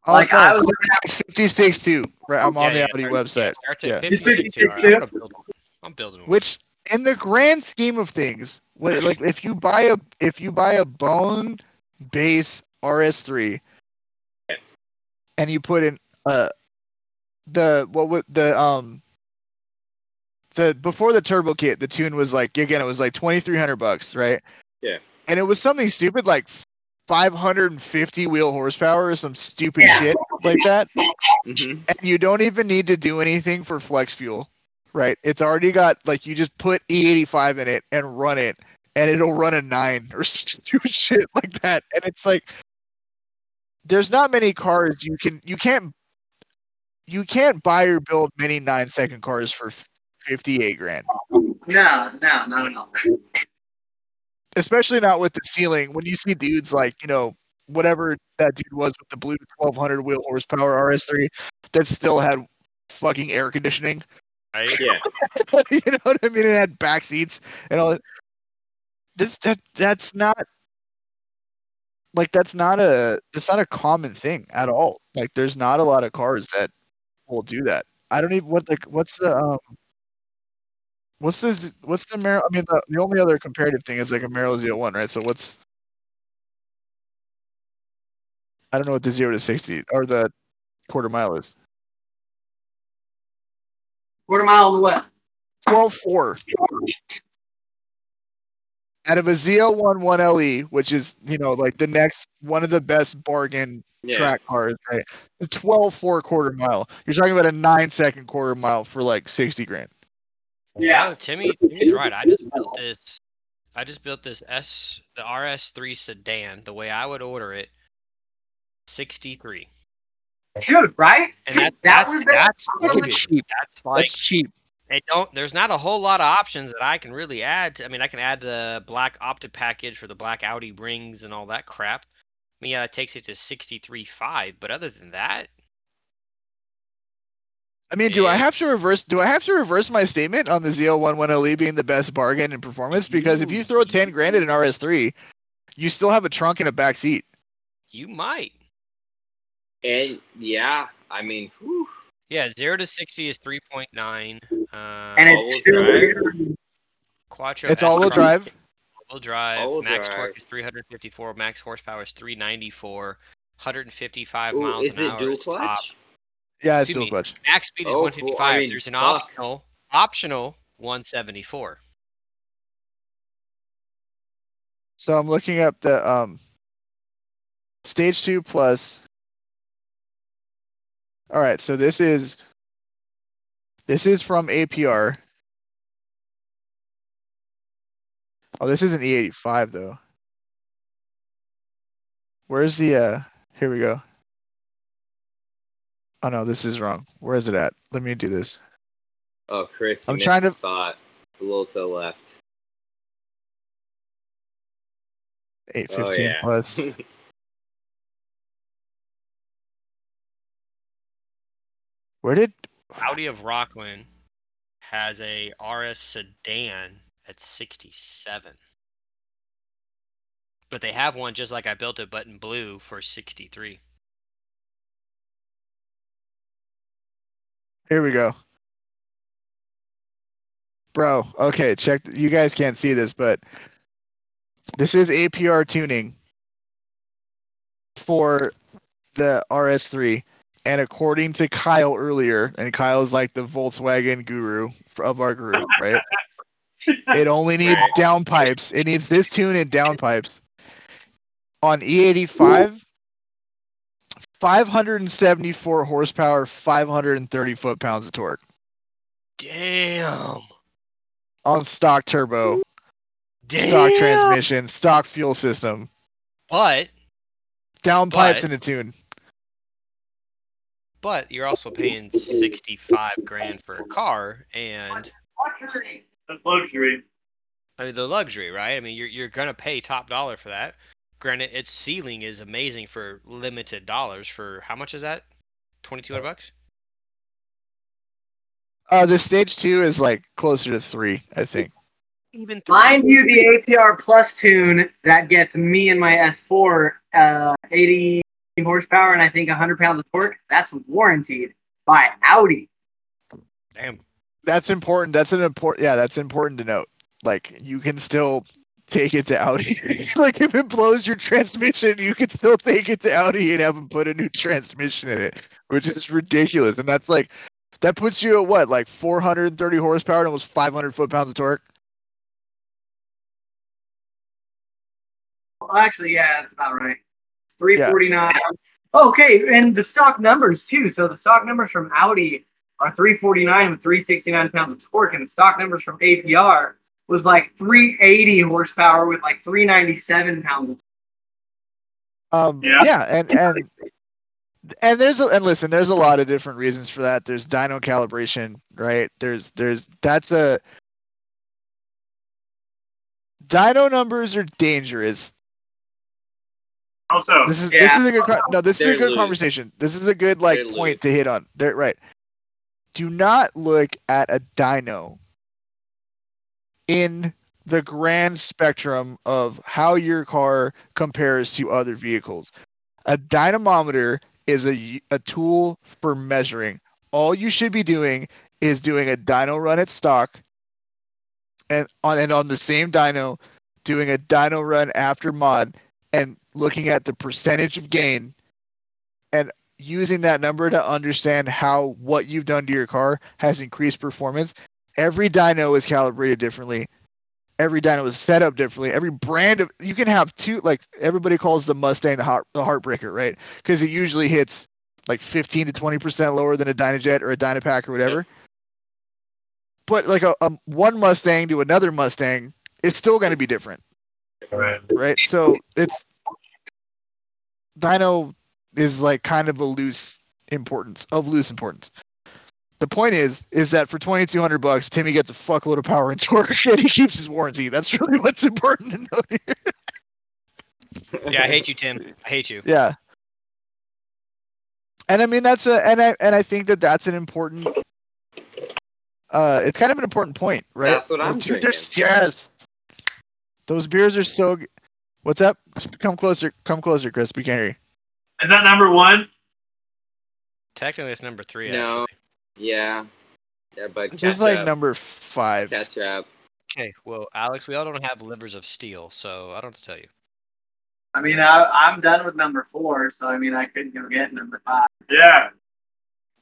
Speaker 4: Like,
Speaker 1: oh,
Speaker 4: I
Speaker 1: no,
Speaker 4: was
Speaker 1: it's 56 too. Right, I'm on the
Speaker 2: yeah,
Speaker 1: Audi
Speaker 2: start-
Speaker 1: website.
Speaker 2: Yeah, starts
Speaker 1: Yeah.
Speaker 2: 56 too.
Speaker 4: 56
Speaker 2: Alright, I'm gonna build one. I'm building one.
Speaker 1: Which, in the grand scheme of things, what, like if you buy a if you buy a bone base RS3, and you put in uh the what would the um the before the turbo kit, the tune was like again it was like twenty three hundred bucks, right?
Speaker 3: Yeah.
Speaker 1: And it was something stupid like 550 wheel horsepower or some stupid
Speaker 4: Yeah.
Speaker 1: shit like that.
Speaker 3: hmm
Speaker 1: and you don't even need to do anything for flex fuel, right? It's already got like you just put E85 in it and run it, and it'll run a nine or stupid shit like that. And it's like there's not many cars you can you can't you can't buy or build many nine second cars for 58 grand,
Speaker 4: No, no, not at all.
Speaker 1: especially not with the ceiling. When you see dudes like you know whatever that dude was with the blue 1200 wheel horsepower RS3 that still had fucking air conditioning.
Speaker 2: Right?
Speaker 3: Yeah.
Speaker 1: you know what I mean? It had back seats and all that. This that that's not like that's not a it's not a common thing at all. Like there's not a lot of cars that will do that. I don't even what like what's the um what's this what's the Mer I mean the, the only other comparative thing is like a Merrill Z01, right? So what's I don't know what the zero to sixty or the quarter mile is.
Speaker 4: Quarter mile on the west.
Speaker 1: Twelve four. Out of a Z011 LE, E, which is you know like the next one of the best bargain
Speaker 3: Yeah.
Speaker 1: track cars, right? The 12 four quarter mile. You're talking about a nine second quarter mile for like 60 grand.
Speaker 4: Yeah.
Speaker 2: No, Timmy, Timmy's right. I just built this. I just built this S, the RS3 sedan, the way I would order it. 63,
Speaker 4: Dude, right?
Speaker 2: and that,
Speaker 4: That
Speaker 2: that's
Speaker 4: was the-
Speaker 2: that's
Speaker 1: That's
Speaker 2: loaded.
Speaker 1: cheap.
Speaker 2: That's like
Speaker 1: That's cheap.
Speaker 2: It don't. There's not a whole lot of options that I can really add. To, I mean, I can add the black optic package for the black Audi rings and all that crap. I mean, yeah, it takes it to 63.5, but other than that,
Speaker 1: I mean, do I have to reverse? Do I have to reverse my statement on the Z011 LE E being the best bargain in performance? Because if you throw 10 grand at an RS3, you still have a trunk and a back seat.
Speaker 2: you might.
Speaker 3: And yeah, I mean, whew,
Speaker 2: Yeah, zero to 60 is 3.9. Uh,
Speaker 4: And it's still
Speaker 3: drive.
Speaker 2: Quattro
Speaker 1: It's all-wheel
Speaker 2: S-Cross
Speaker 1: drive.
Speaker 2: All-wheel drive.
Speaker 3: All-wheel
Speaker 2: max
Speaker 3: drive.
Speaker 2: torque is 354. Max horsepower is 394. 155
Speaker 3: Ooh,
Speaker 2: miles
Speaker 3: is
Speaker 2: an
Speaker 3: it
Speaker 2: hour
Speaker 3: dual
Speaker 2: is top.
Speaker 3: clutch?
Speaker 1: Yeah, it's
Speaker 2: Excuse
Speaker 1: dual
Speaker 2: me.
Speaker 1: clutch.
Speaker 2: Max speed is
Speaker 3: Oh, cool.
Speaker 2: 155.
Speaker 3: I mean,
Speaker 2: There's an
Speaker 3: fuck.
Speaker 2: optional optional 174.
Speaker 1: So I'm looking up the um stage two plus. All right, so this is this is from APR. Oh, this is an E85 though. Where's the uh? Here we go. Oh no, this is wrong. Where is it at? Let me do this.
Speaker 3: Oh, Chris,
Speaker 1: I'm trying to-
Speaker 3: a spot. A little to the left.
Speaker 1: 815
Speaker 3: oh yeah.
Speaker 1: plus. Where did?
Speaker 2: Audi of Rockland has a RS sedan at 67. But they have one just like I built it, but in blue for 63.
Speaker 1: Here we go. Bro, okay, check. You guys can't see this, but this is APR tuning for the RS3. And according to Kyle earlier, and Kyle is like the Volkswagen guru of our group, right? it only needs downpipes. It needs this tune and downpipes. On E E85, 574 horsepower, 530 foot pounds of torque
Speaker 2: Damn.
Speaker 1: on stock turbo,
Speaker 2: Damn.
Speaker 1: stock transmission, stock fuel system,
Speaker 2: But
Speaker 1: downpipes
Speaker 2: But-
Speaker 1: and a tune.
Speaker 2: But you're also paying 65 grand for a car and
Speaker 5: That's luxury.
Speaker 2: I mean the luxury, right? I mean you're you're gonna pay top dollar for that. Granted, its ceiling is amazing for limited dollars. For how much is that? Twenty two hundred bucks.
Speaker 1: Uh, the stage two is like closer to three, I think.
Speaker 2: Even three.
Speaker 4: Mind you, the APR Plus tune that gets me and my S4 uh, 80 horsepower and I think 100 pounds of torque. That's warranted by Audi.
Speaker 2: Damn.
Speaker 1: That's important. That's an important. Yeah, that's important to note. Like you can still take it to Audi. like if it blows your transmission, you can still take it to Audi and have them put a new transmission in it, which is ridiculous. And that's like that puts you at what, like 430 horsepower and almost 500 foot pounds of torque.
Speaker 4: Well, actually, yeah, that's about right. It's 349. Okay, and the stock numbers too. So the stock numbers from Audi are 349 with 369 pounds of torque, and the stock numbers from APR was like 380 horsepower with like 397 pounds of torque.
Speaker 1: Um,
Speaker 5: Yeah.
Speaker 1: yeah, and and and there's a, and listen, there's a lot of different reasons for that. There's dyno calibration, right? There's there's that's a dyno numbers are dangerous.
Speaker 5: How so?
Speaker 1: This is
Speaker 4: Yeah.
Speaker 1: this is a good co- no. This is a good
Speaker 3: loose.
Speaker 1: conversation. This is a good like
Speaker 3: They're
Speaker 1: point to hit on. They're right. Do not look at a dyno in the grand spectrum of how your car compares to other vehicles. A dynamometer is a, a tool for measuring. All you should be doing is doing a dyno run at stock and on and on the same dyno doing a dyno run after mod and looking at the percentage of gain and using that number to understand how what you've done to your car has increased performance. Every dyno is calibrated differently. Every dyno is set up differently. Every brand of you can have two like everybody calls the Mustang the heart the heartbreaker, right? Because it usually hits like 15 to 20 percent lower than a Dynojet or a Dynapack or whatever. But like a, a one Mustang to another Mustang, it's still going to be different
Speaker 5: Right.
Speaker 1: right? So it's Dyno is like kind of a loose importance of loose importance. The point is, is that for twenty two hundred bucks, Timmy gets a fuckload of power and torque, and he keeps his warranty. That's really what's important to know here.
Speaker 2: Yeah, I hate you, Tim. I hate you.
Speaker 1: Yeah. And I mean that's a and I and I think that that's an important. Uh, it's kind of an important point, right?
Speaker 3: That's what I'm
Speaker 1: Dude,
Speaker 3: drinking.
Speaker 1: there's- Yes. Those beers are so. G- What's up? Come closer. Come closer, Chris. We can't hear you.
Speaker 5: Is that number one?
Speaker 2: Technically, it's number three.
Speaker 3: No.
Speaker 2: Actually.
Speaker 3: Yeah. Yeah, but
Speaker 1: This
Speaker 3: catch
Speaker 1: is like
Speaker 3: up.
Speaker 1: number five.
Speaker 3: catch up.
Speaker 2: Okay. Well, Alex, we all don't have livers of steel, so I don't have to tell you.
Speaker 4: I mean, I, I'm done with number four, so I mean, I couldn't go get number five.
Speaker 5: Yeah.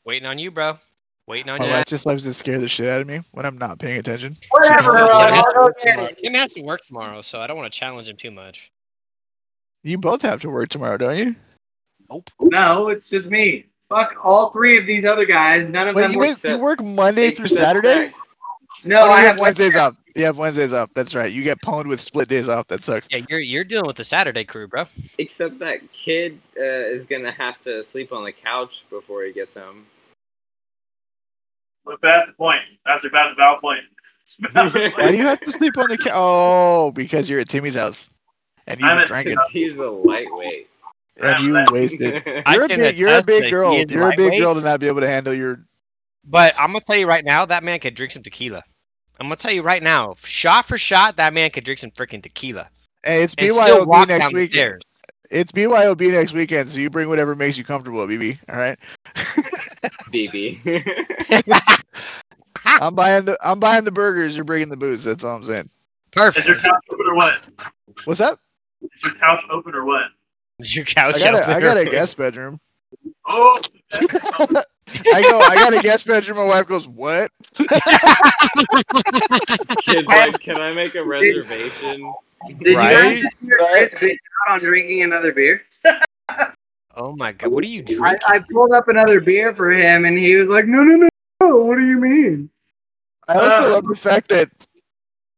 Speaker 2: Waiting on you, bro. Waiting on
Speaker 1: My
Speaker 2: you.
Speaker 1: wife just loves to scare the shit out of me when I'm not paying attention.
Speaker 4: Whatever,
Speaker 2: Tim
Speaker 4: I'll
Speaker 2: has to
Speaker 4: go
Speaker 2: work
Speaker 4: get
Speaker 2: tomorrow.
Speaker 4: it.
Speaker 2: Tim has to work tomorrow, so I don't want to challenge him too much.
Speaker 1: You both have to work tomorrow, don't you?
Speaker 4: No, it's just me. Fuck all three of these other guys. None of
Speaker 1: Wait,
Speaker 4: them
Speaker 1: you,
Speaker 4: work.
Speaker 1: wait, you work Monday through
Speaker 3: Except
Speaker 1: Saturday?
Speaker 4: No,
Speaker 1: Oh, no,
Speaker 4: I
Speaker 1: you
Speaker 4: have
Speaker 1: have Wednesdays off. You have Wednesdays off. That's right. You get pwned with split days off. That sucks.
Speaker 2: Yeah, you're you're dealing with the Saturday crew, bro.
Speaker 3: Except that kid uh, is gonna have to sleep on the couch before he gets home.
Speaker 5: But that's the point. That's a that's a valid point.
Speaker 1: Why do you have to sleep on the couch? Oh, because you're at Timmy's house. And you
Speaker 5: I'm
Speaker 1: drank it.
Speaker 3: He's a lightweight.
Speaker 1: And you wasted. You're a big, you're a big girl. You're a big girl to not be able to handle your.
Speaker 2: But I'm gonna tell you right now, that man could drink some tequila. I'm gonna tell you right now, shot for shot, that man could drink some freaking tequila
Speaker 1: Hey, it's
Speaker 2: and still
Speaker 1: BYOB next week.
Speaker 2: stairs.
Speaker 1: It's BYOB next weekend, so you bring whatever makes you comfortable, BB. All right.
Speaker 3: BB.
Speaker 1: I'm buying the I'm buying the burgers. You're bringing the booze. That's all I'm saying.
Speaker 2: Perfect.
Speaker 5: Is your couch open or what?
Speaker 1: What's up?
Speaker 5: Is your couch open or what?
Speaker 2: Is Your
Speaker 1: I
Speaker 2: couch
Speaker 1: got a, I got a guest bedroom.
Speaker 5: Oh,
Speaker 1: I go. I got a guest bedroom. My wife goes, "What?"
Speaker 3: Kid's like, can I make a reservation?
Speaker 4: Did
Speaker 2: Right?
Speaker 4: you guys just hear Chris bitch out on drinking another beer?
Speaker 2: Oh my god, what are you drinking?
Speaker 4: I pulled up another beer for him, and he was like, "No, no, no, no. What do you mean?"
Speaker 1: I also
Speaker 5: Uh.
Speaker 1: love the fact that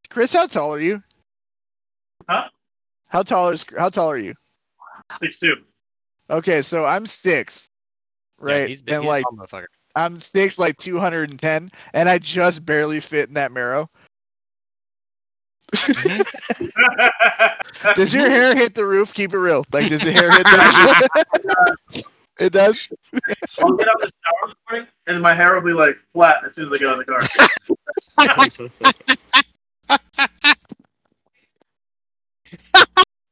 Speaker 1: Chris, how tall are you?
Speaker 5: Huh?
Speaker 1: How tall is how tall are you?
Speaker 5: six two.
Speaker 1: Okay, so I'm six,
Speaker 2: Yeah,
Speaker 1: right?
Speaker 2: he's big,
Speaker 1: and
Speaker 2: he's
Speaker 1: like
Speaker 2: tall motherfucker.
Speaker 1: I'm six, like 210, and I just barely fit in that marrow. Mm-hmm. Does your hair hit the roof? Keep it real. Like, does your hair hit the? Roof? it does.
Speaker 5: I'll get out of the shower this morning, and my hair will be like flat as soon as I get out of the car.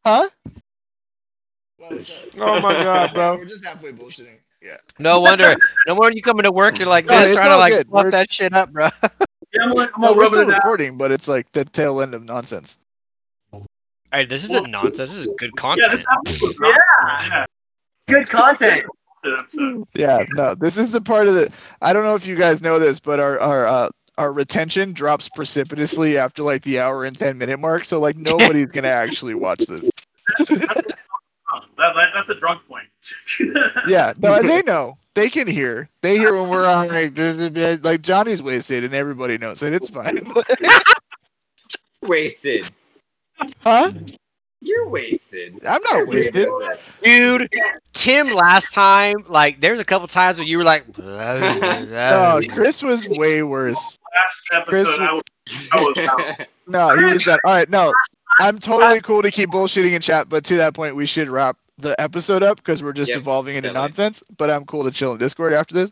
Speaker 1: Huh? Oh my god, bro. We're just halfway bullshitting. Yeah.
Speaker 2: No wonder. No wonder you come into work, you're like
Speaker 1: No,
Speaker 2: this,
Speaker 1: it's
Speaker 2: trying to like
Speaker 1: good.
Speaker 2: fluff
Speaker 1: We're-
Speaker 2: that shit up, bro.
Speaker 5: Yeah, I'm like, I'm
Speaker 1: No, we're still
Speaker 5: it out.
Speaker 1: recording, but it's like the tail end of nonsense.
Speaker 2: Hey, this isn't nonsense. This is good content.
Speaker 5: this
Speaker 4: Yeah. Good content.
Speaker 5: yeah.
Speaker 1: Yeah, no, this is the part of the. I don't know if you guys know this, but our our uh, our retention drops precipitously after like the hour and ten minute mark. So like nobody's gonna actually watch this.
Speaker 5: That, that, that's a drunk point.
Speaker 1: Yeah, no, they know. They can hear. They hear when we're on like this is like Johnny's wasted, and everybody knows it. It's fine.
Speaker 3: wasted.
Speaker 1: huh?
Speaker 3: You're wasted.
Speaker 1: I'm not wasted.
Speaker 2: Dude, Tim last time, like there's a couple times where you were like
Speaker 1: No, oh, Chris was way worse.
Speaker 5: Last
Speaker 1: Chris-
Speaker 5: episode, I was, I was out.
Speaker 1: No, he was done. All right, no, I'm totally cool to keep bullshitting in chat, but to that point, we should wrap the episode up because we're just
Speaker 3: Yep,
Speaker 1: evolving into
Speaker 3: definitely.
Speaker 1: nonsense. But I'm cool to chill in Discord after this.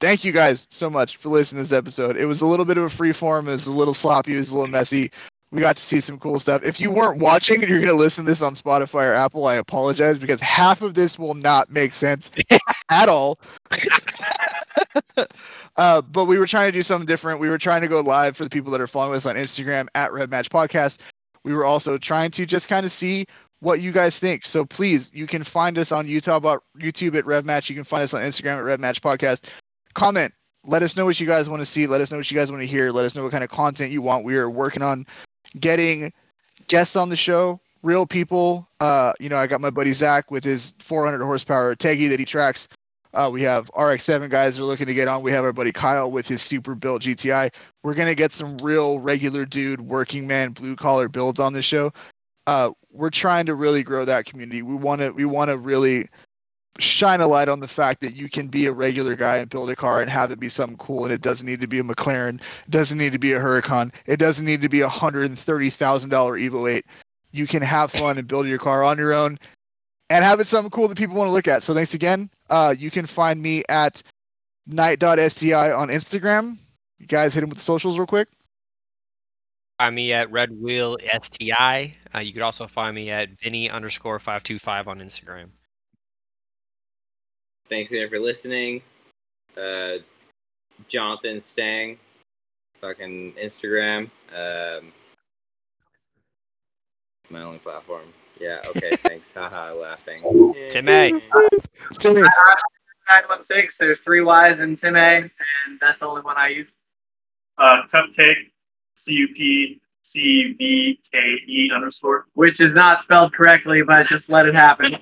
Speaker 1: Thank you guys so much for listening to this episode. It was a little bit of a free form. It was a little sloppy. It was a little messy. We got to see some cool stuff. If you weren't watching and you're going to listen to this on Spotify or Apple, I apologize because half of this will not make sense at all. uh, but we were trying to do something different. We were trying to go live for the people that are following us on Instagram at Rev Match Podcast. We were also trying to just kind of see what you guys think. So please, you can find us on YouTube, YouTube at Rev Match. You can find us on Instagram at Rev Match Podcast. Comment. Let us know what you guys want to see. Let us know what you guys want to hear. Let us know what kind of content you want. We are working on getting guests on the show, real people. Uh, you know, I got my buddy Zach with his 400 horsepower Teggy that he tracks. Uh, we have RX7 guys are looking to get on. We have our buddy Kyle with his super built GTI. We're gonna get some real regular dude, working man, blue collar builds on the show. Uh, we're trying to really grow that community. We want to we want to really shine a light on the fact that you can be a regular guy and build a car and have it be something cool and it doesn't need to be a McLaren, it doesn't need to be a Huracan, it doesn't need to be a hundred and thirty thousand dollar Evo 8. You can have fun and build your car on your own and have it something cool that people want to look at. So thanks again. Uh, you can find me at night.sti on Instagram. You guys hit him with the socials real quick.
Speaker 2: Find me at Red Wheel STI. Uh, you could also find me at Vinny underscore five two five on Instagram.
Speaker 3: Thanks again for listening. Uh, Jonathan Stang, fucking Instagram. Um, my only platform. Yeah. Okay. thanks. Haha. Laughing.
Speaker 2: Timmy.
Speaker 1: Timmy,
Speaker 4: 916. There's three Y's in Tim A, and that's the only one I use.
Speaker 5: Uh, cupcake, C U P C V K E underscore.
Speaker 4: Which is not spelled correctly, but just let it happen.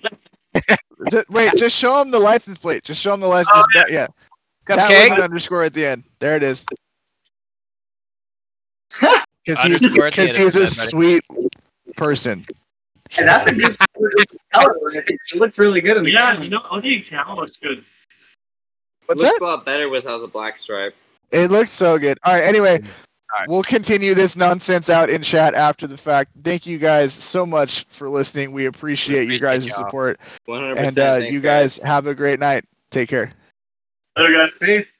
Speaker 1: Ju- wait, just show him the license plate. Just show him the license.
Speaker 5: Oh,
Speaker 1: plate. yeah. That
Speaker 2: Cupcake.
Speaker 1: was an underscore at the end. There it is. Because he's,
Speaker 2: Underscore at the
Speaker 1: because
Speaker 2: end,
Speaker 1: he's a sweet person.
Speaker 4: And that's a good color. It looks really good in the
Speaker 5: Yeah,
Speaker 4: camera.
Speaker 5: you know, I think camera looks good.
Speaker 1: What's
Speaker 3: Looks
Speaker 1: that?
Speaker 3: a lot better without the black stripe.
Speaker 1: It looks so good. All right. Anyway,
Speaker 2: right.
Speaker 1: we'll continue this nonsense out in chat after the fact. Thank you guys so much for listening. We appreciate, you guys'
Speaker 2: y'all.
Speaker 1: support.
Speaker 3: 100%.
Speaker 1: And uh,
Speaker 3: thanks,
Speaker 1: you guys have a great night. Take care.
Speaker 5: Later, guys.
Speaker 4: Peace.